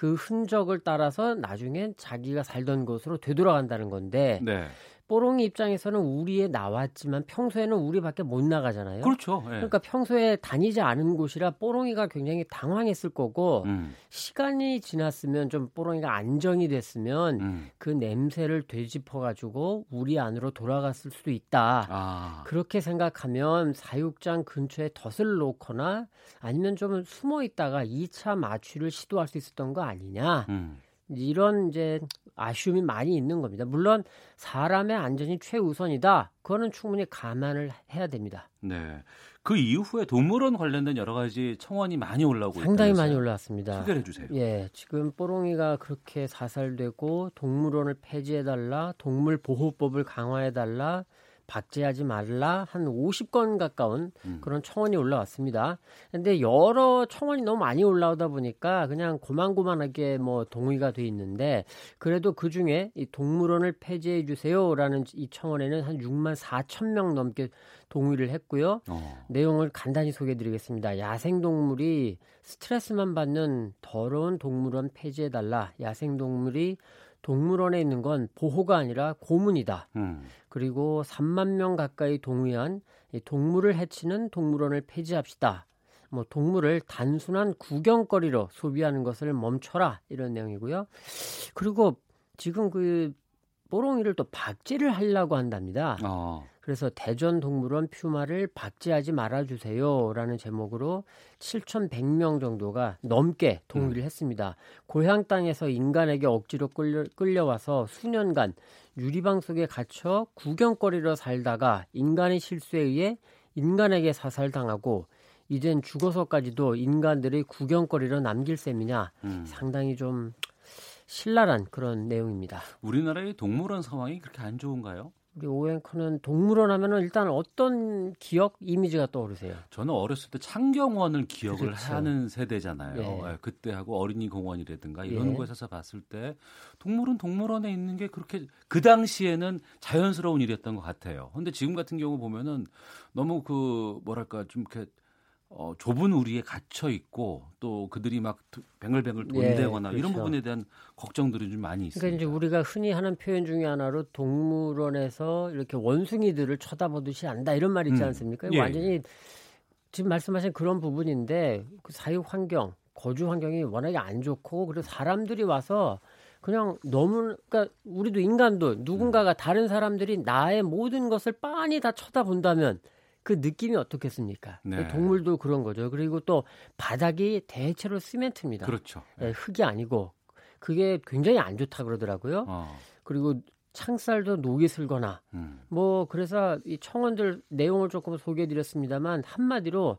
[SPEAKER 19] 그 흔적을 따라서 나중엔 자기가 살던 곳으로 되돌아간다는 건데
[SPEAKER 2] 네.
[SPEAKER 19] 뽀롱이 입장에서는 우리에 나왔지만 평소에는 우리밖에 못 나가잖아요.
[SPEAKER 2] 그렇죠. 예.
[SPEAKER 19] 그러니까 평소에 다니지 않은 곳이라 뽀롱이가 굉장히 당황했을 거고
[SPEAKER 2] 음.
[SPEAKER 19] 시간이 지났으면 좀 뽀롱이가 안정이 됐으면
[SPEAKER 2] 음.
[SPEAKER 19] 그 냄새를 되짚어 가지고 우리 안으로 돌아갔을 수도 있다.
[SPEAKER 2] 아.
[SPEAKER 19] 그렇게 생각하면 사육장 근처에 덫을 놓거나 아니면 좀 숨어 있다가 2차 마취를 시도할 수 있었던 거 아니냐.
[SPEAKER 2] 음.
[SPEAKER 19] 이런 이제 아쉬움이 많이 있는 겁니다. 물론 사람의 안전이 최우선이다. 그거는 충분히 감안을 해야 됩니다.
[SPEAKER 2] 네. 그 이후에 동물원 관련된 여러 가지 청원이 많이 올라오고
[SPEAKER 19] 상당히? 많이 올라왔습니다.
[SPEAKER 2] 소개를 해주세요.
[SPEAKER 19] 예, 지금 뽀롱이가 그렇게 사살되고 동물원을 폐지해 달라, 동물 보호법을 강화해 달라, 박제하지 말라 한 50건 가까운
[SPEAKER 2] 음.
[SPEAKER 19] 그런 청원이 올라왔습니다. 근데 여러 청원이 너무 많이 올라오다 보니까 그냥 고만고만하게 뭐 동의가 돼 있는데 그래도 그 중에 이 동물원을 폐지해 주세요라는 이 청원에는 한 6만 4천 명 넘게 동의를 했고요.
[SPEAKER 2] 어.
[SPEAKER 19] 내용을 간단히 소개해 드리겠습니다. 야생동물이 스트레스만 받는 더러운 동물원 폐지해달라. 야생동물이 동물원에 있는 건 보호가 아니라 고문이다.
[SPEAKER 2] 음.
[SPEAKER 19] 그리고 3만 명 가까이 동의한 이 동물을 해치는 동물원을 폐지합시다. 뭐 동물을 단순한 구경거리로 소비하는 것을 멈춰라 이런 내용이고요. 그리고 지금 그 뽀롱이를 또 박제를 하려고 한답니다.
[SPEAKER 2] 어.
[SPEAKER 19] 그래서 대전 동물원 퓨마를 박제하지 말아주세요라는 제목으로 7,100명 정도가 넘게 동의를 했습니다. 고향 땅에서 인간에게 억지로 끌려, 끌려와서 수년간 유리방 속에 갇혀 구경거리로 살다가 인간의 실수에 의해 인간에게 사살당하고 이젠 죽어서까지도 인간들의 구경거리로 남길 셈이냐
[SPEAKER 2] 음.
[SPEAKER 19] 상당히 좀 신랄한 그런 내용입니다.
[SPEAKER 2] 우리나라의 동물원 상황이 그렇게 안 좋은가요?
[SPEAKER 19] 우리 오앵커는 동물원 하면은 일단 어떤 기억 이미지가 떠오르세요?
[SPEAKER 2] 저는 어렸을 때 창경원을 기억을
[SPEAKER 19] 그렇죠.
[SPEAKER 2] 하는 세대잖아요.
[SPEAKER 19] 예.
[SPEAKER 2] 예, 그때 하고 어린이 공원이라든가 이런
[SPEAKER 19] 예.
[SPEAKER 2] 곳에서 봤을 때 동물은 동물원에 있는 게 그렇게 그 당시에는 자연스러운 일이었던 것 같아요. 근데 지금 같은 경우 보면은 너무 그 뭐랄까 좀 이렇게 어, 좁은 우리에 갇혀 있고 또 그들이 막 도- 뱅글뱅글
[SPEAKER 19] 예,
[SPEAKER 2] 돈대거나 이런
[SPEAKER 19] 그렇죠.
[SPEAKER 2] 부분에 대한 걱정들이 좀 많이 있습니다.
[SPEAKER 19] 그러니까 이제 우리가 흔히 하는 표현 중에 하나로 동물원에서 이렇게 원숭이들을 쳐다보듯이 안다 이런 말 있지
[SPEAKER 2] 음.
[SPEAKER 19] 않습니까?
[SPEAKER 2] 예,
[SPEAKER 19] 완전히 지금 말씀하신 그런 부분인데 그 사육 환경, 거주 환경이 워낙에 안 좋고 그리고 사람들이 와서 그냥 너무 그러니까 우리도 인간도
[SPEAKER 2] 음.
[SPEAKER 19] 누군가가 다른 사람들이 나의 모든 것을 빤히 다 쳐다본다면 그 느낌이 어떻겠습니까?
[SPEAKER 2] 네.
[SPEAKER 19] 동물도 그런 거죠. 그리고 또 바닥이 대체로 시멘트입니다.
[SPEAKER 2] 그렇죠.
[SPEAKER 19] 예, 흙이 아니고 그게 굉장히 안 좋다 그러더라고요.
[SPEAKER 2] 어.
[SPEAKER 19] 그리고 창살도 녹이 슬거나
[SPEAKER 2] 음.
[SPEAKER 19] 뭐 그래서 이 청원들 내용을 조금 소개해 드렸습니다만 한마디로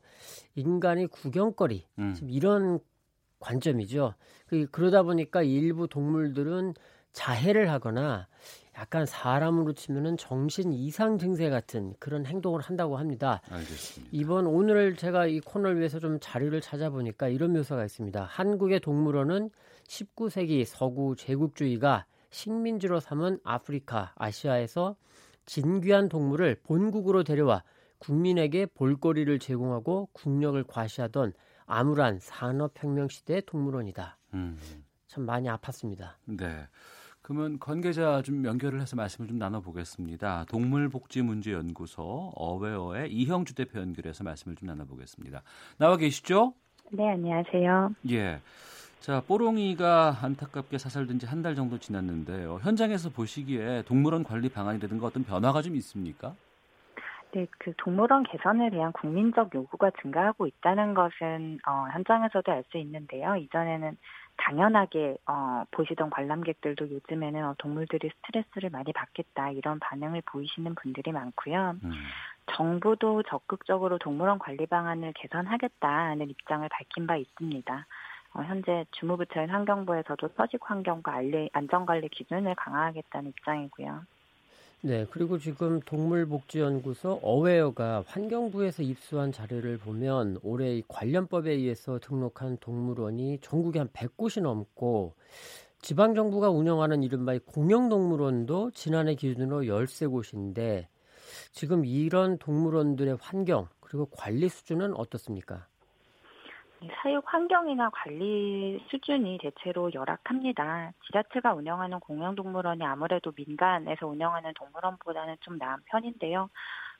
[SPEAKER 19] 인간의 구경거리
[SPEAKER 2] 음.
[SPEAKER 19] 이런 관점이죠. 그 그러다 보니까 일부 동물들은 자해를 하거나 약간 사람으로 치면은 정신 이상 증세 같은 그런 행동을 한다고 합니다.
[SPEAKER 2] 알겠습니다.
[SPEAKER 19] 이번 오늘 제가 이 코너를 위해서 좀 자료를 찾아보니까 이런 묘사가 있습니다. 한국의 동물원은 19세기 서구 제국주의가 식민지로 삼은 아프리카, 아시아에서 진귀한 동물을 본국으로 데려와 국민에게 볼거리를 제공하고 국력을 과시하던 암울한 산업혁명 시대의 동물원이다.
[SPEAKER 2] 음.
[SPEAKER 19] 참 많이 아팠습니다.
[SPEAKER 2] 네. 그 그러면 관계자 좀 연결을 해서 말씀을 좀 나눠보겠습니다. 동물복지문제연구소 어웨어의 이형주 대표 연결해서 말씀을 좀 나눠보겠습니다. 나와 계시죠?
[SPEAKER 20] 네, 안녕하세요.
[SPEAKER 2] 예. 자, 뽀롱이가 안타깝게 사살된 지 한 달 정도 지났는데요. 현장에서 보시기에 동물원 관리 방안이라든가 어떤 변화가 좀 있습니까?
[SPEAKER 20] 네, 그 동물원 개선에 대한 국민적 요구가 증가하고 있다는 것은 어, 현장에서도 알 수 있는데요. 이전에는 당연하게 어, 보시던 관람객들도 요즘에는 어, 동물들이 스트레스를 많이 받겠다 이런 반응을 보이시는 분들이 많고요.
[SPEAKER 2] 음.
[SPEAKER 20] 정부도 적극적으로 동물원 관리 방안을 개선하겠다는 입장을 밝힌 바 있습니다. 어, 현재 주무부처인 환경부에서도 서식 환경과 안전관리 기준을 강화하겠다는 입장이고요.
[SPEAKER 19] 네, 그리고 지금 동물복지연구소 어웨어가 환경부에서 입수한 자료를 보면 올해 관련법에 의해서 등록한 동물원이 전국에 한 100곳이 넘고 지방 정부가 운영하는 이른바 공영동물원도 지난해 기준으로 13곳인데 지금 이런 동물원들의 환경 그리고 관리 수준은 어떻습니까?
[SPEAKER 20] 사육 환경이나 관리 수준이 대체로 열악합니다. 지자체가 운영하는 공영동물원이 아무래도 민간에서 운영하는 동물원보다는 좀 나은 편인데요.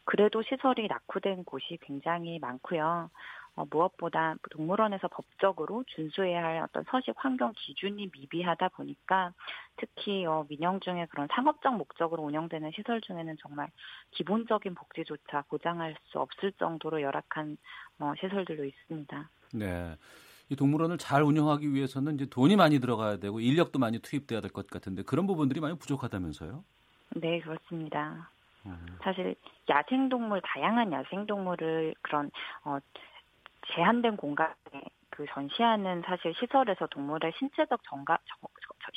[SPEAKER 20] 그래도 시설이 낙후된 곳이 굉장히 많고요. 어, 무엇보다 동물원에서 법적으로 준수해야 할 어떤 서식 환경 기준이 미비하다 보니까 특히 어, 민영 중에 그런 상업적 목적으로 운영되는 시설 중에는 정말 기본적인 복지조차 보장할 수 없을 정도로 열악한 어, 시설들도 있습니다.
[SPEAKER 2] 네. 이 동물원을 잘 운영하기 위해서는 이제 돈이 많이 들어가야 되고 인력도 많이 투입돼야 될 것 같은데 그런 부분들이 많이 부족하다면서요?
[SPEAKER 20] 네, 그렇습니다. 음. 사실 야생 동물 다양한 야생 동물을 그런 어 제한된 공간에 그 전시하는 사실 시설에서 동물의 신체적 정가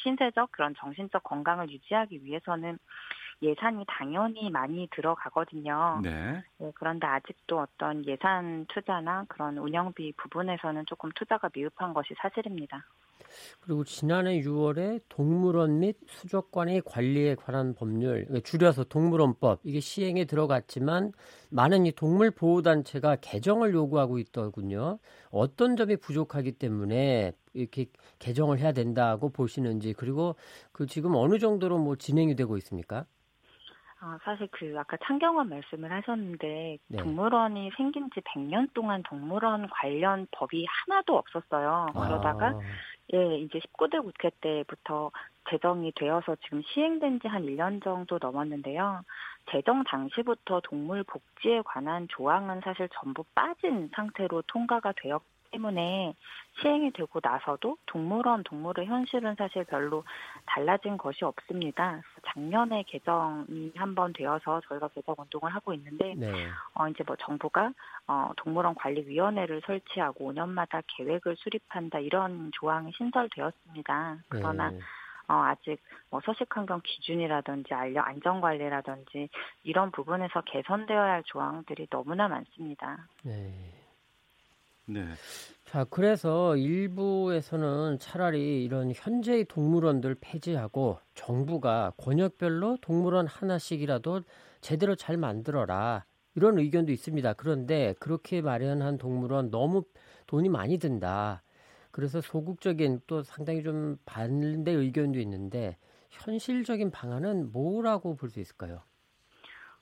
[SPEAKER 20] 신체적 그런 정신적 건강을 유지하기 위해서는 예산이 당연히 많이 들어가거든요.
[SPEAKER 2] 네.
[SPEAKER 20] 네. 그런데 아직도 어떤 예산 투자나 그런 운영비 부분에서는 조금 투자가 미흡한 것이 사실입니다.
[SPEAKER 19] 그리고 지난해 6월에 동물원 및 수족관의 관리에 관한 법률, 그러니까 줄여서 동물원법 이게 시행에 들어갔지만 많은 이 동물 보호 단체가 개정을 요구하고 있더군요. 어떤 점이 부족하기 때문에 이렇게 개정을 해야 된다고 보시는지 그리고 그 지금 어느 정도로 뭐 진행이 되고 있습니까?
[SPEAKER 20] 아, 사실 그 아까 창경원 말씀을 하셨는데
[SPEAKER 19] 네.
[SPEAKER 20] 동물원이 생긴 지 100년 동안 동물원 관련 법이 하나도 없었어요. 그러다가
[SPEAKER 19] 아.
[SPEAKER 20] 예, 이제 19대 국회 때부터 제정이 되어서 지금 시행된 지 한 1년 정도 넘었는데요. 제정 당시부터 동물 복지에 관한 조항은 사실 전부 빠진 상태로 통과가 되었기 때문에 시행이 되고 나서도 동물원 동물의 현실은 사실 별로 달라진 것이 없습니다. 작년에 개정이 한 번 되어서 저희가 개정 운동을 하고 있는데
[SPEAKER 19] 네.
[SPEAKER 20] 어 이제 뭐 정부가 어 동물원 관리 위원회를 설치하고 5년마다 계획을 수립한다 이런 조항이 신설되었습니다. 그러나
[SPEAKER 19] 네.
[SPEAKER 20] 어, 아직 뭐 서식환경 기준이라든지 알려 안전관리라든지 이런 부분에서 개선되어야 할 조항들이 너무나 많습니다.
[SPEAKER 19] 네.
[SPEAKER 2] 네.
[SPEAKER 19] 자, 그래서 일부에서는 차라리 이런 현재의 동물원들 폐지하고 정부가 권역별로 동물원 하나씩이라도 제대로 잘 만들어라. 이런 의견도 있습니다. 그런데 그렇게 마련한 동물원 너무 돈이 많이 든다. 그래서 소극적인 또 상당히 좀 반대 의견도 있는데 현실적인 방안은 뭐라고 볼 수 있을까요?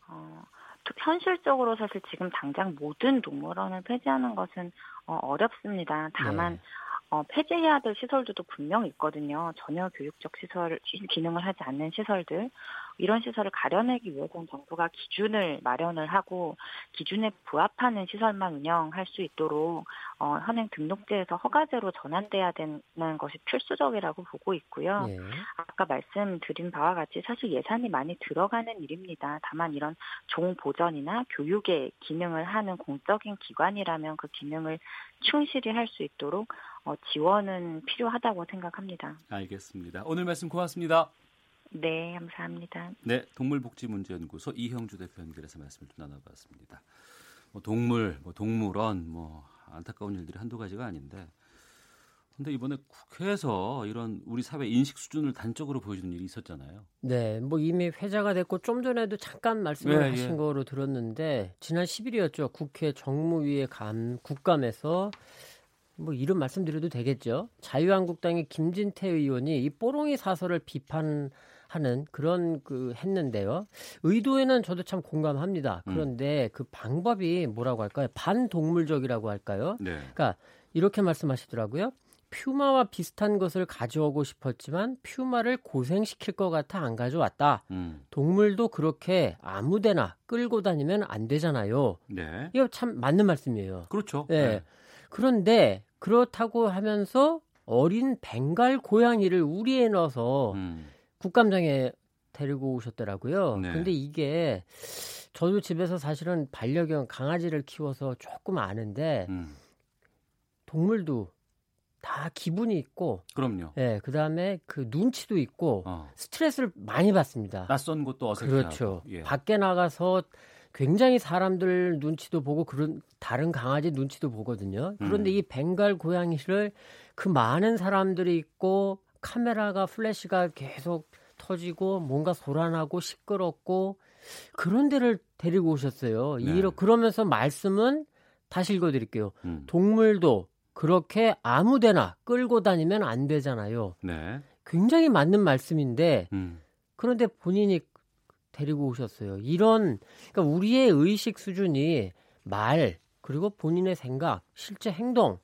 [SPEAKER 20] 어, 현실적으로 사실 지금 당장 모든 동물원을 폐지하는 것은 어, 어렵습니다. 다만
[SPEAKER 19] 네.
[SPEAKER 20] 어, 폐지해야 될 시설들도 분명 있거든요. 전혀 교육적 시설 기능을 하지 않는 시설들 이런 시설을 가려내기 위해서는 정부가 기준을 마련을 하고 기준에 부합하는 시설만 운영할 수 있도록 어, 현행 등록제에서 허가제로 전환돼야 되는 것이 필수적이라고 보고 있고요.
[SPEAKER 19] 예.
[SPEAKER 20] 아까 말씀드린 바와 같이 사실 예산이 많이 들어가는 일입니다. 다만 이런 종 보전이나 교육의 기능을 하는 공적인 기관이라면 그 기능을 충실히 할 수 있도록 어, 지원은 필요하다고 생각합니다.
[SPEAKER 2] 알겠습니다. 오늘 말씀 고맙습니다.
[SPEAKER 20] 네, 감사합니다.
[SPEAKER 2] 네, 동물복지문제연구소 이형주 대표 연결해서 말씀을 좀 나눠봤습니다. 뭐 동물, 뭐 동물원, 뭐 안타까운 일들이 한두 가지가 아닌데, 근데 이번에 국회에서 이런 우리 사회 인식 수준을 단적으로 보여주는 일이 있었잖아요.
[SPEAKER 19] 네, 뭐 이미 회자가 됐고 좀 전에도 잠깐 말씀을
[SPEAKER 2] 네,
[SPEAKER 19] 하신
[SPEAKER 2] 예.
[SPEAKER 19] 거로 들었는데 지난 10일이었죠. 국회 정무위의 감 국감에서 뭐 이런 말씀드려도 되겠죠. 자유한국당의 김진태 의원이 이 뽀롱이 사설을 비판 하는 그런 그 했는데요. 의도에는 저도 참 공감합니다.
[SPEAKER 2] 음.
[SPEAKER 19] 그런데 그 방법이 뭐라고 할까요? 반동물적이라고 할까요?
[SPEAKER 2] 네.
[SPEAKER 19] 그러니까 이렇게 말씀하시더라고요. 퓨마와 비슷한 것을 가져오고 싶었지만 퓨마를 고생시킬 것 같아 안 가져왔다.
[SPEAKER 2] 음.
[SPEAKER 19] 동물도 그렇게 아무데나 끌고 다니면 안 되잖아요.
[SPEAKER 2] 네.
[SPEAKER 19] 이거 참 맞는 말씀이에요.
[SPEAKER 2] 그렇죠.
[SPEAKER 19] 예.
[SPEAKER 2] 네.
[SPEAKER 19] 그런데 그렇다고 하면서 어린 벵갈 고양이를 우리에 넣어서
[SPEAKER 2] 음.
[SPEAKER 19] 국감장에 데리고 오셨더라고요.
[SPEAKER 2] 네.
[SPEAKER 19] 근데 이게 저도 집에서 사실은 반려견 강아지를 키워서 조금 아는데
[SPEAKER 2] 음.
[SPEAKER 19] 동물도 다 기분이 있고
[SPEAKER 2] 그럼요.
[SPEAKER 19] 예, 그다음에 그 눈치도 있고
[SPEAKER 2] 어.
[SPEAKER 19] 스트레스를 많이 받습니다.
[SPEAKER 2] 낯선 곳도 어색해하고.
[SPEAKER 19] 그렇죠.
[SPEAKER 2] 예.
[SPEAKER 19] 밖에 나가서 굉장히 사람들 눈치도 보고 그런 다른 강아지 눈치도 보거든요. 그런데
[SPEAKER 2] 음.
[SPEAKER 19] 이 벵갈 고양이를 그 많은 사람들이 있고 카메라가 플래시가 계속 터지고 뭔가 소란하고 시끄럽고 그런 데를 데리고 오셨어요.
[SPEAKER 2] 네.
[SPEAKER 19] 이러 그러면서 말씀은 다시 읽어드릴게요.
[SPEAKER 2] 음.
[SPEAKER 19] 동물도 그렇게 아무데나 끌고 다니면 안 되잖아요.
[SPEAKER 2] 네.
[SPEAKER 19] 굉장히 맞는 말씀인데
[SPEAKER 2] 음.
[SPEAKER 19] 그런데 본인이 데리고 오셨어요. 이런 그러니까 우리의 의식 수준이 말 그리고 본인의 생각, 실제 행동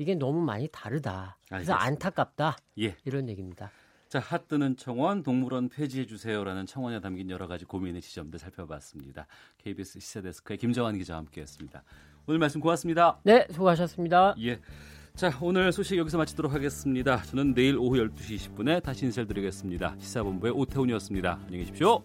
[SPEAKER 19] 이게 너무 많이 다르다. 그래서
[SPEAKER 2] 알겠습니다.
[SPEAKER 19] 안타깝다.
[SPEAKER 2] 예.
[SPEAKER 19] 이런 얘기입니다.
[SPEAKER 2] 자, 핫뜨는 청원 동물원 폐지해 주세요라는 청원에 담긴 여러 가지 고민의 지점들 살펴봤습니다. KBS 시사데스크의 김정환 기자와 함께했습니다. 오늘 말씀 고맙습니다.
[SPEAKER 19] 네, 수고하셨습니다.
[SPEAKER 2] 예. 자, 오늘 소식 여기서 마치도록 하겠습니다. 저는 내일 오후 12시 20분에 다시 인사드리겠습니다. 시사본부의 오태훈이었습니다. 안녕히 계십시오.